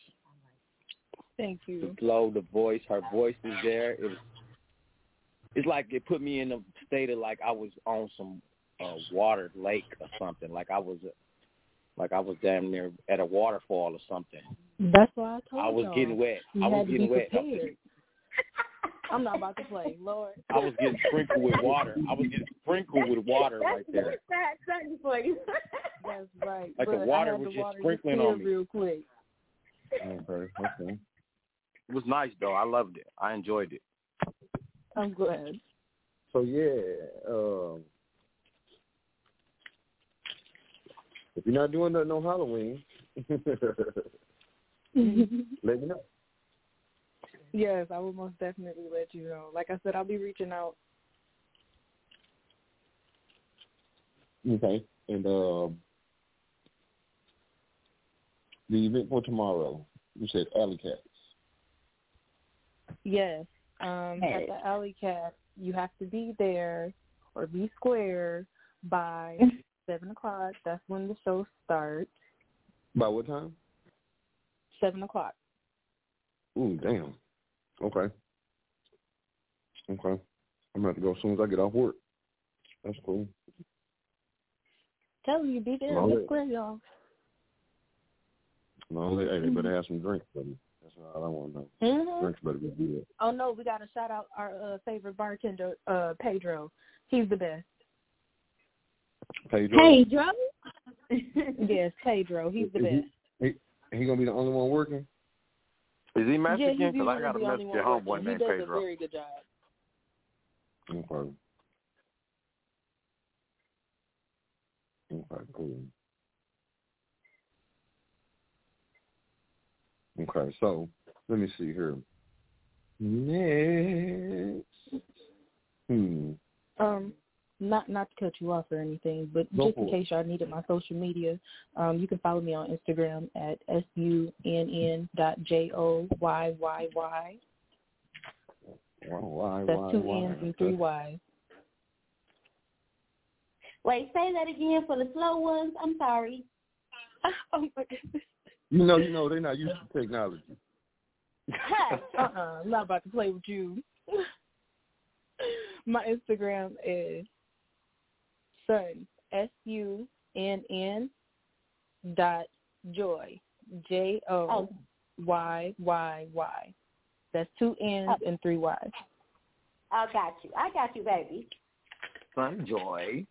Thank you. The flow, the voice, her voice is there. It was, it's like it put me in a state of like I was on some uh, water lake or something. Like I was, like I was damn near at a waterfall or something. That's why I told you. I was y'all. getting wet. You I was had to getting be wet. Prepared. I'm not about to play, Lord. I was getting sprinkled with water. I was getting sprinkled with water right there. That's sad for you. That's right. Like the water I had was to just water sprinkling your on me. real quick. Okay, okay. It was nice though. I loved it. I enjoyed it. I'm glad. So yeah, um, if you're not doing nothing on Halloween, let me know. Yes, I will most definitely let you know. Like I said, I'll be reaching out. Okay, and um, the event for tomorrow, you said Alley Cats. Yes. Um, at the Alley Cat, you have to be there or be square by seven o'clock. That's when the show starts. By what time? Seven o'clock. Ooh, damn. Okay. Okay. I'm gonna have to go as soon as I get off work. That's cool. Tell you, be there. All Be right. y'all. No, they, hey, they better have some drinks for me. That's all I want to know. Mhm. Drinks better be good. Oh no, we got to shout out our uh, favorite bartender, uh, Pedro. He's the best. Pedro. Pedro. yes, Pedro. He's the Is he- best. He, he gonna be the only one working? Is he yeah, Mexican? he's Because I usually got a the only Mexican one homeboy working. He named does a Pedro. very good job. Okay. Okay, cool. Okay, so let me see here. Next. Hmm. Um, not not to cut you off or anything, but Go just in case y'all needed my social media, um, you can follow me on Instagram at s u n n dot j o y y y. Why, why, That's two n's and three y's. Wait, say that again for the slow ones. I'm sorry. oh my goodness. You know, you know, they're not used to technology. uh-uh, I'm not about to play with you. My Instagram is sun s u n n dot joy j o y y y. That's two n's oh. and three y's. I got you. I got you, baby. Sunjoy.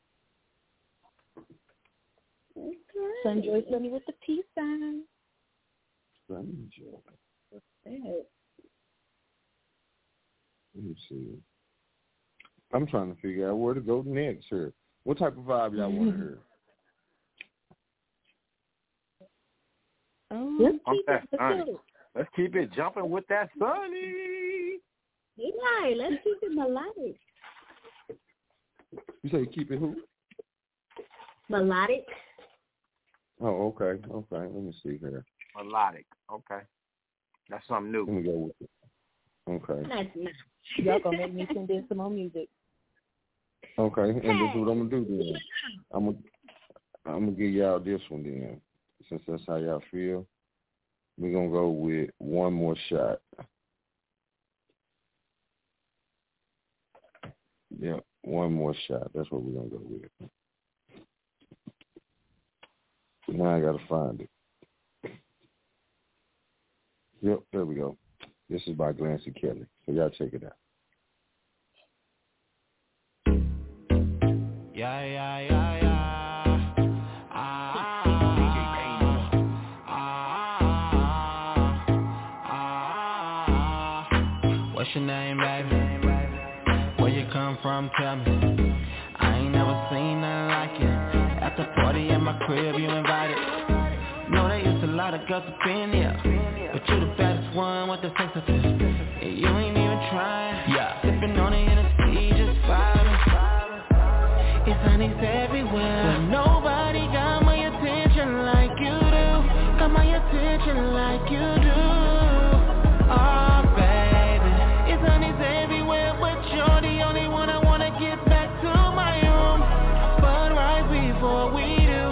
Sunjoy Sunny with the peace sign. Sunjoy. Let me see. I'm trying to figure out where to go next here. What type of vibe y'all want to hear? Um, Okay, Sunny. Let's keep it jumping with that Sunny. Eli, let's keep it melodic. You say keep it who? Melodic. Oh, okay, okay. Let me see here. Melodic. Okay. That's something new. Let me go with it. Okay. That's nice. Y'all gonna make me send in some more music. Okay, and this is what I'm gonna do then. I'm gonna I'm gonna give y'all this one then, since that's how y'all feel. We're gonna go with one more shot. Yep, one more shot. That's what we're gonna go with. Now I gotta find it. Yep, there we go. This is by Glancy Kelly. So y'all check it out. Yeah, yeah, yeah, yeah. Ah, ah, ah, What's your name, baby? Where you come from, tell me. I ain't never seen nothing like it. At the party in my crib, you invited. Know they used a lot of girls up in here. But you the baddest one with the. And you ain't even trying. Yeah. Sipping on it in a sea, just vibing. It's honeys everywhere. But nobody got my attention like you do. Got my attention like you do. Oh, baby. It's honeys everywhere, but you're the only one I wanna get back to my room. But right before we do,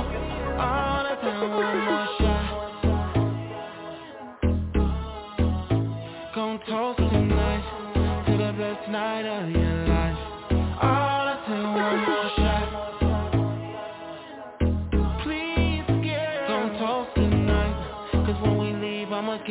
all the time, one more shot. Gon' toast tonight to the best night of your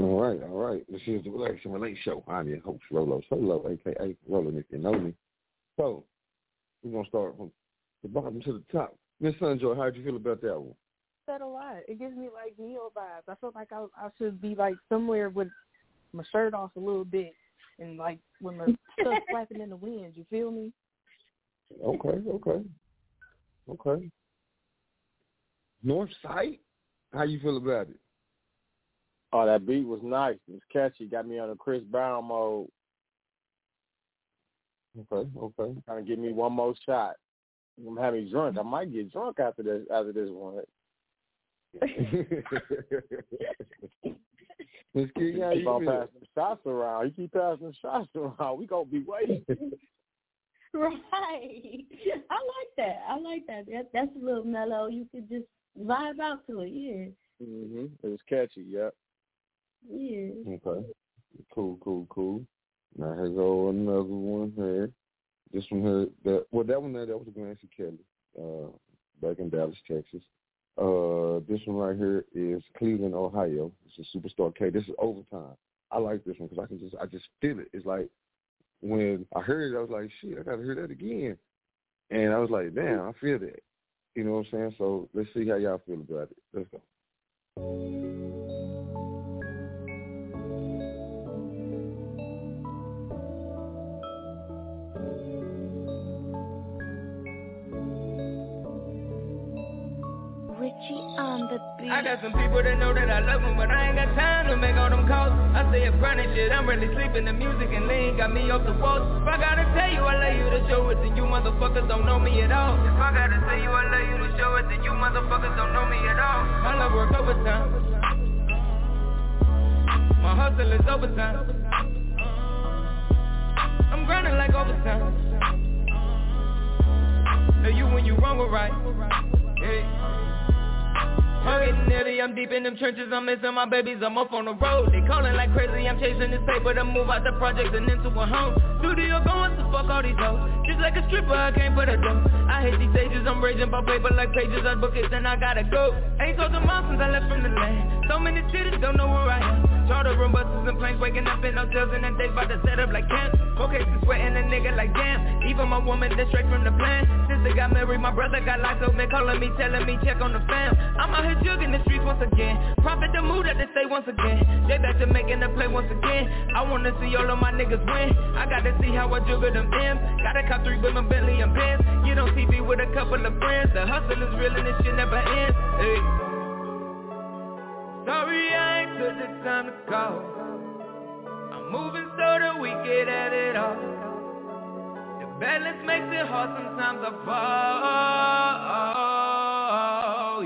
All right, all right. This is the Relax and Relate Show. I'm your host, Rolo Solo, aka Roland, if you know me. So, we're gonna start from the bottom to the top. Miss Sunjoy, how'd you feel about that one? Said a lot. It gives me like Ne-Yo vibes. I feel like I I should be like somewhere with my shirt off a little bit and like when my stuff flapping in the wind. You feel me? Okay, okay, okay. North Side, how you feel about it? Oh, that beat was nice. It was catchy. Got me on a Chris Brown mode. Okay, okay. Trying to give me one more shot. I'm having drunk. I might get drunk after this. After this one. Miss King, how Keep you on passing the shots around. You keep passing the shots around. We gonna be waiting. Right. I like that. I like that. that. That's a little mellow. You could just vibe out to it. Yeah. mhm. It was catchy. Yep. Yeah. Okay. Cool, cool, cool. Now here go another one here. This one here, that well, that one there, that was Glancy Kelly, uh, back in Dallas, Texas. Uh, this one right here is Cleveland, Ohio. It's a SuperStar Kay. This is overtime. I like this one because I can just, I just feel it. It's like when I heard it, I was like, shit, I gotta hear that again. And I was like, damn, I feel that. You know what I'm saying? So let's see how y'all feel about it. Let's go. I got some people that know that I love them, but I ain't got time to make all them calls. I say up and shit, I'm really sleeping. The music and lean got me off the walls. If I gotta tell you I love you to show it, then you motherfuckers don't know me at all. If I gotta tell you I love you to show it, then you motherfuckers don't know me at all. I love work overtime. My hustle is overtime. I'm grinding like overtime. Know you when you wrong or right. Hey. I'm getting nitty, I'm deep in them trenches, I'm missing my babies, I'm up on the road. They calling like crazy, I'm chasing this paper to move out the project and into a home. Studio going to fuck all these hoes, just like a stripper, I came for the dough. I hate these stages, I'm raging by paper like pages, I book it, then I gotta go. Ain't told them all since I left from the land, so many cities, don't know where I am Charter room buses and planes, waking up in hotels and then days about to set up like camp Four cases sweating a nigga like damn, even my woman, that's straight from the plan. Sister got married, my brother got locked up, man calling me, telling me check on the fam. I'm out here jugging the streets once again. Profit the mood that they say once again. They back to making the play once again. I wanna see all of my niggas win. I gotta see how I juggle them M's. Gotta cop three with my Bentley and Benz. Get on TV with a couple of friends. The hustle is real and this shit never ends. Hey. Sorry I ain't took the time to call I'm moving so that we get at it all The balance makes it hard sometimes I fall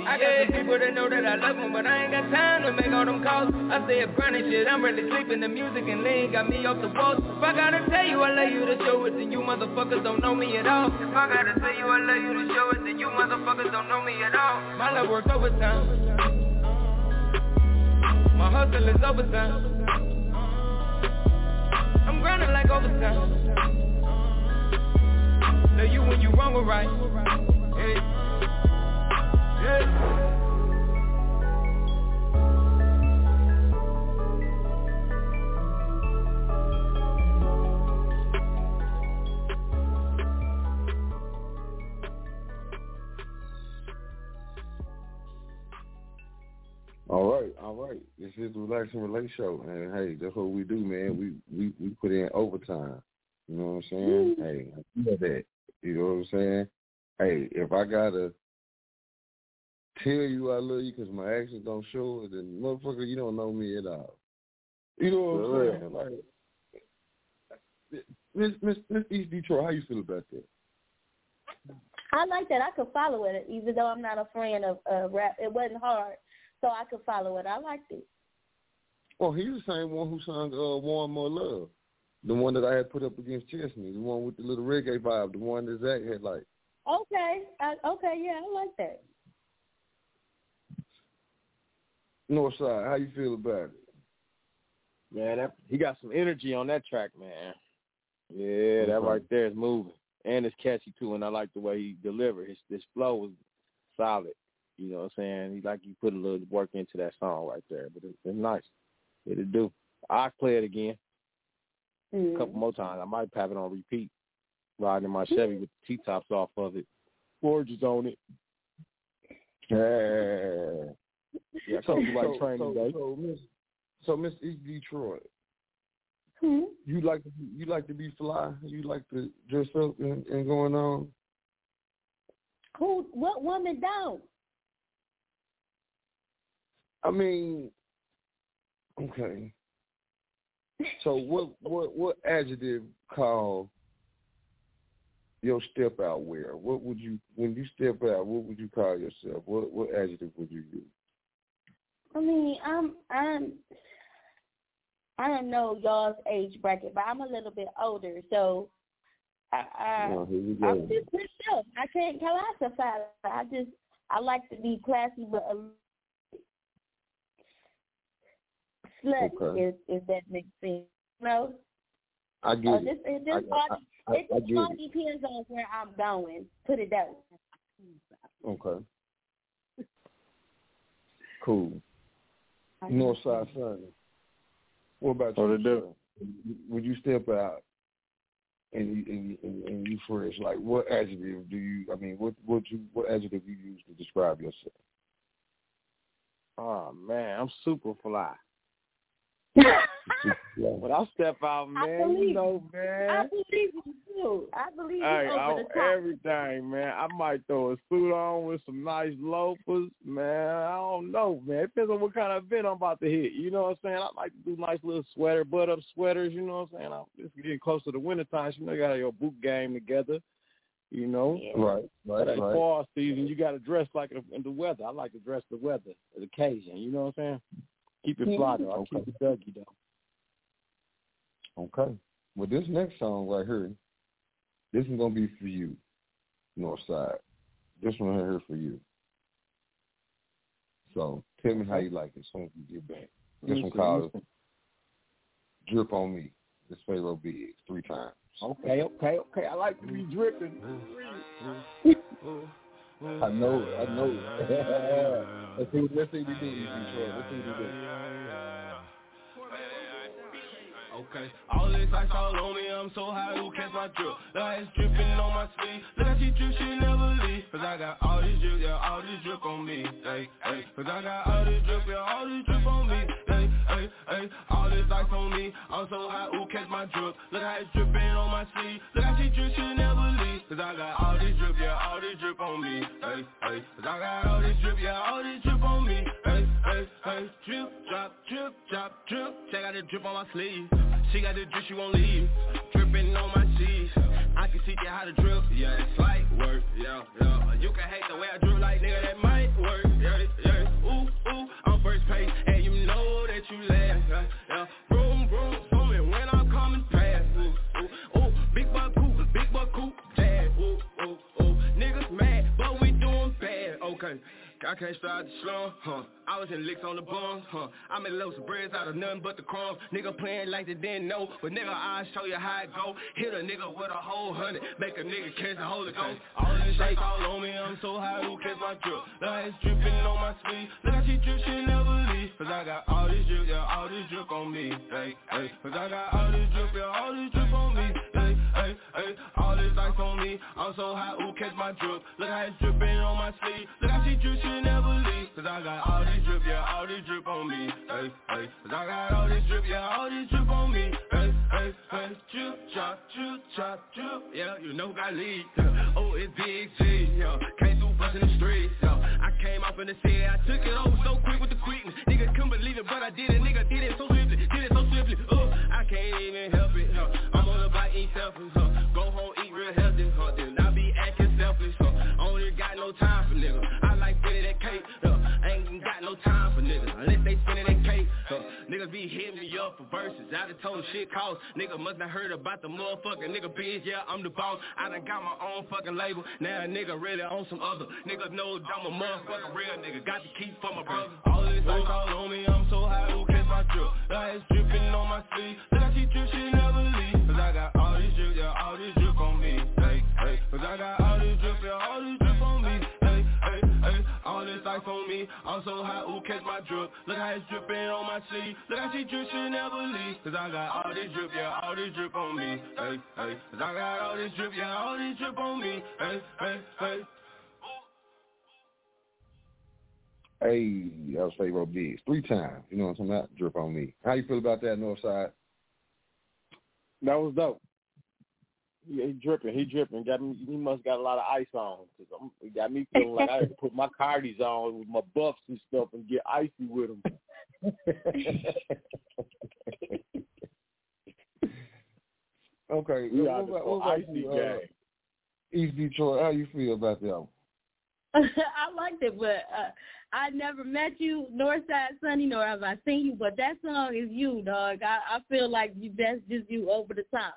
I got some people that know that I love them, but I ain't got time to make all them calls. I say if grinding shit, I'm really sleeping. The music and lean got me off the walls. If I gotta tell you I love you to show it, then you motherfuckers don't know me at all. If I gotta tell you I love you to show it, then you motherfuckers don't know me at all. My love works overtime. My hustle is overtime. I'm grinding like overtime. Know you when you wrong or right. Hey. Yeah. All right, all right. This is the Relax and Relate show, and hey, that's what we do, man. We we we put in overtime. You know what I'm saying? Hey, I feel that. You know what I'm saying? Hey, if I gotta tell you I love you because my actions don't show it, then motherfucker, you don't know me at all. You know what For I'm saying? Like, Miss Miss Miss East Detroit, how you feel about that? I like that. I could follow it, even though I'm not a fan of uh, rap. It wasn't hard, so I could follow it. I liked it. Well, he's the same one who sung uh, "Wan More Luv," the one that I had put up against Chesney, the one with the little reggae vibe, the one that Zach had like. Okay, I, okay, yeah, I like that. Northside, how you feel about it? Man, that, he got some energy on that track, man. Yeah, that right there is moving, and it's catchy too. And I like the way he delivered. His his flow was solid. You know what I'm saying? He like you put a little work into that song right there, but it's, it's nice. It'll do. I play it again Mm-hmm. a couple more times. I might have it on repeat, riding in my Chevy with the T tops off of it, gorgeous on it. Yeah. Yeah, so, you like training so, day. So, Miss, so Miss East Detroit, Hmm? you like to be, you like to be fly. You like to dress up and, and going on. Who? What woman don't? I mean, okay. So what what what adjective call your step out wear? What would you when you step out? What would you call yourself? What what adjective would you use? I mean, I'm I'm I don't know y'all's age bracket, but I'm a little bit older, so I, I oh, I'm just myself. I can't classify. I just I like to be classy, but a slutty. Okay. If if that makes sense, you know. I get Uh, it. this I, just all, I, I, it I just all depends on where I'm going. Put it that way. Okay. Cool. Northside Sonny. What about What you? it do? Would you step out and you and, you- and, and you fresh? Like, what adjective do you? I mean, what what you what adjective you use to describe yourself? Oh man, I'm super fly. When I step out, I man, you believe know, I man. believe you too. I believe Hey, you over I, the top. everything, man. I might throw a suit on with some nice loafers, man. I don't know, man. It depends on what kind of event I'm about to hit. You know what I'm saying? I like to do nice little sweater, butt up sweaters. You know what I'm saying? I'm, it's getting close to the winter time. So you know, you got your boot game together. You know, Right, right, But right. fall season, you got to dress like it in the weather. I like to dress the weather, the occasion. You know what I'm saying? Keep it fly though. I Okay. keep it Dougie though. Okay. Well, this next song right here, this is gonna be for you, Northside. This one right here for you. So tell me how you like it as soon as you get back. This one Listen, called listen. "Drip on Me." This Pharaoh Biggs three times. Okay, okay, okay. I like to be dripping. Mm-hmm. I know, it, I know. it. let's see, let's see what you do, Detroit. Let's see what do. Okay, all this ice all on me, I'm so high, who catch my drip? The ice dripping on my sleeve, look how she drip, she never leave. Cause I got all this drip, yeah, all this drip on me, hey, hey. Cause I got all this drip, yeah, all this drip on me, hey, hey, hey. All this ice on me, I'm so high, who catch my drip? Look how it's dripping on my sleeve, look how she drip, she never leave. Cause I got all this drip, yeah, all this drip on me, hey, hey. Cause I got all this drip, yeah, all this drip on me, hey, hey. Drip, drip, drip. Check out the drip on my sleeve. She got the drip, she won't leave. Dripping on my sheets. I can see how to drip. Yeah, it's like work. Yeah, yeah. You can hate the way I drip, like nigga, that might work. Yeah, yeah. Ooh, ooh. I'm first page, and you know that you last. Yeah, yeah. Vroom, vroom. I can't start the slum, huh? I was in licks on the bums, huh? I made loads of breads out of nothing but the crumbs. Nigga playing like they didn't know, but nigga I'll show you how it go. Hit a nigga with a whole hundred, make a nigga catch the Holy Ghost. All this shit all on me, I'm so high, who catch my drip? Look it's dripping on my sleeve. Look how she drip, she never leave. Cause I got all this drip, yeah, all this drip on me. Hey, hey. Cause I got all this drip, yeah, all this drip on me. Hey, hey. All this ice on me, I'm so high, who catch my drip? Look how it's dripping on my sleeve. Look how she drip, she never leave. Cause I got all this drip, yeah, all this drip on me. Hey, hey. Cause I got all this drip, yeah, all this drip on me. Hey, hey, hey. Drip, chop, drip, chop, drip. Yeah, you know got lead. Oh, it's Big G, yeah. Came through bustin' the streets, yeah. I came off in the city, I took it over so quick with the quickness. Nigga couldn't believe it, but I did it. Nigga did it so swiftly, did it so swiftly. Oh, I can't even help it, time for niggas. I like spinning that cake, huh. Ain't got no time for niggas unless they spinning that cake, huh. Niggas be hitting me up for verses. I done told shit cost. Nigga must not heard about the motherfucking nigga biz. Yeah, I'm the boss. I done got my own fucking label. Now a nigga really on some other. Niggas know I'm a motherfucking real nigga. Got to keep for my brother. All this ice all on me. I'm so high, who catch my drip? It's dripping on my sleeve. Look she drip, she never leave. Cause I got all this drip, yeah, all this drip on me. Hey, hey. Cause I got all this drip, yeah, all this drip All on me. I'm so high, who catch my drip? Look how it's dripping on my sleeve. Look how she drip, she never leave. Cause I got all this drip, yeah, all this drip on me. Hey, hey. Cause I got all this drip, yeah, all this drip on me. Hey, hey, hey. Hey, that was Pharaoh Biggs three times. You know what I'm talking about? Drip on me. How you feel about that, Northside? That was dope. He, he dripping. He dripping. Got me. He must got a lot of ice on. Cause I'm, he got me feeling like I had to put my cardies on with my buffs and stuff and get icy with them. Okay. We what out about, what about icy you, uh, game. East Detroit, how you feel about that? I liked it, but uh, I never met you, Northside Sonny, nor have I seen you. But that song is you, dog. I, I feel like you that's just you over the top.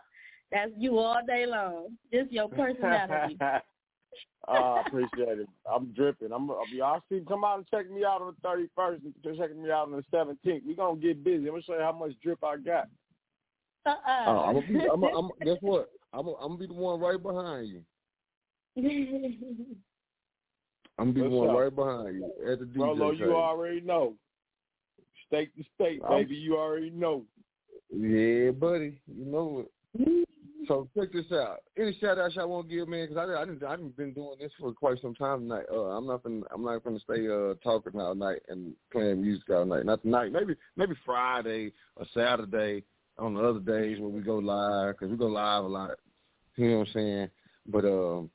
That's you all day long. Just your personality. oh, I appreciate it. I'm dripping. I'm. Y'all see, come out and check me out on the 31st and check me out on the 17th. We gonna get busy. I'm gonna show you how much drip I got. Uh-uh. Oh, I'm gonna be. I'm. I'm. Guess what? I'm. I'm gonna be the one right behind you. I'm gonna be the one up? right behind you at the DJ. Rolo, you table. already know. State to state, I'm- baby. You already know. Yeah, buddy. You know it. So check this out. Any shout outs y'all want to give, man? Because I I didn't I didn't been doing this for quite some time tonight. Uh, I'm not gonna I'm not gonna stay uh talking all night and playing music all night. Not tonight. Maybe maybe Friday or Saturday on the other days when we go live because we go live a lot. You know what I'm saying? But um,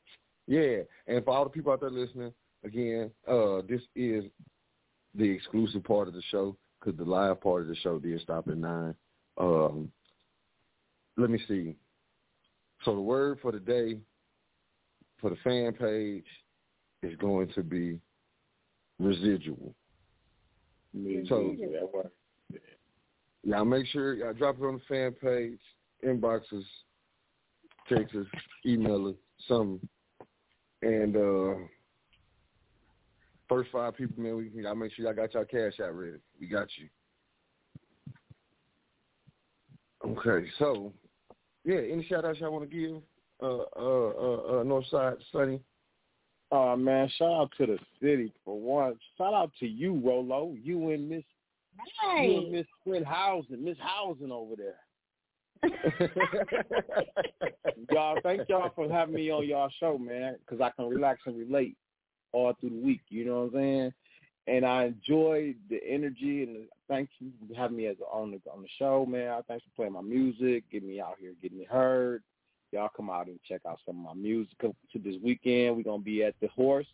yeah. And for all the people out there listening, again, uh, this is the exclusive part of the show because the live part of the show did stop at nine. Um, let me see. So the word for the day for the fan page is going to be residual. So that works. y'all make sure y'all drop it on the fan page, inboxes, text us, email us, something. And uh first five people, man, we y'all make sure y'all got y'all cash out ready. We got you. Okay, so yeah, any shout outs y'all want to give? Uh uh uh uh Northside Sonny. Uh man, shout out to the city for one. Shout out to you, Rolo. You and Miss you and Miss Quinn Housing, Miss Housing over there. y'all, thank y'all for having me on y'all show, man, because I can relax and relate all through the week. You know what I'm saying? And I enjoy the energy and the, thank you for having me as a, on the on the show, man. I thanks for playing my music, getting me out here, getting me heard. Y'all come out and check out some of my music. To this weekend, we're gonna be at the Horse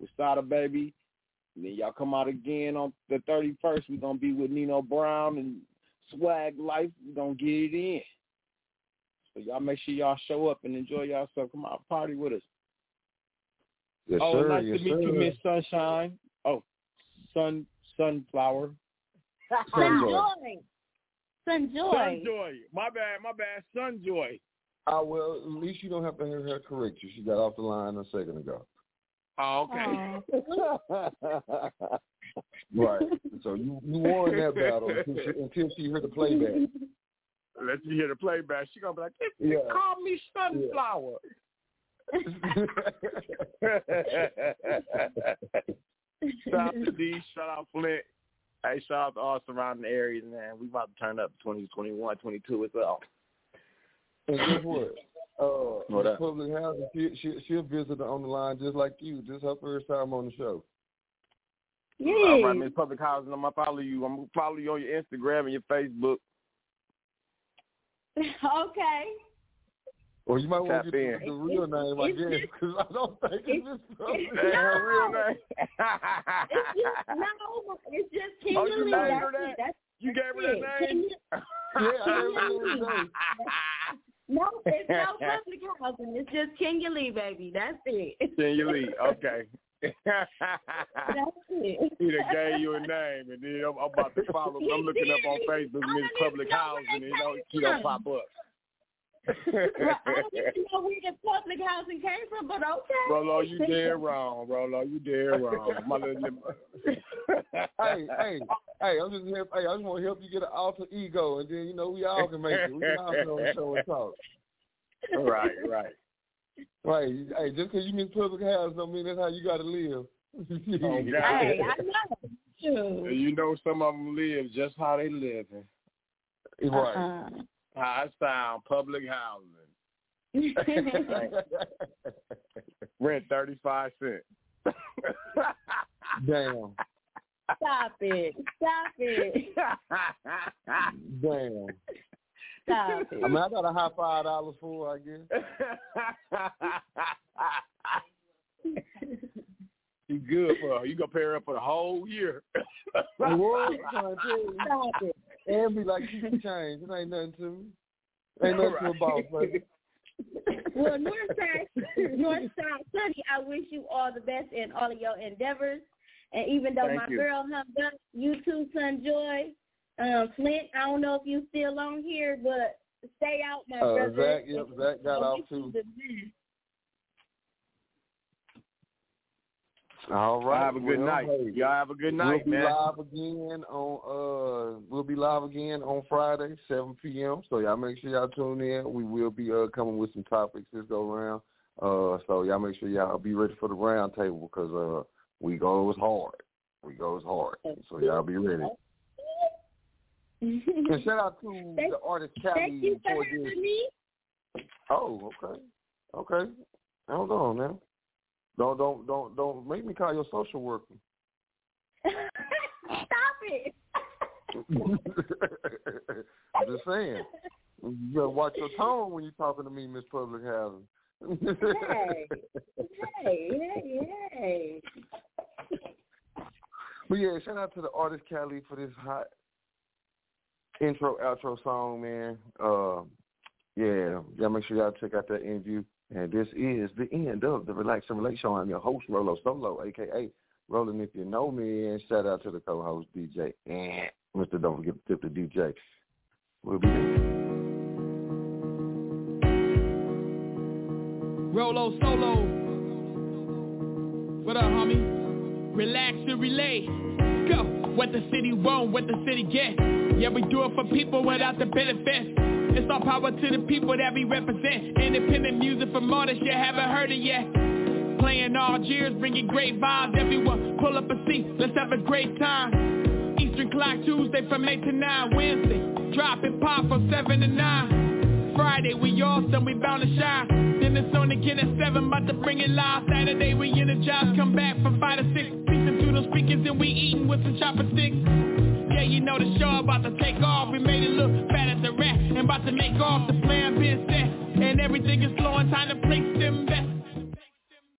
with Sada Baby. And then y'all come out again on the 31st. We're gonna be with Nino Brown and Swag Life. We're gonna get it in. So y'all make sure y'all show up and enjoy yourself. Come out party with us. Yes, oh, sir. nice yes, to meet sir. you, Miss Sunshine. Oh, Sun Sunflower. Sunjoy. Sunjoy. Sunjoy. My bad, my bad. Sunjoy. Ah, well, at least you don't have to hear her correct you. She got off the line a second ago. Oh, okay. Right. so you you won that battle until she, until she heard the playback. Let you hear the playback. She gonna be like, Yeah. "Call me Sunflower." Shout out to D. Shout out Flint. Hey, shout out to all surrounding areas, man. We about to turn up 2021, 22 as well. And guess what? Uh, What Miss? Public Housing, she, she, she'll visit on the line just like you. This is her first time on the show. Yeah. All right, Miss Public Housing. I'm gonna follow you. I'm gonna follow you on your Instagram and your Facebook. okay. Or you might want to get the, real name, I guess, because I don't think it's Miss Public. Hey, her real name. It's just, no, it's just King Oh, you Lee. named That's her it. that? That's, You gave her it. that name? Lee. Yeah, I gave her that name. No, it's no public housing. It's just King Lee, baby. That's it. Can you leave? Okay. That's it. he done gave you a name, and then I'm, I'm about to follow. I'm looking up on Facebook, Miss Public Housing, and you know she don't pop up. Well, I don't even know where the public housing came from, but okay. Rolo, you dead wrong, Rolo. You dead wrong. My little, hey, hey, hey! I'm just here. Hey, I just want to help you get an alter ego, and then you know we all can make it. We can all sit on the show and talk. right, right. Right. Hey, just because you miss public house don't mean that's how you got to live. Oh, Hey, I know. Shoot. You know some of them live just how they live. Right. Uh-uh. How it sound, public housing. Rent 35 cents. Damn. Stop it. Stop it. Damn. Stop it. I mean, I got a high five dollars for, I guess. you good for her. You gonna pay her up for the whole year. I was trying to tell you. Stop it. And be like, keep the change. It ain't nothing to me. Ain't nothing to a boss, baby. Well, Northside, Northside Sonny, I wish you all the best in all of your endeavors. And even though Thank my you. girl hung up, you too, Sunjoy. Um, Flint, I don't know if you still on here, but stay out, my Uh, brother. Zach, yep, Zach got off too. All Y'all right. have a good well, night. hey, Y'all have a good night, we'll be man. live again on uh we'll be live again on Friday, seven PM. So y'all make sure y'all tune in. We will be uh coming with some topics this go around. Uh so y'all make sure y'all be ready for the round table because uh we goes hard. We goes hard. So y'all be ready. And shout out to Thank- the artist Thank you for for having this. me. Oh, okay. Okay. Hold on now. Don't don't don't don't make me call your social worker. Stop it. I'm just saying. You better watch your tone when you're talking to me, Miss Public Housing. Hey. Hey, hey, hey. But yeah, shout out to the artist Callie for this hot intro outro song, man. Uh, yeah, y'all make sure y'all check out that interview. And this is the end of the Relax and Relate Show. I'm your host, Rolo Solo, aka Roland if you know me, and shout out to the co-host DJ and Mr. Don't forget to tip the DJ. We'll be there. Rolo solo. What up, homie? Relax and relay. Go. What the city want, what the city get. Yeah, we do it for people without the benefits. It's all power to the people that we represent. Independent music from artists you haven't heard it yet. Playing all years, bringing great vibes. Everyone pull up a seat, let's have a great time. Eastern Clock Tuesday from 8 to 9. Wednesday, drop it pop from 7 to 9. Friday, we awesome, we bound to shine. Then it's on again at 7, about to bring it live. Saturday, we energize, come back from 5 to 6. To speakers and we eating with some chopper sticks. Yeah, you know the show about to take off. We made it look fat as a rat and about to make off. The plan being set and everything is flowing. Time to place them best.